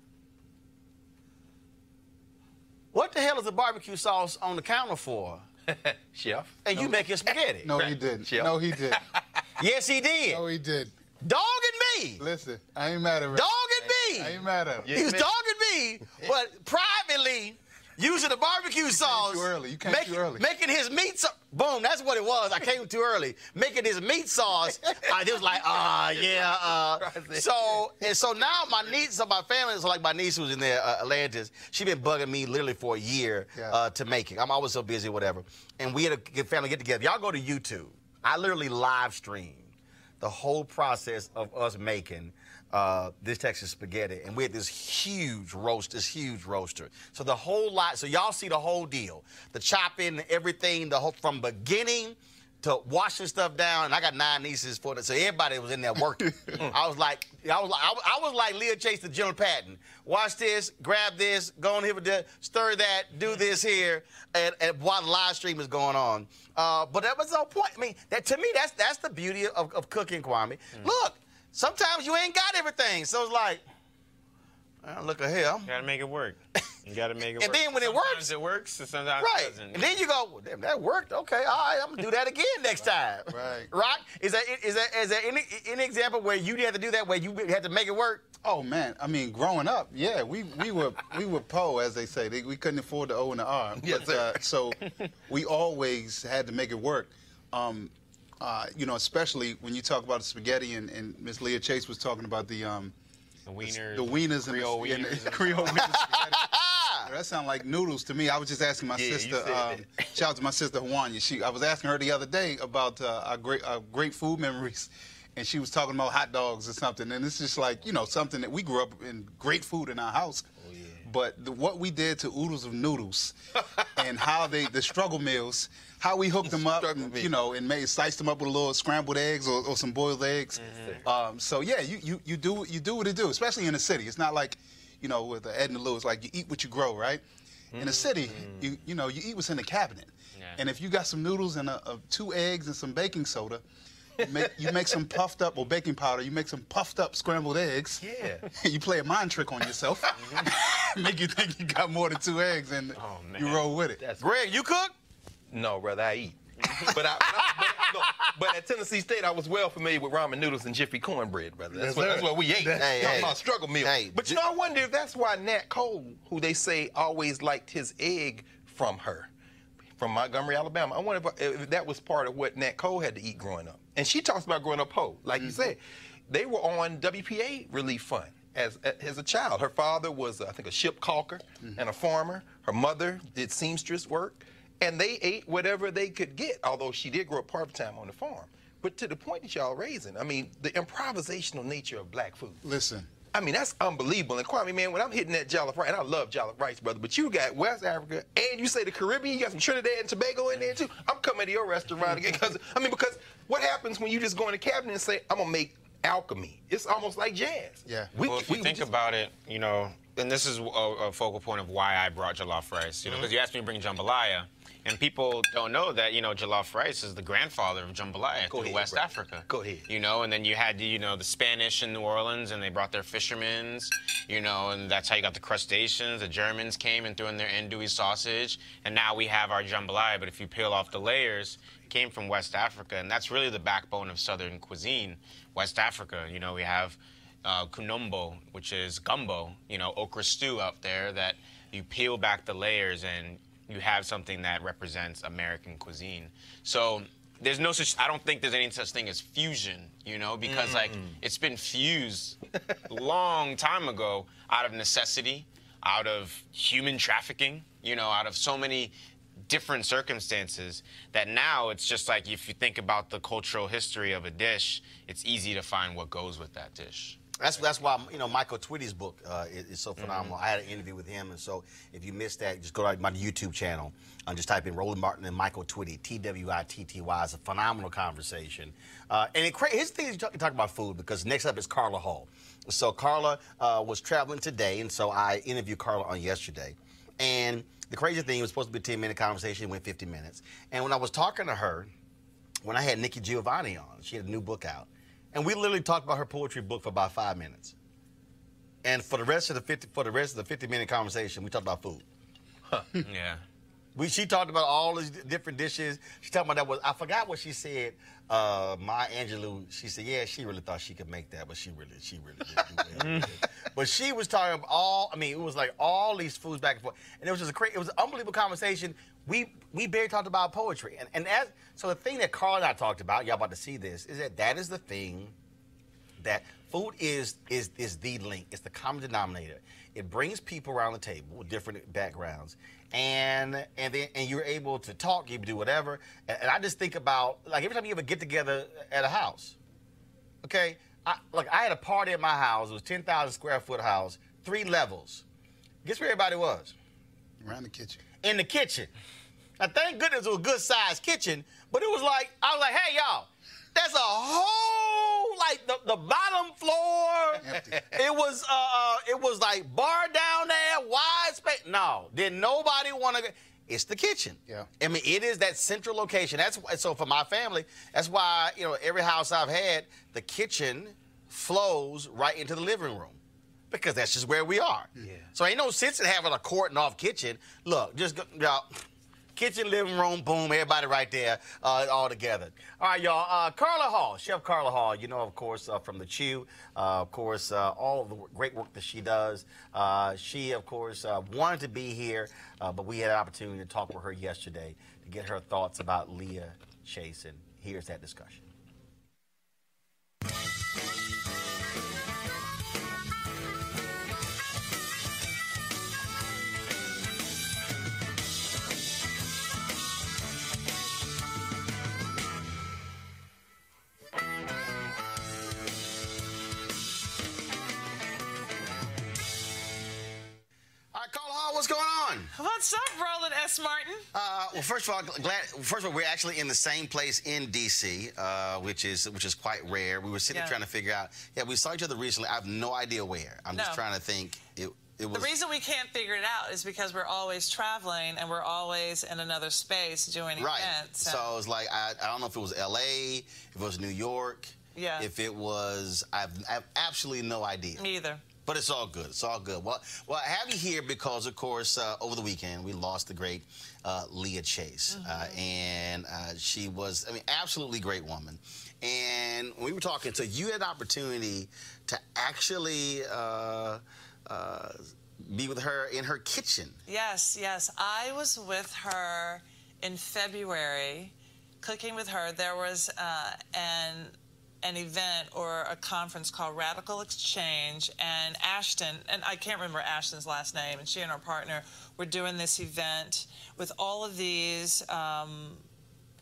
Speaker 1: what the hell is the barbecue sauce on the counter for?
Speaker 6: Chef.
Speaker 1: And you make your spaghetti.
Speaker 7: No, he didn't. Chef. No, he did.
Speaker 1: yes, he did.
Speaker 7: No, he did.
Speaker 1: Dogging me.
Speaker 7: Listen, I ain't mad at him.
Speaker 1: Dogging me.
Speaker 7: I ain't mad at him.
Speaker 1: He was dogging me, but privately using the barbecue sauce.
Speaker 7: too early. You came
Speaker 1: making,
Speaker 7: too early.
Speaker 1: Making his meat sauce. Boom, that's what it was. I came too early. Making his meat sauce. I was like, ah, yeah. Uh. So and so now my niece, so my family, so like my niece who's in there, uh, Atlantis. She been bugging me literally for a year
Speaker 7: Yeah.
Speaker 1: uh, to make it. I'm always so busy, whatever. And we had a family get together. Y'all go to YouTube. I literally live stream the whole process of us making uh, this Texas spaghetti, and we had this huge roast, this huge roaster. So the whole lot, so y'all see the whole deal, the chopping, everything, the whole from beginning to washing stuff down. And I got nine nieces for that, so everybody was in there working. I was like, I was like, I was, I was like Leah Chase to General Patton. Watch this, grab this, go on here with this, stir that, do this here, and, and while the live stream is going on. Uh, but that was no point. I mean, that to me, that's that's the beauty of, of cooking, Kwame. Look, sometimes you ain't got everything, so it's like, uh, look at here.
Speaker 10: You gotta make it work. You gotta make it work.
Speaker 1: And
Speaker 10: work.
Speaker 1: then when it works-
Speaker 10: it works, and sometimes
Speaker 1: Right.
Speaker 10: it doesn't.
Speaker 1: And then you go, well, damn, that worked. Okay, all right, I'm gonna do that again next time.
Speaker 7: Right.
Speaker 1: Rock, is that is that is there any any example where you had to do that where you had to make it work?
Speaker 7: Oh man, I mean, growing up, yeah, we we were we were po as they say. They, we couldn't afford the O and the R.
Speaker 6: Yes,
Speaker 7: but, uh, so we always had to make it work. Um, uh, you know, especially when you talk about the spaghetti, and, and Miss Leah Chase was talking about the um,
Speaker 10: the wieners,
Speaker 7: the wieners,
Speaker 10: Creole
Speaker 7: and the,
Speaker 10: wieners
Speaker 7: and the
Speaker 10: and
Speaker 7: Creole wieners. spaghetti. That sound like noodles to me. I was just asking my
Speaker 6: Yeah,
Speaker 7: sister. Um, shout out to my sister Hawanya. She, I was asking her the other day about uh, our great, our great food memories, and she was talking about hot dogs or something. And it's just like you know something that we grew up in great food in our house. Oh, yeah. But the, what we did to oodles of noodles, and how they the struggle meals, how we hooked them up, and, you know, and made sliced them up with a little scrambled eggs or, or some boiled eggs. Um, so yeah, you, you you do you do what it do, especially in the city. It's not like you know, with uh, Edna Lewis, like you eat what you grow, right? In the city, you you know, you eat what's in the cabinet. And if you got some noodles and a, a, two eggs and some baking soda, you make, you make some puffed up or baking powder. You make some puffed up scrambled eggs.
Speaker 6: Yeah.
Speaker 7: you play a mind trick on yourself, make you think you got more than two eggs, and you roll with it.
Speaker 1: That's Greg, you cook?
Speaker 6: No, brother, I eat. but, I, but, no, but at Tennessee State, I was well familiar with ramen noodles and Jiffy cornbread, brother. That's,
Speaker 1: Yes,
Speaker 6: what, that's what we ate.
Speaker 1: That's- Hey,
Speaker 6: Talking
Speaker 1: hey.
Speaker 6: about struggle meal. but you know, I wonder if that's why Nat Cole, who they say always liked his egg from her, from Montgomery, Alabama. I wonder if, if that was part of what Nat Cole had to eat growing up. And she talks about growing up poor. Like you said, they were on WPA relief fund as as a child. Her father was, uh, I think, a ship caulker and a farmer. Her mother did seamstress work, and they ate whatever they could get. Although she did grow up part time on the farm. But to the point that y'all raising, I mean, the improvisational nature of black food.
Speaker 7: Listen.
Speaker 6: I mean, that's unbelievable. And Kwame, man, when I'm hitting that jollof rice, and I love jollof rice, brother, but you got West Africa and you say the Caribbean, you got some Trinidad and Tobago in there too. I'm coming to your restaurant again because I mean, because what happens when you just go in the cabinet and say, I'm gonna make alchemy? It's almost like jazz.
Speaker 7: Yeah.
Speaker 6: We,
Speaker 10: well, if you
Speaker 6: we
Speaker 10: think
Speaker 6: just-
Speaker 10: about it, you know, and this is a, a focal point of why I brought jollof rice, you know, mm-hmm. because you asked me to bring jambalaya, and people don't know that, you know, jollof rice is the grandfather of jambalaya
Speaker 6: Go
Speaker 10: through West. Africa.
Speaker 6: Go ahead.
Speaker 10: You know, and then you had, you know, the Spanish in New Orleans, and they brought their fishermen's, you know, and that's how you got the crustaceans. The Germans came and threw in their andouille sausage, and now we have our jambalaya. But if you peel off the layers, it came from West Africa, and that's really the backbone of Southern cuisine. West Africa, you know, we have uh, kunombo, which is gumbo, you know, okra stew out there that you peel back the layers and you have something that represents American cuisine. So there's no such, I don't think there's any such thing as fusion, you know, because like
Speaker 6: Mm.
Speaker 10: it's been fused long time ago out of necessity, out of human trafficking, you know, out of so many different circumstances that now it's just like if you think about the cultural history of a dish, it's easy to find what goes with that dish.
Speaker 1: That's that's why you know Michael Twitty's book uh, is, is so phenomenal. I had an interview with him, and so if you missed that, just go to my YouTube channel and just type in Roland Martin and Michael Twitty, T W I T T Y. It's a phenomenal conversation. Uh, and it, cra- his thing is you talk, you talk about food because next up is Carla Hall. So Carla uh, was traveling today, and so I interviewed Carla on yesterday. And the crazy thing it was supposed to be a 10 minute conversation, it went 50 minutes. And when I was talking to her, when I had Nikki Giovanni on, she had a new book out, and we literally talked about her poetry book for about five minutes. And for the rest of the 50, for the rest of the 50 minute conversation, we talked about food.
Speaker 10: Yeah.
Speaker 1: We, she talked about all these different dishes. She talked about that was I forgot what she said. Uh, Maya Angelou, she said, yeah, she really thought she could make that, but she really, she really didn't. but she was talking about all. I mean, it was like all these foods back and forth, and it was just a crazy. It was an unbelievable conversation. We we barely talked about poetry, and and as so the thing that Carla and I talked about, y'all about to see this, is that that is the thing that food is is is the link. It's the common denominator. It brings people around the table with different backgrounds, and and then and you're able to talk. You do whatever. And, and I just think about like every time you ever get together at a house. Okay, I, look, I had a party at my house. It was ten thousand square foot house, three levels. Guess where everybody was?
Speaker 7: Around the kitchen.
Speaker 1: In the kitchen. Now, thank goodness it was a good sized kitchen, but it was like I was like, hey y'all, that's a whole like the, the bottom floor. it was uh, uh it was like bar down there, wide space. No, did nobody want to? Go. It's the kitchen.
Speaker 7: Yeah.
Speaker 1: I mean, it is that central location. That's why, so for my family. That's why you know every house I've had, the kitchen flows right into the living room because that's just where we are. Yeah. So ain't no sense in having a court cordon off kitchen. Look, just go, y'all. Kitchen, living room, boom, everybody right there, uh, all together. All right, y'all. Uh, Carla Hall, Chef Carla Hall, you know, of course, uh, from the Chew, uh, of course, uh, all of the great work that she does. Uh, she, of course, uh, wanted to be here, uh, but we had an opportunity to talk with her yesterday to get her thoughts about Leah Chase, and here's that discussion. What's going on?
Speaker 15: What's up, Roland S. Martin?
Speaker 1: Uh, well, first of all, glad. First of all, we're actually in the same place in DC, uh, which is which is quite rare. We were sitting
Speaker 15: Yeah.
Speaker 1: trying to figure out. Yeah, we saw each other recently. I have no idea where. I'm just trying to think. It it
Speaker 15: The reason we can't figure it out is because we're always traveling and we're always in another space doing
Speaker 1: Right.
Speaker 15: events. and-
Speaker 1: So it was like I, I don't know if it was L.A., if it was New York,
Speaker 15: Yeah.
Speaker 1: if it was I've, I have absolutely no idea.
Speaker 15: Me either.
Speaker 1: But it's all good. It's all good. Well, well, I have you here because, of course, uh, over the weekend we lost the great uh, Leah Chase, uh, and uh, she was, I mean, absolutely great woman. And we were talking, so you had the opportunity to actually uh, uh, be with her in her kitchen.
Speaker 15: Yes, yes. I was with her in February, cooking with her. There was uh, an an event or a conference called Radical Exchange, and Ashton, and I can't remember Ashton's last name, and she and her partner were doing this event with all of these um,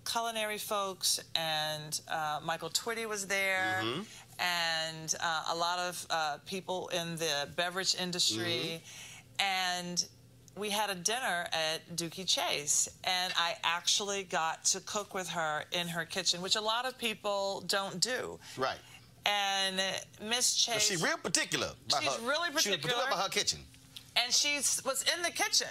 Speaker 15: culinary folks, and uh, Michael Twitty was there,
Speaker 1: Mm-hmm.
Speaker 15: and uh, a lot of uh, people in the beverage industry, and we had a dinner at Dooky Chase, and I actually got to cook with her in her kitchen, which a lot of people don't do.
Speaker 1: Right.
Speaker 15: And Miss Chase,
Speaker 1: She's real particular.
Speaker 15: She's
Speaker 1: her-
Speaker 15: really
Speaker 1: particular
Speaker 15: particular.
Speaker 1: about her kitchen.
Speaker 15: and she was in the kitchen.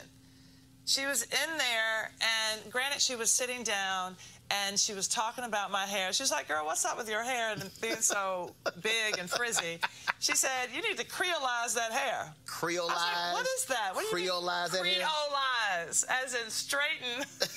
Speaker 15: She was in there, and granted, she was sitting down and she was talking about my hair. She was like, "Girl, what's up with your hair and being so big and frizzy?" She said, "You need to creolize that hair."
Speaker 1: Creolize.
Speaker 15: Like, "What is that? What do you mean
Speaker 1: Creolize that hair?
Speaker 15: Creolize, as in straighten."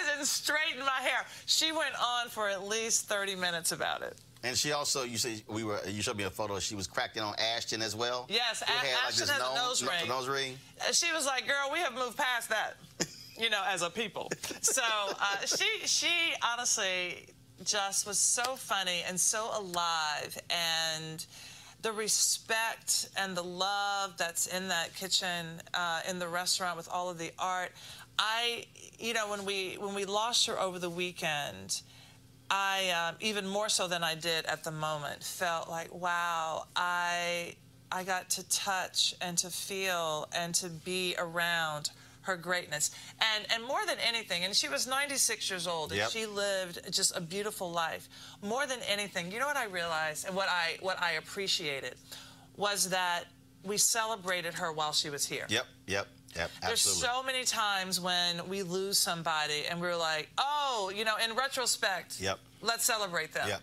Speaker 15: as in straighten my hair. She went on for at least 30 minutes about it.
Speaker 1: And she also, you say we were. You showed me a photo. She was cracking on Ashton as well.
Speaker 15: Yes, A-
Speaker 1: had, like,
Speaker 15: Ashton has a nose ring.
Speaker 1: Nose ring.
Speaker 15: Uh, She was like, "Girl, we have moved past that." You know, as a people. So uh, she she honestly just was so funny and so alive and the respect and the love that's in that kitchen uh, in the restaurant with all of the art i you know when we when we lost her over the weekend i um, even more so than i did at the moment felt like wow i i got to touch and to feel and to be around her greatness and and more than anything and she was 96 years old and
Speaker 1: Yep.
Speaker 15: she lived just a beautiful life more than anything you know what i realized and what i what i appreciated was that we celebrated her while she was here
Speaker 1: Yep. Yep. Yep.
Speaker 15: there's so many times when we lose somebody and we're like oh you know in retrospect
Speaker 1: Yep.
Speaker 15: let's celebrate them
Speaker 1: Yep.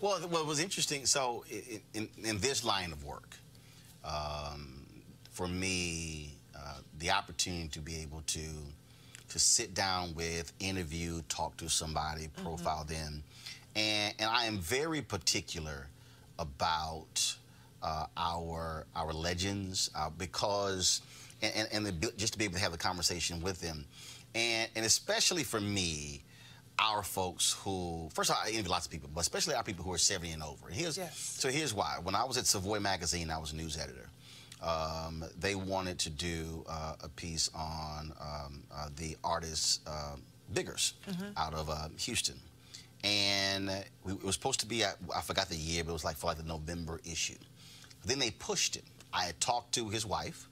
Speaker 1: Well, what was interesting, so in, in, in this line of work, um, for me, the opportunity to be able to to sit down with, interview, talk to somebody, profile them, and and I am very particular about uh, our our legends uh, because and, and, and the, just to be able to have the conversation with them, and and especially for me, our folks who first of all I interview lots of people, but especially our people who are 70 and over. And here's so here's why. When I was at Savoy magazine, I was a news editor. Um, they wanted to do uh, a piece on um, uh, the artist uh, Biggers
Speaker 15: Mhm.
Speaker 1: out of uh, Houston. And we, it was supposed to be, at, I forgot the year, but it was like for like the November issue. Then they pushed it. I had talked to his wife.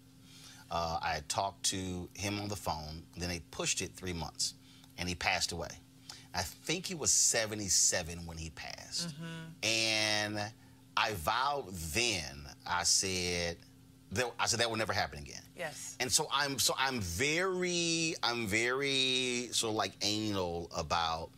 Speaker 1: Uh, I had talked to him on the phone. Then they pushed it three months, and he passed away. I think he was 77 when he passed. And I vowed then, I said, that, I said that will never happen again.
Speaker 15: yes
Speaker 1: And so I'm so I'm very I'm very sort of like anal about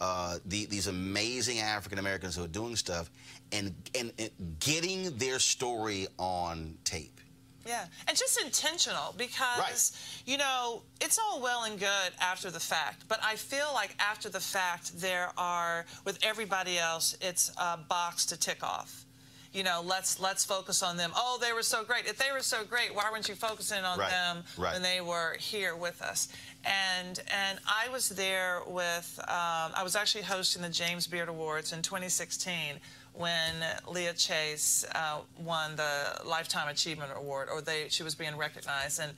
Speaker 1: uh, the, these amazing African Americans who are doing stuff and, and and getting their story on tape.
Speaker 15: Yeah, and just intentional because, you know, it's all well and good after the fact, but I feel like after the fact, there are, with everybody else, it's a box to tick off. You know, let's let's focus on them. Oh, they were so great. If they were so great, why weren't you focusing on
Speaker 1: Right,
Speaker 15: them
Speaker 1: right.
Speaker 15: when they were here with us? And and I was there with. Um, I was actually hosting the James Beard Awards in 2016 when Leah Chase uh, won the Lifetime Achievement Award, or they she was being recognized. And,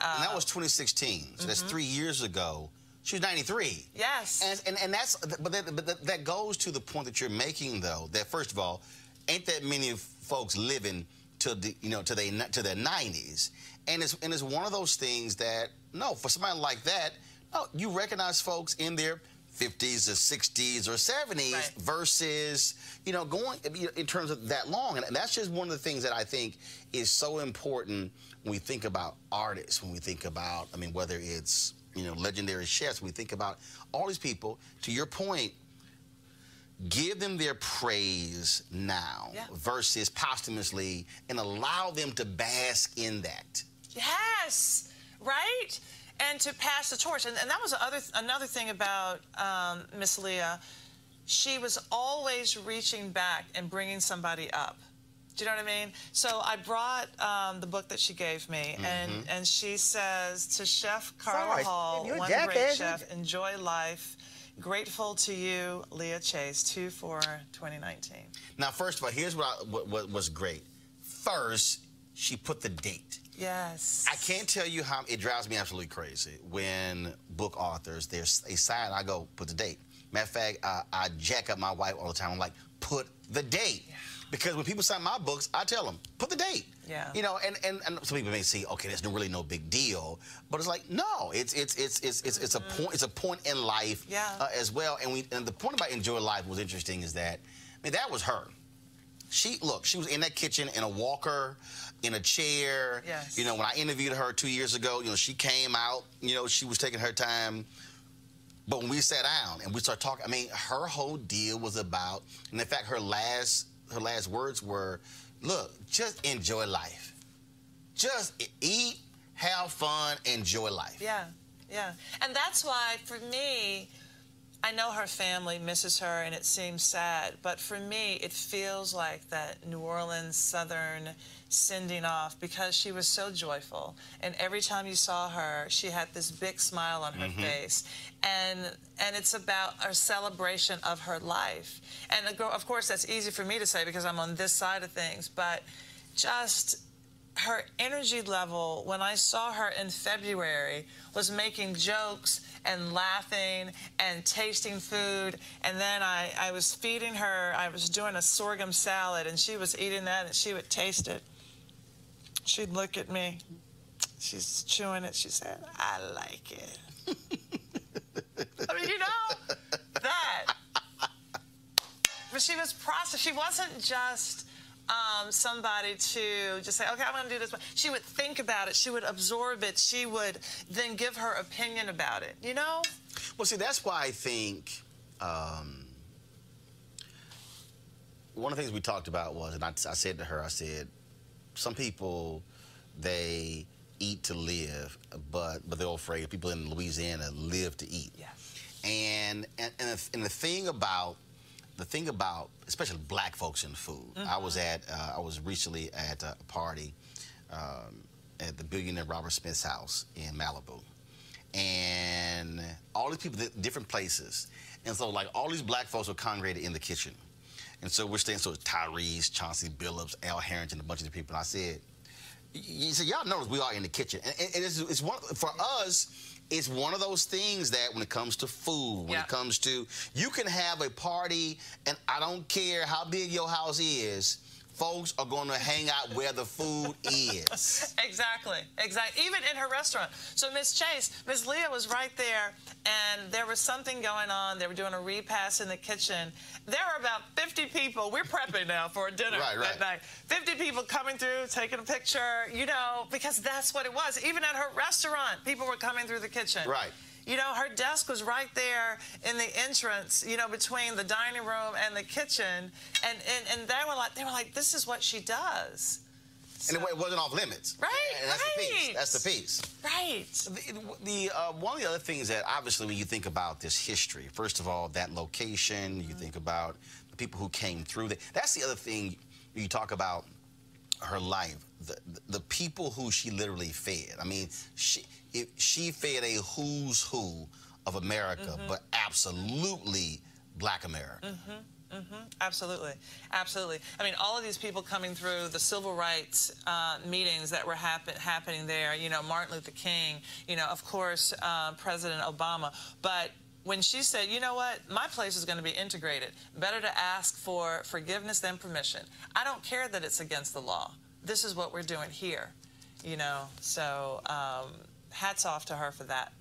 Speaker 15: uh,
Speaker 1: and that was 2016. So that's
Speaker 15: mhm.
Speaker 1: three years ago. She was 93.
Speaker 15: Yes.
Speaker 1: And and, and that's but that, but that goes to the point that you're making though. That first of all, ain't that many folks living to the you know to their to their 90s, and it's and it's one of those things that no, for somebody like that, no, you recognize folks in their 50s or 60s or 70s versus you know going in terms of that long, and that's just one of the things that I think is so important when we think about artists, when we think about I mean whether it's you know legendary chefs, when we think about all these people. To your point give them their praise now versus posthumously and allow them to bask in that.
Speaker 15: Yes, right? And to pass the torch. And, and that was other, another thing about um, Miss Leah. She was always reaching back and bringing somebody up. Do you know what I mean? So I brought um, the book that she gave me, and,
Speaker 1: Mm-hmm.
Speaker 2: Mhm.
Speaker 15: and she says to Chef Carla
Speaker 2: Sorry,
Speaker 15: Hall, one great chef, enjoy life. Grateful to you, Leah Chase, 2 for 2019.
Speaker 1: Now, first of all, here's what, I, what, what was great. First, she put the date.
Speaker 15: Yes.
Speaker 1: I can't tell you how it drives me absolutely crazy when book authors there's a sign. I go put the date. Matter of fact, I, I jack up my wife all the time. I'm like, put the date. Because when people sign my books, I tell them, put the date.
Speaker 15: Yeah.
Speaker 1: You know, and, and, and some people may see, okay, there's no, really no big deal, but it's like, no, it's it's it's it's it's, it's a point it's a point in life
Speaker 15: Mm-hmm. Yeah.
Speaker 1: uh, as well. And we and the point about enjoy life was interesting is that, I mean, that was her. She look, she was in that kitchen in a walker, in a chair.
Speaker 15: Yes.
Speaker 1: You know, when I interviewed her two years ago, you know, she came out. You know, she was taking her time. But when we sat down and we started talking, I mean, her whole deal was about, and in fact, her last her last words were, "Look, just enjoy life. Just eat, have fun, enjoy life."
Speaker 15: Yeah, yeah. And that's why, for me, I know her family misses her and it seems sad, but for me, it feels like that New Orleans Southern sending off because she was so joyful. And every time you saw her, she had this big smile on her
Speaker 2: Mhm.
Speaker 15: face. And and it's about a celebration of her life. And cour- of course, that's easy for me to say because I'm on this side of things, but just her energy level when I saw her in February was making jokes and laughing and tasting food. And then I, I was feeding her, I was doing a sorghum salad, and she was eating that and she would taste it. She'd look at me. She's chewing it. She said, I like it. I mean, you know, that. But she was processed. She wasn't just um, somebody to just say, okay, I'm going to do this. She would think about it. She would absorb it. She would then give her opinion about it. You know?
Speaker 1: Well, see, that's why I think um, one of the things we talked about was, and I, I said to her, I said, some people they eat to live, but but they're afraid. People in Louisiana live to eat.
Speaker 15: Yeah.
Speaker 1: And and and the, and the thing about the thing about especially black folks in food. I was at uh, I was recently at a party um, at the billionaire Robert Smith's house in Malibu, and all these people, different places, and so like all these black folks were congregated in the kitchen, and so we're staying. So it's Tyrese, Chauncey Billups, Al Harrington, a bunch of the people. And I said, you said y'all notice we are in the kitchen, and, and it's, it's one for us. It's one of those things that when it comes to food, when it comes to you can have a party, and I don't care how big your house is, folks are going to hang out where the food is.
Speaker 15: Exactly, exactly. Even in her restaurant. So Miss Chase, Miss Leah was right there, and there was something going on. They were doing a repass in the kitchen. There were about 50 people. We're prepping now for a dinner
Speaker 1: Right, right.
Speaker 15: that night. 50 people coming through, taking a picture. You know, because that's what it was. Even at her restaurant, people were coming through the kitchen.
Speaker 1: Right.
Speaker 15: You know, her desk was right there in the entrance, you know, between the dining room and the kitchen. And, and, and they were like, they were like, this is what she does.
Speaker 1: And it, wasn't off limits.
Speaker 15: Right,
Speaker 1: And that's the piece.
Speaker 15: right.
Speaker 1: That's the piece.
Speaker 15: Right.
Speaker 1: The, the uh, one of the other things that obviously when you think about this history, first of all, that location, you think about the people who came through. That, that's the other thing you talk about her life. The, the people who she literally fed. I mean, she it, she fed a who's who of America,
Speaker 15: Mhm.
Speaker 1: but absolutely Black America.
Speaker 15: Mm-hmm. Mm-hmm. Absolutely. Absolutely. I mean, all of these people coming through the civil rights uh, meetings that were happen- happening there, you know, Martin Luther King, you know, of course, uh, President Obama. But when she said, you know what, my place is going to be integrated, better to ask for forgiveness than permission. I don't care that it's against the law. this is what we're doing here, you know. So um, hats off to her for that.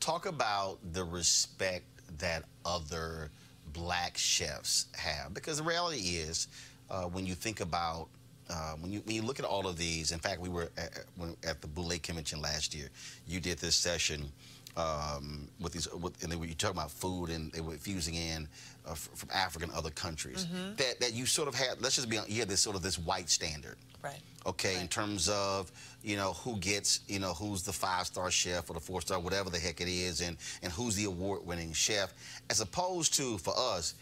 Speaker 1: Talk about the respect that other black chefs have, because the reality is, uh, when you think about uh, when you when you look at all of these, in fact, we were at, at- the Boulé Convention last year. You did this session um, with these, with, and they were, you talk about food, and they were fusing in uh, from Africa and other countries.
Speaker 15: Mhm.
Speaker 1: That that you sort of had. Let's just be honest. You had this sort of this white standard
Speaker 15: Right.
Speaker 1: okay, in terms of you know who gets you know who's the five star chef or the four star whatever the heck it is, and and who's the award winning chef, as opposed to for us,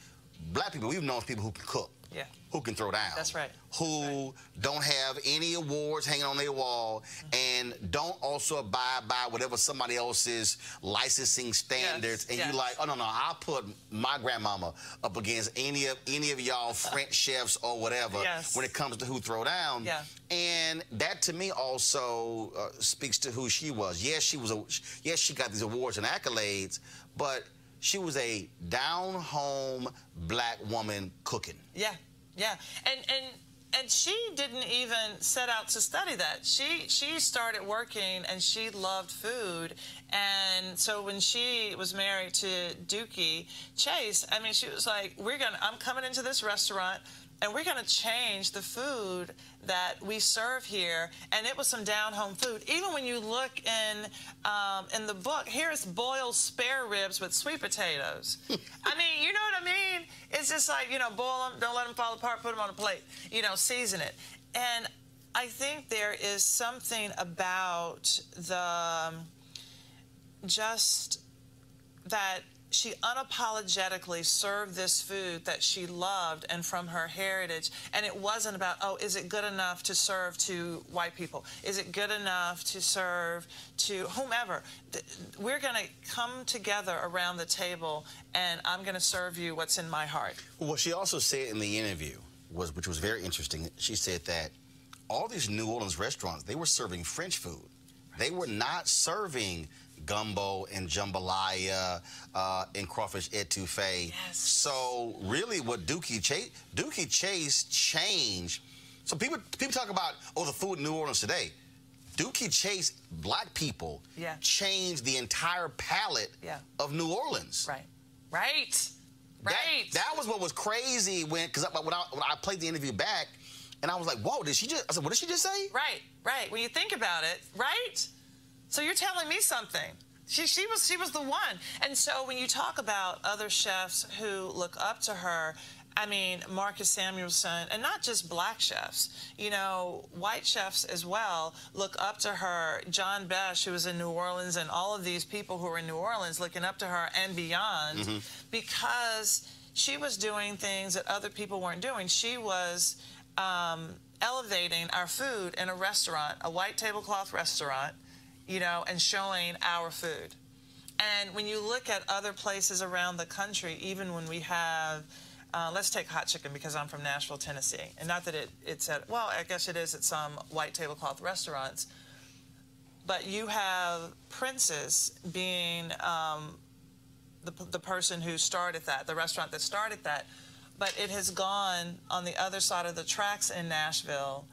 Speaker 1: black people, we've known people who can cook,
Speaker 15: Yeah.
Speaker 1: who can throw down,
Speaker 15: That's right.
Speaker 1: who don't have any awards hanging on their wall, and don't also abide by whatever somebody else's licensing standards, and
Speaker 15: yes.
Speaker 1: you like, oh no no, I'll put my grandmama up against any of any of y'all French chefs or whatever
Speaker 15: Yes.
Speaker 1: when it comes to who throw down.
Speaker 15: Yeah.
Speaker 1: And that to me also uh, speaks to who she was. Yes, she was a yes, she got these awards and accolades, but she was a down home black woman cooking.
Speaker 15: Yeah, yeah, and and and she didn't even set out to study that. She she started working and she loved food, and so when she was married to Dooky Chase, I mean, she was like, "We're gonna, I'm coming into this restaurant." And we're going to change the food that we serve here, and it was some down-home food. Even when you look in um, in the book, here's boiled spare ribs with sweet potatoes. I mean, you know what I mean? It's just like you know, boil them, don't let them fall apart, put them on a plate, you know, season it. And I think there is something about the um, just that she unapologetically served this food that she loved and from her heritage. And it wasn't about, oh, is it good enough to serve to white people? Is it good enough to serve to whomever? We're going to come together around the table and I'm going to serve you what's in my heart.
Speaker 1: What she also said in the interview was, which was very interesting. She said that all these New Orleans restaurants they were serving French food. They were not serving gumbo and jambalaya uh, and crawfish etouffee. Yes. So really, what Dooky Chase Dooky Chase changed. So people people talk about oh the food in New Orleans today. Dooky Chase, black people,
Speaker 15: Yeah.
Speaker 1: changed the entire palette
Speaker 15: Yeah.
Speaker 1: of New Orleans.
Speaker 15: Right. Right.
Speaker 1: Right. That, was what was crazy when, because when I, when I played the interview back, and I was like, whoa, did she just, I said, what did she just say?
Speaker 15: Right, right. When you think about it, right? So you're telling me something. She, she was she was the one. And so when you talk about other chefs who look up to her, I mean Marcus Samuelsson, and not just black chefs, you know, white chefs as well look up to her. John Besh, who was in New Orleans, and all of these people who are in New Orleans looking up to her and beyond,
Speaker 1: Mm-hmm.
Speaker 15: because she was doing things that other people weren't doing. She was um, elevating our food in a restaurant, a white tablecloth restaurant, you know, and showing our food. And when you look at other places around the country, even when we have, uh, let's take hot chicken because I'm from Nashville, Tennessee, and not that it, it's at, well, I guess it is at some white tablecloth restaurants, but you have Prince's being um, the, the person who started that, the restaurant that started that, but it has gone on the other side of the tracks in Nashville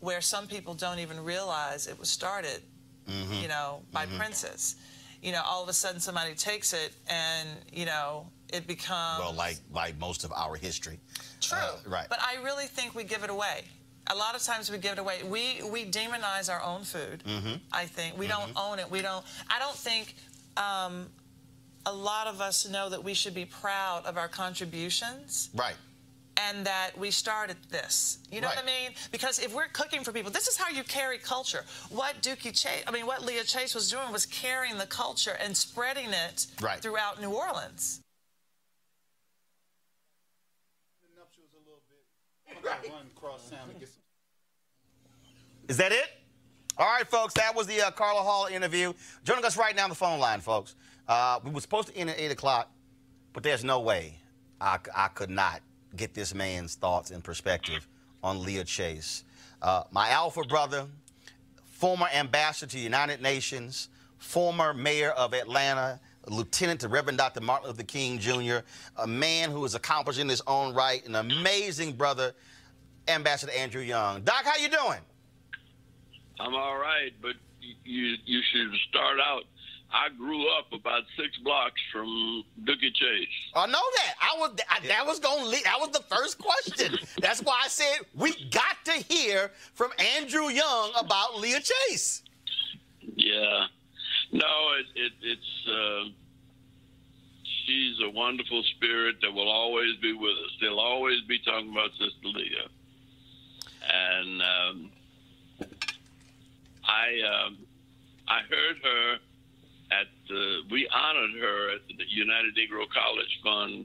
Speaker 15: where some people don't even realize it was started,
Speaker 1: Mm-hmm.
Speaker 15: you know, by Prince's. You know, all of a sudden somebody takes it and, you know, it becomes.
Speaker 1: Well, like like most of our history.
Speaker 15: True.
Speaker 1: Uh, right.
Speaker 15: But I really think we give it away. A lot of times we give it away. We we demonize our own food.
Speaker 1: Mm-hmm.
Speaker 15: I think we don't own it. We don't. I don't think um, a lot of us know that we should be proud of our contributions
Speaker 1: Right.
Speaker 15: And that we started this. You know what I mean? Because if we're cooking for people, this is how you carry culture. What Dooky Chase, I mean, what Leah Chase was doing was carrying the culture and spreading it
Speaker 1: Right.
Speaker 15: throughout New Orleans.
Speaker 1: Is that it? All right, folks. That was the uh, Carla Hall interview. Joining us right now on the phone line, folks. Uh, we were supposed to end at 8 o'clock, but there's no way I could not get this man's thoughts and perspective on Leah Chase. Uh, my alpha brother, former ambassador to the United Nations, former mayor of Atlanta, lieutenant to Reverend Dr. Martin Luther King Jr., a man who is accomplished in his own right, an amazing brother. Ambassador Andrew Young. Doc, how you doing?
Speaker 12: I'm all right, but you you should start out. I grew up about six blocks from Dooky Chase.
Speaker 1: I know that. I was I, that was going to. That was the first question. That's why I said we got to hear from Andrew Young about Leah Chase.
Speaker 12: Yeah, no, it, it it's uh, she's a wonderful spirit that will always be with us. They'll always be talking about Sister Leah, and um, I um, I heard her at the, we honored her at the United Negro College Fund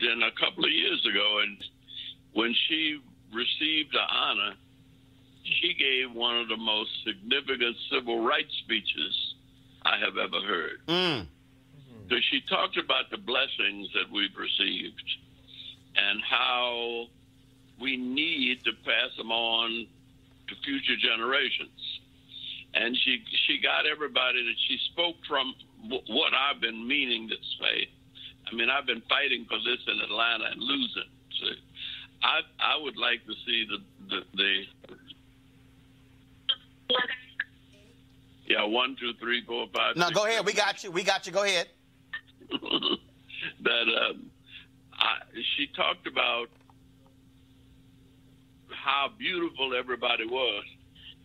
Speaker 12: then a couple of years ago, and when she received the honor, she gave one of the most significant civil rights speeches I have ever heard.
Speaker 1: Mm.
Speaker 12: So she talked about the blessings that we've received and how we need to pass them on to future generations. And she she got everybody that she spoke from w- what I've been meaning to say. I mean, I've been fighting for this in Atlanta and losing. So I I would like to see the the, the yeah one two three four five.
Speaker 1: No,
Speaker 12: six,
Speaker 1: go ahead. We got you. We got you. Go ahead.
Speaker 12: that um, I, she talked about how beautiful everybody was.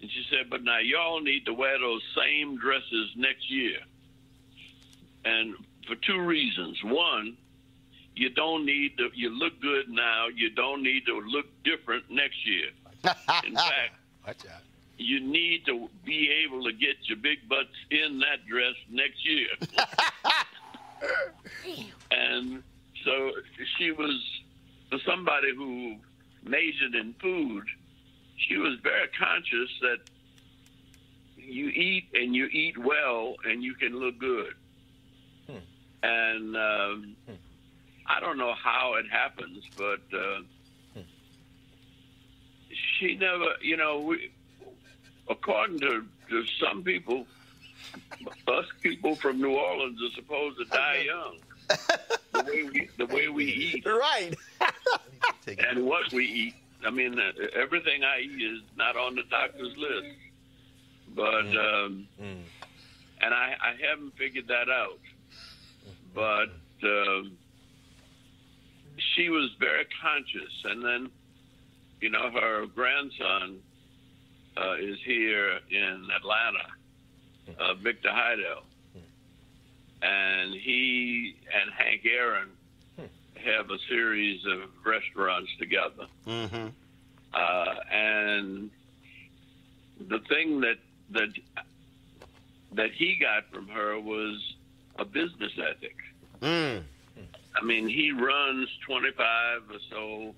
Speaker 12: And she said, but now y'all need to wear those same dresses next year. And for two reasons. One, you don't need to, you look good now. You don't need to look different next year. In fact,
Speaker 1: Watch out.
Speaker 12: you need to be able to get your big butts in that dress next year. and so she was, for somebody who majored in food, she was very conscious that you eat and you eat well and you can look good. And um, I don't know how it happens, but uh, she never, you know, we, according to, to some people, us people from New Orleans are supposed to die young. the way we the way we eat,
Speaker 1: right?
Speaker 12: and what we eat. I mean, uh, everything I eat is not on the doctor's list, but um, and I, I haven't figured that out. But um, she was very conscious, and then you know her grandson uh, is here in Atlanta, uh, Victor Haydel, and he and Hank Aaron have a series of restaurants together.
Speaker 1: Mm-hmm.
Speaker 12: Uh, and the thing that that that he got from her was a business ethic.
Speaker 1: Mm.
Speaker 12: I mean, he runs 25 or so,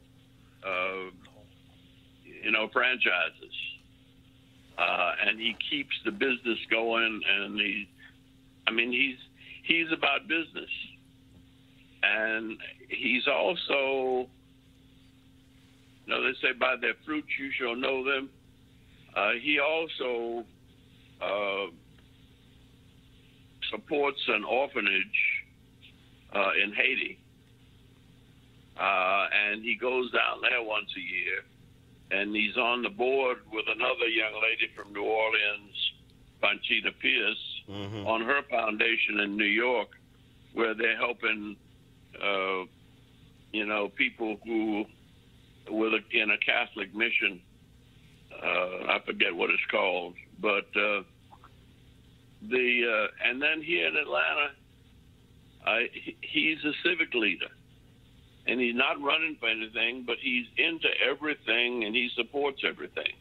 Speaker 12: uh, you know, franchises, uh, and he keeps the business going. And he, I mean, he's he's about business, and he's also, you know, they say by their fruits you shall know them. Uh, he also uh, supports an orphanage uh, in Haiti. Uh, and he goes down there once a year. And he's on the board with another young lady from New Orleans, Panchita Pierce, on her foundation in New York, where they're helping, uh, you know, people who were in a Catholic mission. Uh, I forget what it's called, but uh, the uh, and then here in Atlanta, I, he's a civic leader, and he's not running for anything, but he's into everything and he supports everything,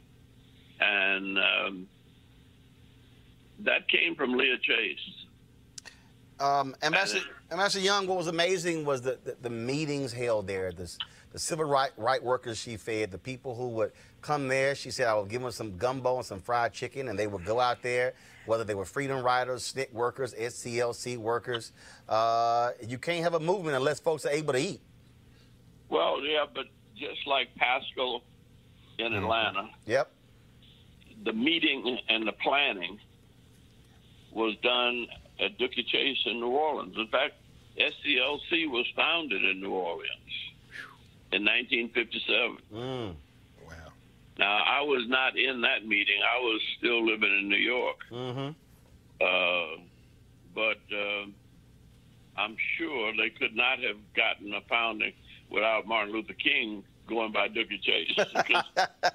Speaker 12: and um, that came from Leah Chase.
Speaker 1: Um, Ambassador, Ambassador Young, what was amazing was the, the, the meetings held there, the, the civil right, right workers she fed, the people who would come there. She said, I would give them some gumbo and some fried chicken, and they would go out there, whether they were freedom riders, SNCC workers, SCLC workers. Uh, you can't have a movement unless folks are able to eat.
Speaker 12: Well, yeah, but just like Paschal in Atlanta,
Speaker 1: Yep.
Speaker 12: the meeting and the planning was done at Dooky Chase in New Orleans. In fact, SCLC was founded in New Orleans.
Speaker 16: in 1957.
Speaker 1: Mm.
Speaker 16: Now, I was not in that meeting. I was still living in New York.
Speaker 1: Mm-hmm.
Speaker 16: Uh, but uh, I'm sure they could not have gotten a founding without Martin Luther King going by Dooky Chase.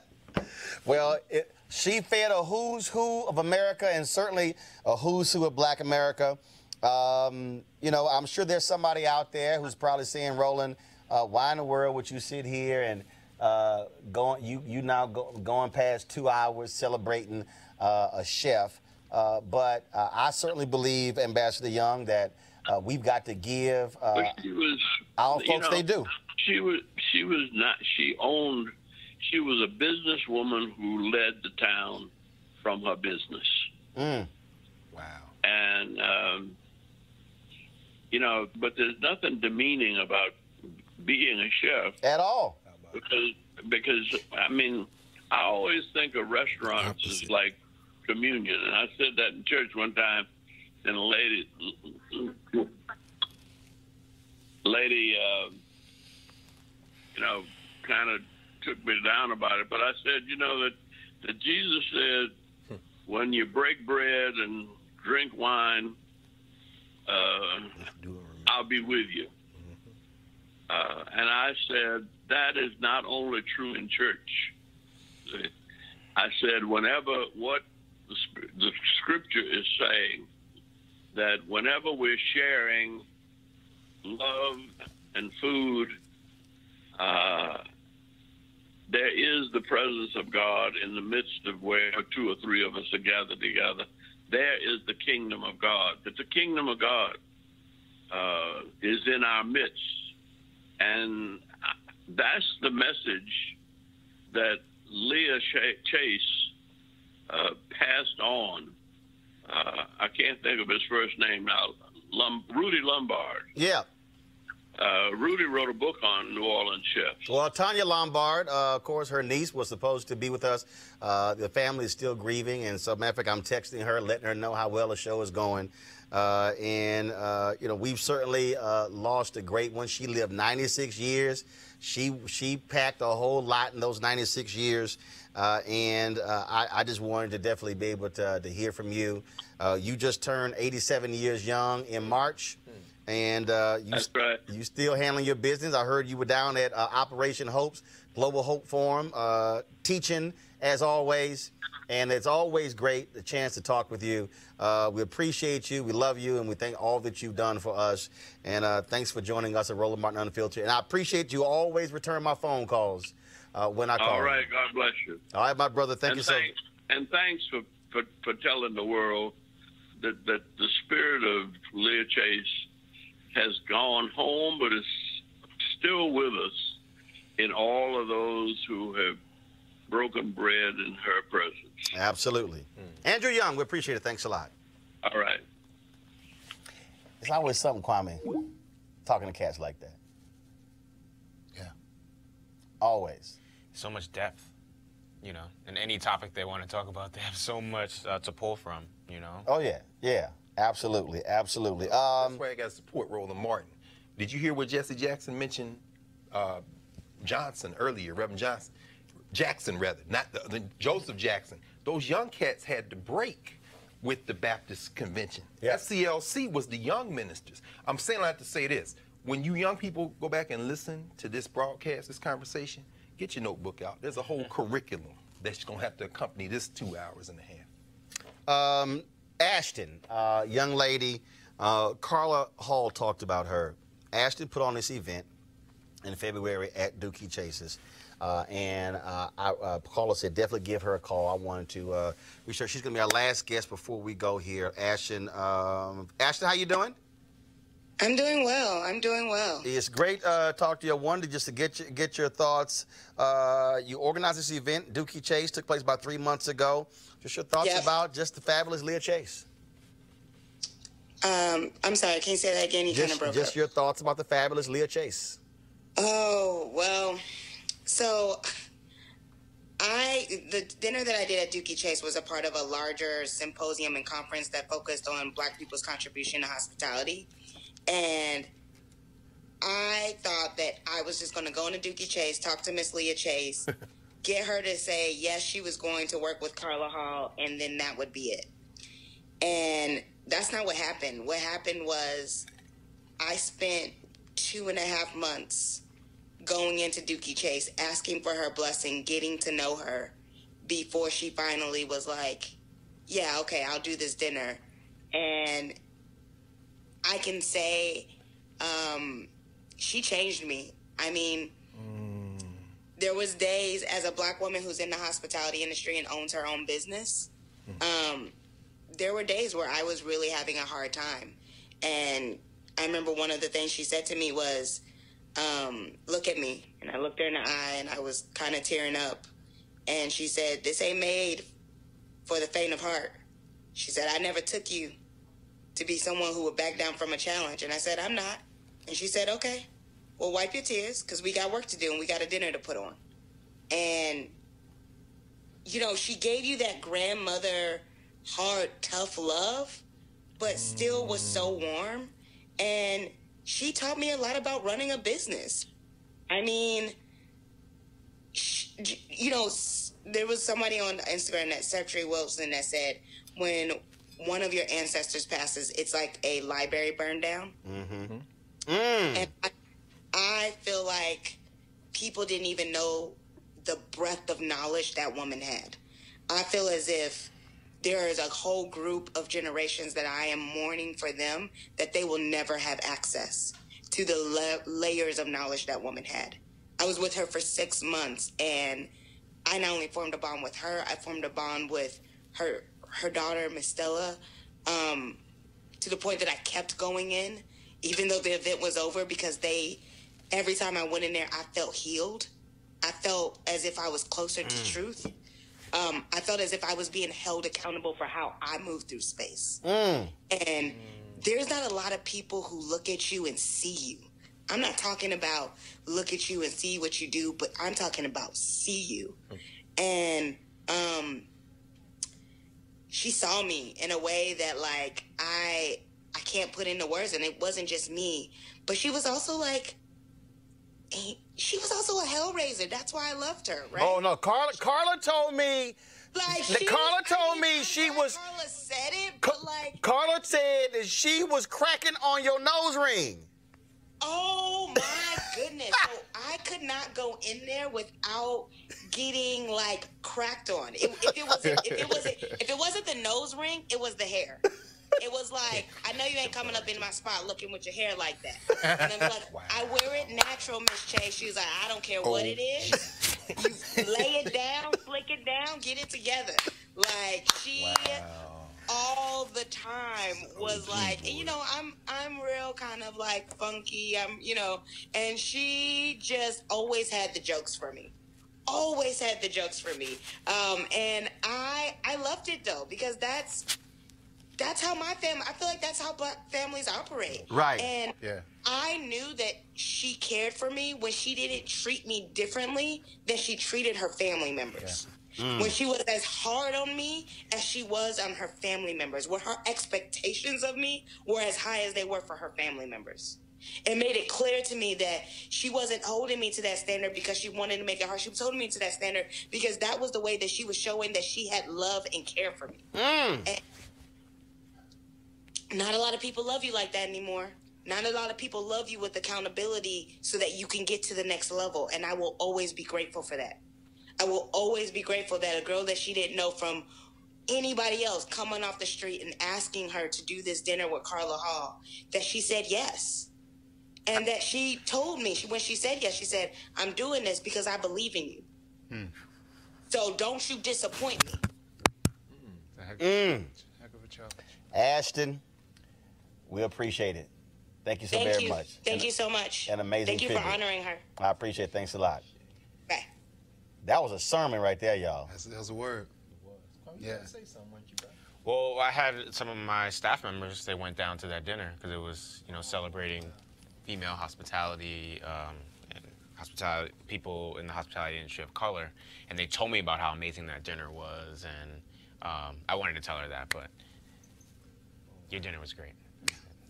Speaker 1: Well, it, she fed a who's who of America and certainly a who's who of Black America. Um, you know, I'm sure there's somebody out there who's probably saying, Roland, uh, why in the world would you sit here and uh, going, you, you now go, going past two hours celebrating uh, a chef? Uh, but uh, I certainly believe, Ambassador Young, that uh, we've got to give uh,
Speaker 16: was
Speaker 1: our folks
Speaker 16: know,
Speaker 1: they do.
Speaker 16: She was she was not she owned she was a businesswoman who led the town from her business.
Speaker 1: Mm.
Speaker 16: And um, you know, but there's nothing demeaning about being a chef
Speaker 1: at all.
Speaker 16: Because because I mean, I always think of restaurants as like communion, and I said that in church one time, and a lady, lady, uh, you know, kind of took me down about it. But I said, you know that that Jesus said, when you break bread and drink wine, uh, I'll be with you. Uh, and I said, that is not only true in church. I said, whenever what the, the scripture is saying, that whenever we're sharing love and food, uh, there is the presence of God in the midst of where two or three of us are gathered together. There is the kingdom of God. That the kingdom of God uh, is in our midst. And that's the message that Leah Chase uh, passed on. Uh, I can't think of his first name now. Lum- Rudy Lombard.
Speaker 1: Yeah.
Speaker 16: Uh, Rudy wrote a book on New Orleans chefs.
Speaker 1: Well, Tanya Lombard, uh, of course, her niece was supposed to be with us. Uh, the family is still grieving, and so, matter of fact, I'm texting her, letting her know how well the show is going. Uh, and uh, you know, we've certainly uh, lost a great one. She lived 96 years. She she packed a whole lot in those 96 years, and I, I just wanted to definitely be able to, to hear from you. You just turned 87 years young in March. And uh, you, you still handling your business. I heard you were down at uh, Operation Hopes, Global Hope Forum, uh, teaching as always. And it's always great the chance to talk with you. Uh, we appreciate you, we love you, and we thank all that you've done for us. And uh, thanks for joining us at Roland Martin Unfiltered. And I appreciate you always return my phone calls uh, when I call.
Speaker 16: All right, God bless you.
Speaker 1: All right, my brother. Thank
Speaker 16: and
Speaker 1: you so
Speaker 16: And thanks for, for, for telling the world that, that the spirit of Leah Chase has gone home, but is still with us in all of those who have broken bread in her presence.
Speaker 1: Absolutely. Andrew Young, we appreciate it. Thanks a lot.
Speaker 16: All right.
Speaker 1: It's always something, Kwame, talking to cats like that.
Speaker 10: Yeah.
Speaker 1: Always.
Speaker 10: So much depth, you know, and any topic they want to talk about, they have so much uh, to pull from, you know.
Speaker 1: Oh yeah, yeah, absolutely, absolutely. Um,
Speaker 6: That's why I got to support Roland Martin. Did you hear what Jesse Jackson mentioned uh, Johnson earlier, Reverend Johnson? Jackson, rather, not the, the Joseph Jackson. Those young cats had to break with the Baptist Convention. SCLC was the young ministers. I'm saying I have to say this. When you young people go back and listen to this broadcast, this conversation, get your notebook out. There's a whole curriculum that's going to have to accompany this two hours and a half.
Speaker 1: Um, Ashton, uh, young lady, uh, Carla Hall talked about her. Ashton put on this event in February at Dooky Chases. Uh, and uh, I, uh, Carla said definitely give her a call. I wanted to uh, research. She's going to be our last guest before we go here. Ashton, um, Ashton, how you doing?
Speaker 17: I'm doing well. I'm doing well.
Speaker 1: It's great uh, talk to you. I wanted just to get your, get your thoughts. Uh, you organized this event, Dooky Chase, took place about three months ago. Just your thoughts
Speaker 17: Yep.
Speaker 1: about just the fabulous Leah Chase.
Speaker 17: Um, I'm sorry. I Can you say that again? You kind of broke
Speaker 1: just
Speaker 17: up.
Speaker 1: your thoughts about the fabulous Leah Chase.
Speaker 17: Oh well, so I the dinner that I did at Dooky Chase was a part of a larger symposium and conference that focused on Black people's contribution to hospitality, and I thought that I was just going to go into Dooky Chase, talk to Miss Leah Chase, get her to say yes, she was going to work with Carla Hall, and then that would be it. And that's not what happened. What happened was I spent two and a half months going into Dooky Chase, asking for her blessing, getting to know her before she finally was like, yeah, okay, I'll do this dinner. And I can say um, she changed me. I mean, there was days as a black woman who's in the hospitality industry and owns her own business. Um, there were days where I was really having a hard time, and I remember one of the things she said to me was, um, "Look at me," and I looked her in the eye, and I was kind of tearing up, and she said, "This ain't made for the faint of heart." She said, "I never took you to be someone who would back down from a challenge," and I said, "I'm not," and she said, "Okay." Well, wipe your tears because we got work to do and we got a dinner to put on. And, you know, she gave you that grandmother hard, tough love, but still was so mm. warm. And she taught me a lot about running a business. I mean, sh- you know, there was somebody on Instagram that Secretary Wilson that said when one of your ancestors passes, it's like a library burn down.
Speaker 1: Mm-hmm.
Speaker 17: And I, I feel like people didn't even know the breadth of knowledge that woman had. I feel as if there is a whole group of generations that I am mourning for them that they will never have access to the la- layers of knowledge that woman had. I was with her for six months, and I not only formed a bond with her, I formed a bond with her her daughter, Miss Stella, um, to the point that I kept going in, even though the event was over, because they every time I went in there, I felt healed. I felt as if I was closer to truth. Um, I felt as if I was being held accountable for how I moved through space. And there's not a lot of people who look at you and see you. I'm not talking about look at you and see what you do, but I'm talking about see you. And um, she saw me in a way that like I I can't put into words, and it wasn't just me, but she was also like she was also a hellraiser. That's why I loved her, right?
Speaker 1: Oh no, Carla. Carla told me.
Speaker 17: Like she-
Speaker 1: Carla
Speaker 17: I
Speaker 1: told
Speaker 17: mean,
Speaker 1: me she was.
Speaker 17: Carla said it, but like,
Speaker 1: Carla said that she was cracking on your nose ring.
Speaker 17: Oh my goodness! So I could not go in there without getting like cracked on. If, if it wasn't if it wasn't if it wasn't the nose ring, it was the hair. It was like, I know you ain't coming up in my spot looking with your hair like that. And I'm like, I wear it natural, Miss Chase. She was like, I don't care what oh, it is. You lay it down, flick it down, get it together. Like she all the time was like, and you know, I'm I'm real kind of like funky. I'm, you know, and she just always had the jokes for me always had the jokes for me um and i i loved it though because that's that's how my family i feel like that's how black families operate
Speaker 1: Right.
Speaker 17: and
Speaker 7: Yeah.
Speaker 17: i knew that she cared for me when she didn't treat me differently than she treated her family members Mm. when she was as hard on me as she was on her family members, where her expectations of me were as high as they were for her family members. It made it clear to me that she wasn't holding me to that standard because she wanted to make it hard. She was holding me to that standard because that was the way that she was showing that she had love and care for me. Mm. And not a lot of people love you like that anymore. Not a lot of people love you with accountability so that you can get to the next level. And I will always be grateful for that. I will always be grateful that a girl that she didn't know from anybody else coming off the street and asking her to do this dinner with Carla Hall, that she said yes. And that she told me she, when she said yes, she said, I'm doing this because I believe in you.
Speaker 7: Hmm.
Speaker 17: So don't you disappoint me.
Speaker 1: Mm.
Speaker 7: Heck of a challenge.
Speaker 1: Ashton, we appreciate it. Thank you so
Speaker 17: Thank
Speaker 1: very
Speaker 17: you.
Speaker 1: much.
Speaker 17: Thank
Speaker 1: An-
Speaker 17: you so much.
Speaker 1: An amazing
Speaker 17: Thank you for honoring her.
Speaker 1: I appreciate it. Thanks a lot.
Speaker 17: Bye.
Speaker 1: That was a sermon right there, y'all.
Speaker 7: That's, that's a word. It was. Come yeah.
Speaker 10: Well, I had some of my staff members. They went down to that dinner because it was, you know, celebrating female hospitality um, and hospitality people in the hospitality industry of color, and they told me about how amazing that dinner was, and um, I wanted to tell her that, but your dinner was great.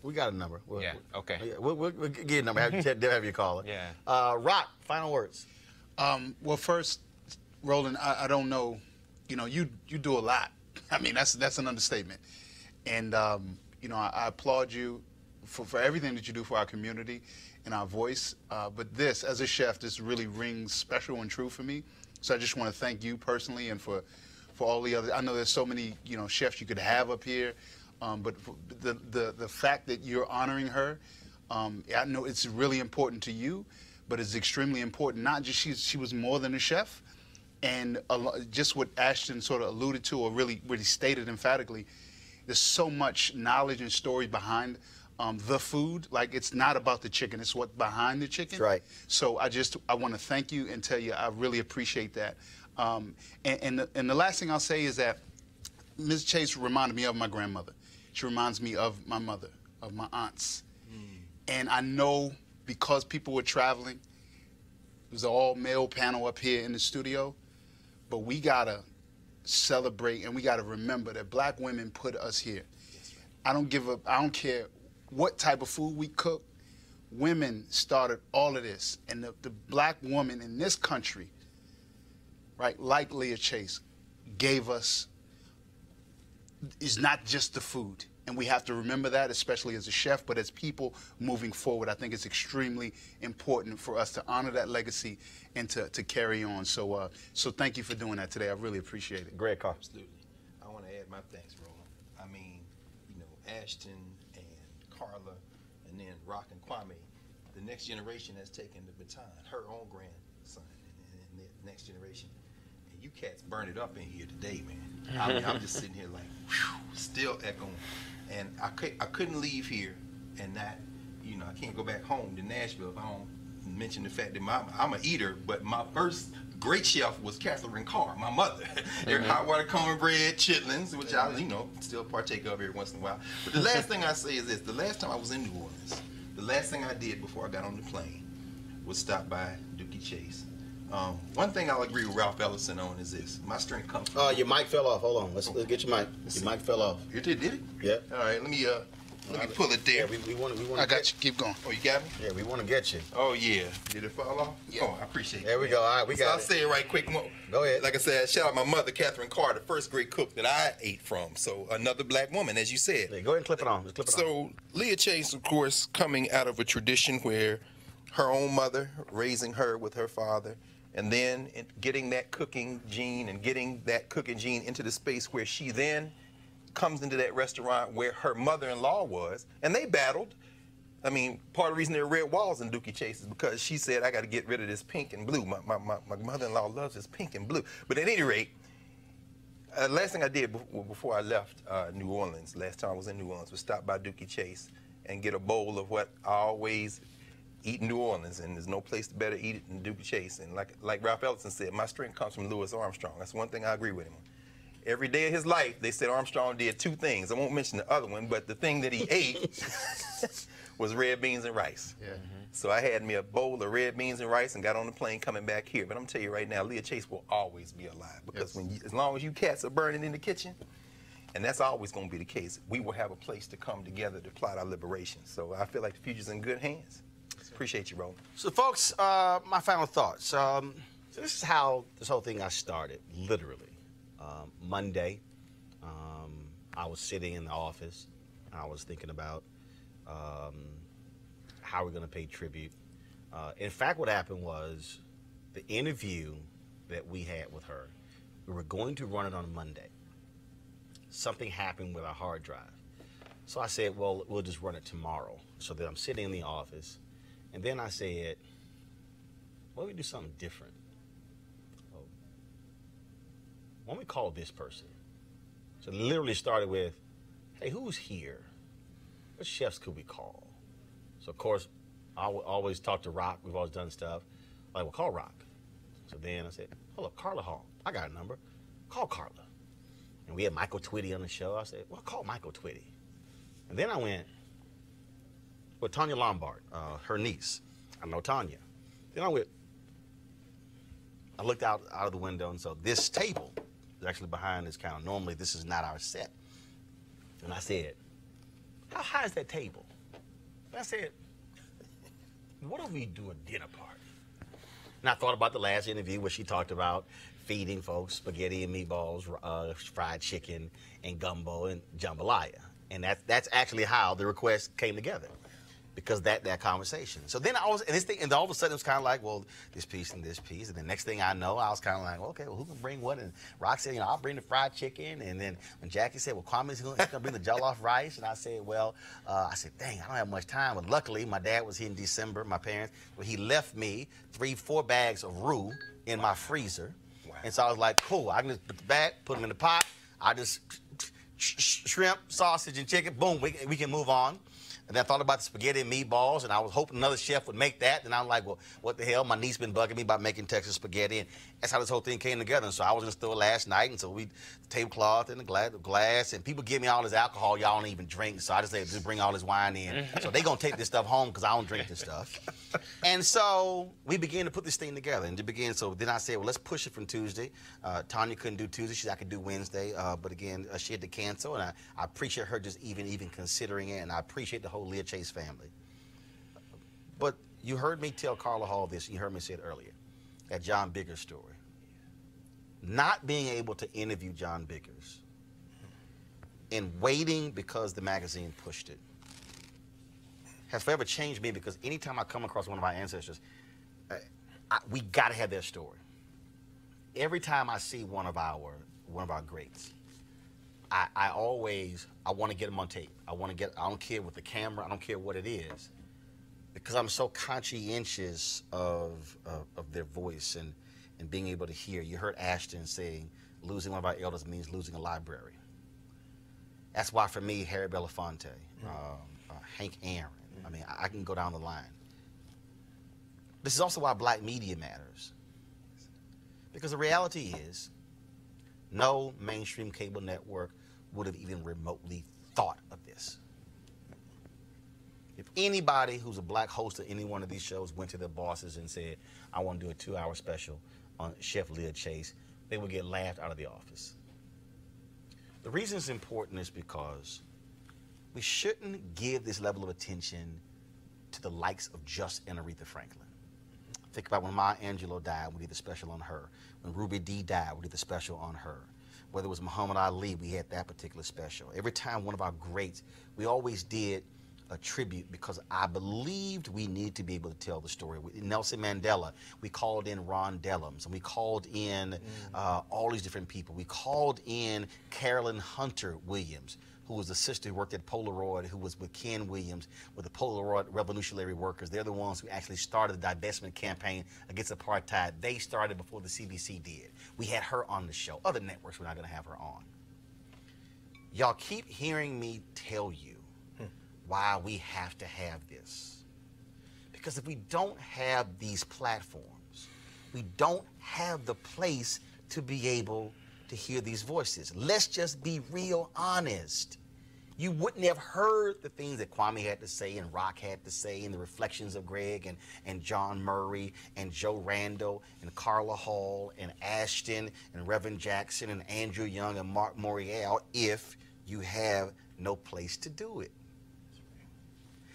Speaker 1: We got a number. We'll,
Speaker 10: Yeah, okay.
Speaker 1: yeah, We'll, we'll, we'll get a number. Have, they'll have you call it.
Speaker 10: Yeah.
Speaker 1: Uh, Rock, final words.
Speaker 7: Um, well, first, Roland, I, I don't know. You know, you you do a lot. I mean, that's that's an understatement. And um, you know, I, I applaud you for, for everything that you do for our community and our voice. Uh, but this, as a chef, this really rings special and true for me. So I just want to thank you personally and for for all the other. I know there's so many you know chefs you could have up here, um, but the the the fact that you're honoring her, um, I know it's really important to you, but it's extremely important. Not just she's she was more than a chef, and a just what Ashton sort of alluded to, or really really stated emphatically, there's so much knowledge and story behind um, the food. Like it's not about the chicken; it's what behind the chicken.
Speaker 1: That's right.
Speaker 7: So I just I want to thank you and tell you I really appreciate that. Um, and and the, and the last thing I'll say is that Ms. Chase reminded me of my grandmother. She reminds me of my mother, of my aunts. And I know because people were traveling, it was an all male panel up here in the studio, but we gotta celebrate and we gotta remember that black women put us here. I don't give up, I don't care what type of food we cook. Women started all of this. And the, the black woman in this country, right, like Leah Chase, gave us is not just the food. And we have to remember that, especially as a chef, but as people moving forward. I think it's extremely important for us to honor that legacy and to, to carry on. So, uh, so thank you for doing that today. I really appreciate it.
Speaker 1: Greg Carr.
Speaker 6: Absolutely. I want to add my thanks, Roland. I mean, you know, Ashton and Carla, and then Rock and Kwame, the next generation has taken the baton, her own grandson, and, and the next generation. You cats burn it up in here today, man. I mean, I'm just sitting here like, whew, still echoing. And I, could, I couldn't leave here and not, you know, I can't go back home to Nashville if I don't mention the fact that my, I'm an eater, but my first great chef was Catherine Carr, my mother. Her
Speaker 10: Mhm.
Speaker 6: hot water cornbread, chitlins, which I, you know, still partake of every once in a while. But the last thing I say is this: the last time I was in New Orleans, the last thing I did before I got on the plane was stop by Dooky Chase. Um, one thing I'll agree with Ralph Ellison on is this: my strength comes from.
Speaker 1: Uh, your mic fell off. Hold on. Let's, let's get your mic. Your mic fell off.
Speaker 6: You did, did it?
Speaker 1: Yeah.
Speaker 6: All right, let me uh, let me pull it there.
Speaker 1: Yeah, we, we want to. We want
Speaker 7: I got you. Keep going.
Speaker 6: Oh, you got me?
Speaker 1: Yeah, we want to get you.
Speaker 6: Oh yeah. Did it fall off? Yeah. Oh, I appreciate it.
Speaker 1: There we go. All right, we
Speaker 6: so
Speaker 1: got
Speaker 6: I'll
Speaker 1: it.
Speaker 6: say it right quick.
Speaker 1: Go ahead.
Speaker 6: Like I said, shout out my mother, Catherine Carr, the first great cook that I ate from. So another black woman, as you said.
Speaker 1: go ahead and clip it on. Just clip it
Speaker 6: so Leah Chase, of course, coming out of a tradition where her own mother raising her with her father, and then getting that cooking gene and getting that cooking gene into the space where she then comes into that restaurant where her mother-in-law was, and they battled. I mean, part of the reason there are red walls in Dooky Chase is because she said, I got to get rid of this pink and blue. My, my, my, my mother-in-law loves this pink and blue. But at any rate, uh, last thing I did bef- before I left uh, New Orleans, last time I was in New Orleans, was stop by Dooky Chase and get a bowl of what I always eat in New Orleans, and there's no place to better eat it than Dooky Chase. And like like Ralph Ellison said, my strength comes from Louis Armstrong. That's one thing I agree with him. Every day of his life, they said Armstrong did two things. I won't mention the other one, but the thing that he ate was red beans and rice.
Speaker 7: Yeah. Mm-hmm.
Speaker 6: So I had me a bowl of red beans and rice and got on the plane coming back here. But I'm telling you right now, Leah Chase will always be alive because when you, as long as you cats are burning in the kitchen, and that's always going to be the case, we will have a place to come together to plot our liberation. So I feel like the future's in good hands. Appreciate you, Roland.
Speaker 1: So, folks, uh, my final thoughts. Um, so this is how this whole thing got started, literally. Um, Monday, um, I was sitting in the office. I was thinking about um, how we're going to pay tribute. Uh, in fact, what happened was the interview that we had with her, we were going to run it on Monday. Something happened with our hard drive. So I said, well, we'll just run it tomorrow. So that I'm sitting in the office. And then I said, why don't we do something different? Oh, why don't we call this person? So it literally started with, hey, who's here? What chefs could we call? So of course, I always talk to Rock. We've always done stuff. I Like, well, call Rock. So then I said, hold up, Carla Hall. I got a number. Call Carla. And we had Michael Twitty on the show. I said, well, call Michael Twitty. And then I went, with Tanya Lombard, uh, her niece. I know Tanya. Then I went, I looked out out of the window, and so this table is actually behind this counter. Normally, this is not our set. And I said, how high is that table? And I said, what if we do a dinner party? And I thought about the last interview where she talked about feeding folks spaghetti and meatballs, uh, fried chicken, and gumbo and jambalaya. And that's that's actually how the request came together, because that that conversation. So then I was and this thing, and all of a sudden it was kind of like, well, this piece and this piece, and the next thing I know, I was kind of like, okay, well, who can bring what? And Rock said, you know, I'll bring the fried chicken, and then when Jackie said, well, Kwame's going to bring the jollof rice, and I said, well, uh, I said, dang, I don't have much time, but luckily my dad was here in December, my parents, but he left me three, four bags of roux in my freezer. wow. And so I was like, cool, I can just put the bag, put them in the pot. I just sh- sh- shrimp, sausage, and chicken. Boom, we, we can move on. And I thought about the spaghetti and meatballs, and I was hoping another chef would make that. And I'm like, well, what the hell? My niece been bugging me about making Texas spaghetti, and that's how this whole thing came together. And so I was in the store last night, and so we tablecloth and the glass, glass, and people give me all this alcohol y'all don't even drink. So I just say, just bring all this wine in. so they gonna take this stuff home because I don't drink this stuff. And so we began to put this thing together, and to begin. So then I said, well, let's push it from Tuesday. Uh, Tanya couldn't do Tuesday; she said I could do Wednesday, uh, but again, uh, she had to cancel, and I, I appreciate her just even even considering it, and I appreciate the whole Leah Chase family. But you heard me tell Carla Hall this. You heard me say it earlier. That John Biggers story. Not being able to interview John Biggers and waiting because the magazine pushed it has forever changed me because anytime I come across one of my ancestors, uh, I, we got to have their story. Every time I see one of our one of our greats, I, I always I want to get them on tape. I want to get. I don't care with the camera. I don't care what it is, because I'm so conscientious of of, of their voice and and being able to hear. You heard Ashton saying losing one of our elders means losing a library. That's why for me, Harry Belafonte, um, uh, Hank Aaron. I mean, I, I can go down the line. This is also why black media matters. Because the reality is, no mainstream cable network would have even remotely thought of this. If anybody who's a black host of any one of these shows went to their bosses and said, I want to do a two hour special on Chef Leah Chase, they would get laughed out of the office. The reason it's important is because we shouldn't give this level of attention to the likes of just and Aretha Franklin. Think about when Maya Angelou died, we did the special on her. When Ruby Dee died, we did the special on her. Whether it was Muhammad Ali, we had that particular special. Every time one of our greats, we always did a tribute because I believed we need to be able to tell the story. With Nelson Mandela, we called in Ron Dellums, and we called in uh, all these different people. We called in Carolyn Hunter Williams, who was the sister who worked at Polaroid, who was with Ken Williams, with the Polaroid Revolutionary Workers. They're the ones who actually started the divestment campaign against apartheid. They started before the CBC did. We had her on the show. Other networks were not going to have her on. Y'all keep hearing me tell you why we have to have this. Because if we don't have these platforms, we don't have the place to be able to hear these voices. Let's just be real honest. You wouldn't have heard the things that Kwame had to say and Rock had to say and the reflections of Greg and, and Jawn Murray and Joe Randall and Carla Hall and Ashton and Reverend Jackson and Andrew Young and Mark Morial if you have no place to do it.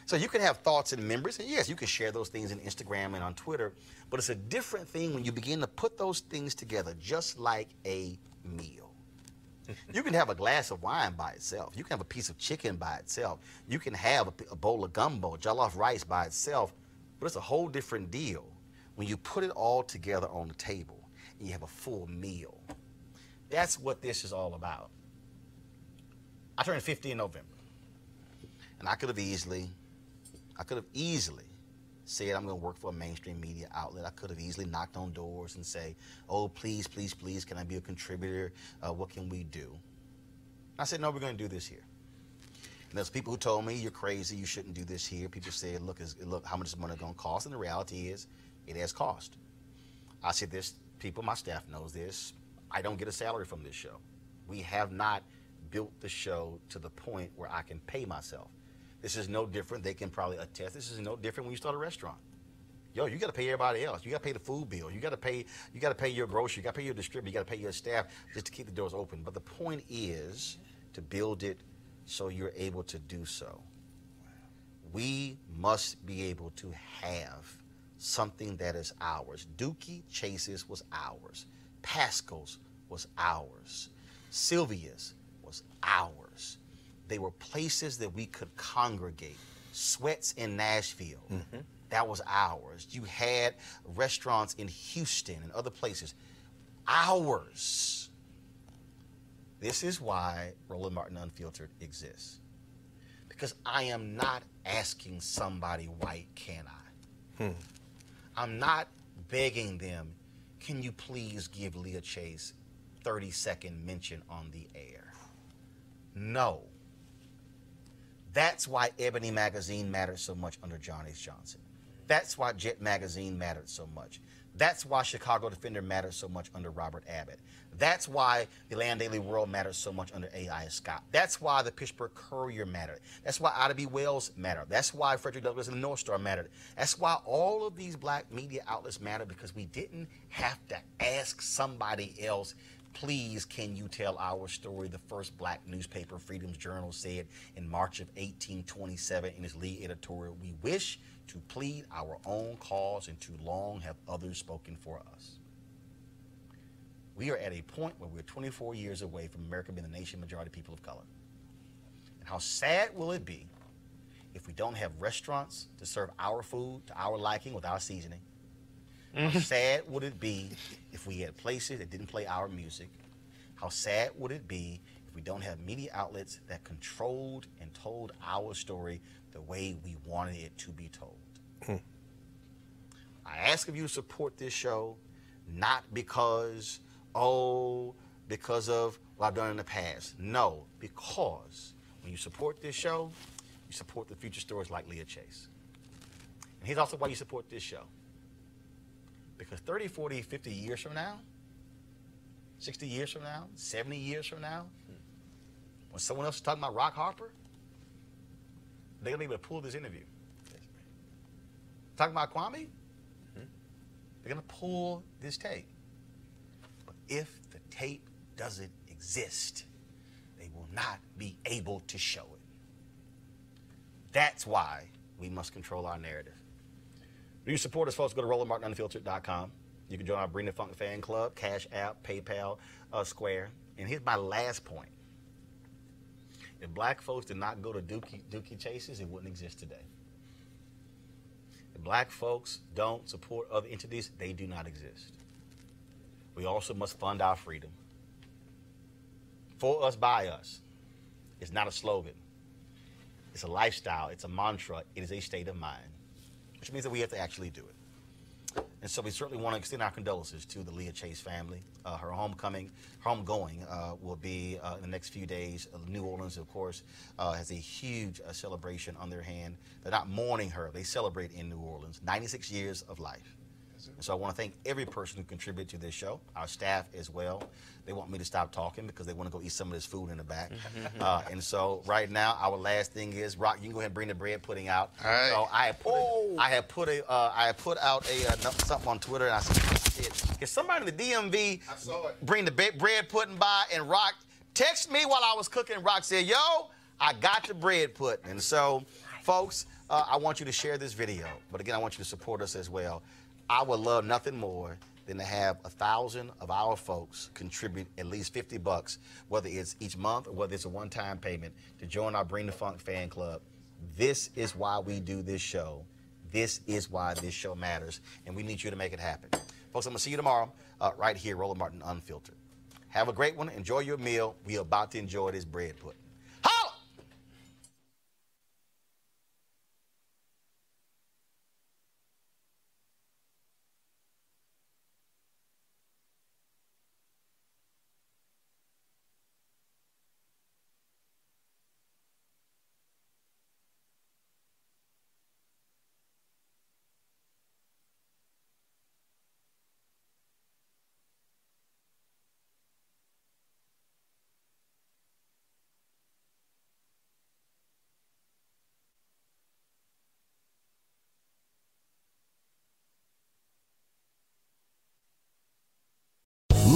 Speaker 1: So you can have thoughts and members, and yes, you can share those things on Instagram and on Twitter, but it's a different thing when you begin to put those things together, just like a meal. You can have a glass of wine by itself. You can have a piece of chicken by itself. You can have a, a bowl of gumbo, jollof rice by itself, but it's a whole different deal when you put it all together on the table and you have a full meal. That's what this is all about. I turned 50 in November, and I could have easily I could have easily said I'm going to work for a mainstream media outlet. I could have easily knocked on doors and say, "Oh, please, please, please, can I be a contributor? Uh, what can we do?" I said, "No, we're going to do this here." And there's people who told me you're crazy. You shouldn't do this here. People said, "Look, is, look, how much is money going to cost?" And the reality is, it has cost. I said, "This people, my staff knows this. I don't get a salary from this show. We have not built the show to the point where I can pay myself." This is no different. They can probably attest. This is no different when you start a restaurant. Yo, you got to pay everybody else. You got to pay the food bill. You got to pay. You got to pay your grocery. You got to pay your distributor. You got to pay your staff just to keep the doors open. But the point is to build it so you're able to do so. We must be able to have something that is ours. Dooky Chase's was ours. Paschal's was ours. Sylvia's was ours. They were places that we could congregate. Swett's in Nashville. Mm-hmm. That was ours. You had restaurants in Houston and other places. Ours. This is why Roland Martin Unfiltered exists. Because I am not asking somebody white, can I? Hmm. I'm not begging them, can you please give Leah Chase 30 second mention on the air? No. That's why Ebony Magazine mattered so much under John. Johnson. That's why Jet Magazine mattered so much. That's why Chicago Defender mattered so much under Robert Abbott. That's why the Atlanta Daily World mattered so much under A.I. Scott. That's why the Pittsburgh Courier mattered. That's why Ida B. Wells mattered. That's why Frederick Douglass and the North Star mattered. That's why all of these black media outlets matter because we didn't have to ask somebody else, please, can you tell our story? The first black newspaper, Freedom's Journal, said in March of 1827 in its lead editorial, we wish to plead our own cause and too long have others spoken for us. We are at a point where we're 24 years away from America being the nation majority people of color. And how sad will it be if we don't have restaurants to serve our food to our liking with our seasoning? How mm-hmm. sad would it be if we had places that didn't play our music? How sad would it be if we don't have media outlets that controlled and told our story the way we wanted it to be told? Hmm. I ask of you to support this show, not because, oh, because of what I've done in the past. No, because when you support this show, you support the future stories like Leah Chase. And here's also why you support this show. Because 30, 40, 50 years from now, 60 years from now, 70 years from now, when someone else is talking about Rock Harper, they're going to be able to pull this interview. Talking about Kwame, they're going to pull this tape. But if the tape doesn't exist, they will not be able to show it. That's why we must control our narrative. Do you support us, folks? Go to RolandMartinUnfiltered.com. You can join our Bring Funk fan club, Cash App, PayPal, uh, Square. And here's my last point. If black folks did not go to Dooky, Dooky Chases, it wouldn't exist today. If black folks don't support other entities, they do not exist. We also must fund our freedom. For us, by us. It's not a slogan. It's a lifestyle. It's a mantra. It is a state of mind, which means that we have to actually do it. And so we certainly want to extend our condolences to the Leah Chase family. Uh, her homecoming, homegoing uh, will be uh, in the next few days. Uh, New Orleans, of course, uh, has a huge uh, celebration on their hand. They're not mourning her, they celebrate in New Orleans. 96 years of life. And so I want to thank every person who contributed to this show, our staff as well. They want me to stop talking because they want to go eat some of this food in the back. uh, and so right now, our last thing is Rock. You can go ahead and bring the bread pudding out.
Speaker 7: All right.
Speaker 1: So I have put a, I have put a uh, I have put out a uh, something on Twitter and I said, "Can somebody in the DMV bring the bread pudding by?" And Rock text me while I was cooking. Rock said, "Yo, I got the bread pudding." And so, folks, uh, I want you to share this video. But again, I want you to support us as well. I would love nothing more than to have a thousand of our folks contribute at least 50 bucks, whether it's each month or whether it's a one-time payment, to join our Bring the Funk fan club. This is why we do this show. This is why this show matters, and we need you to make it happen. Folks, I'm gonna see you tomorrow, uh, right here, Roland Martin Unfiltered. Have a great one. Enjoy your meal. We are about to enjoy this bread pudding.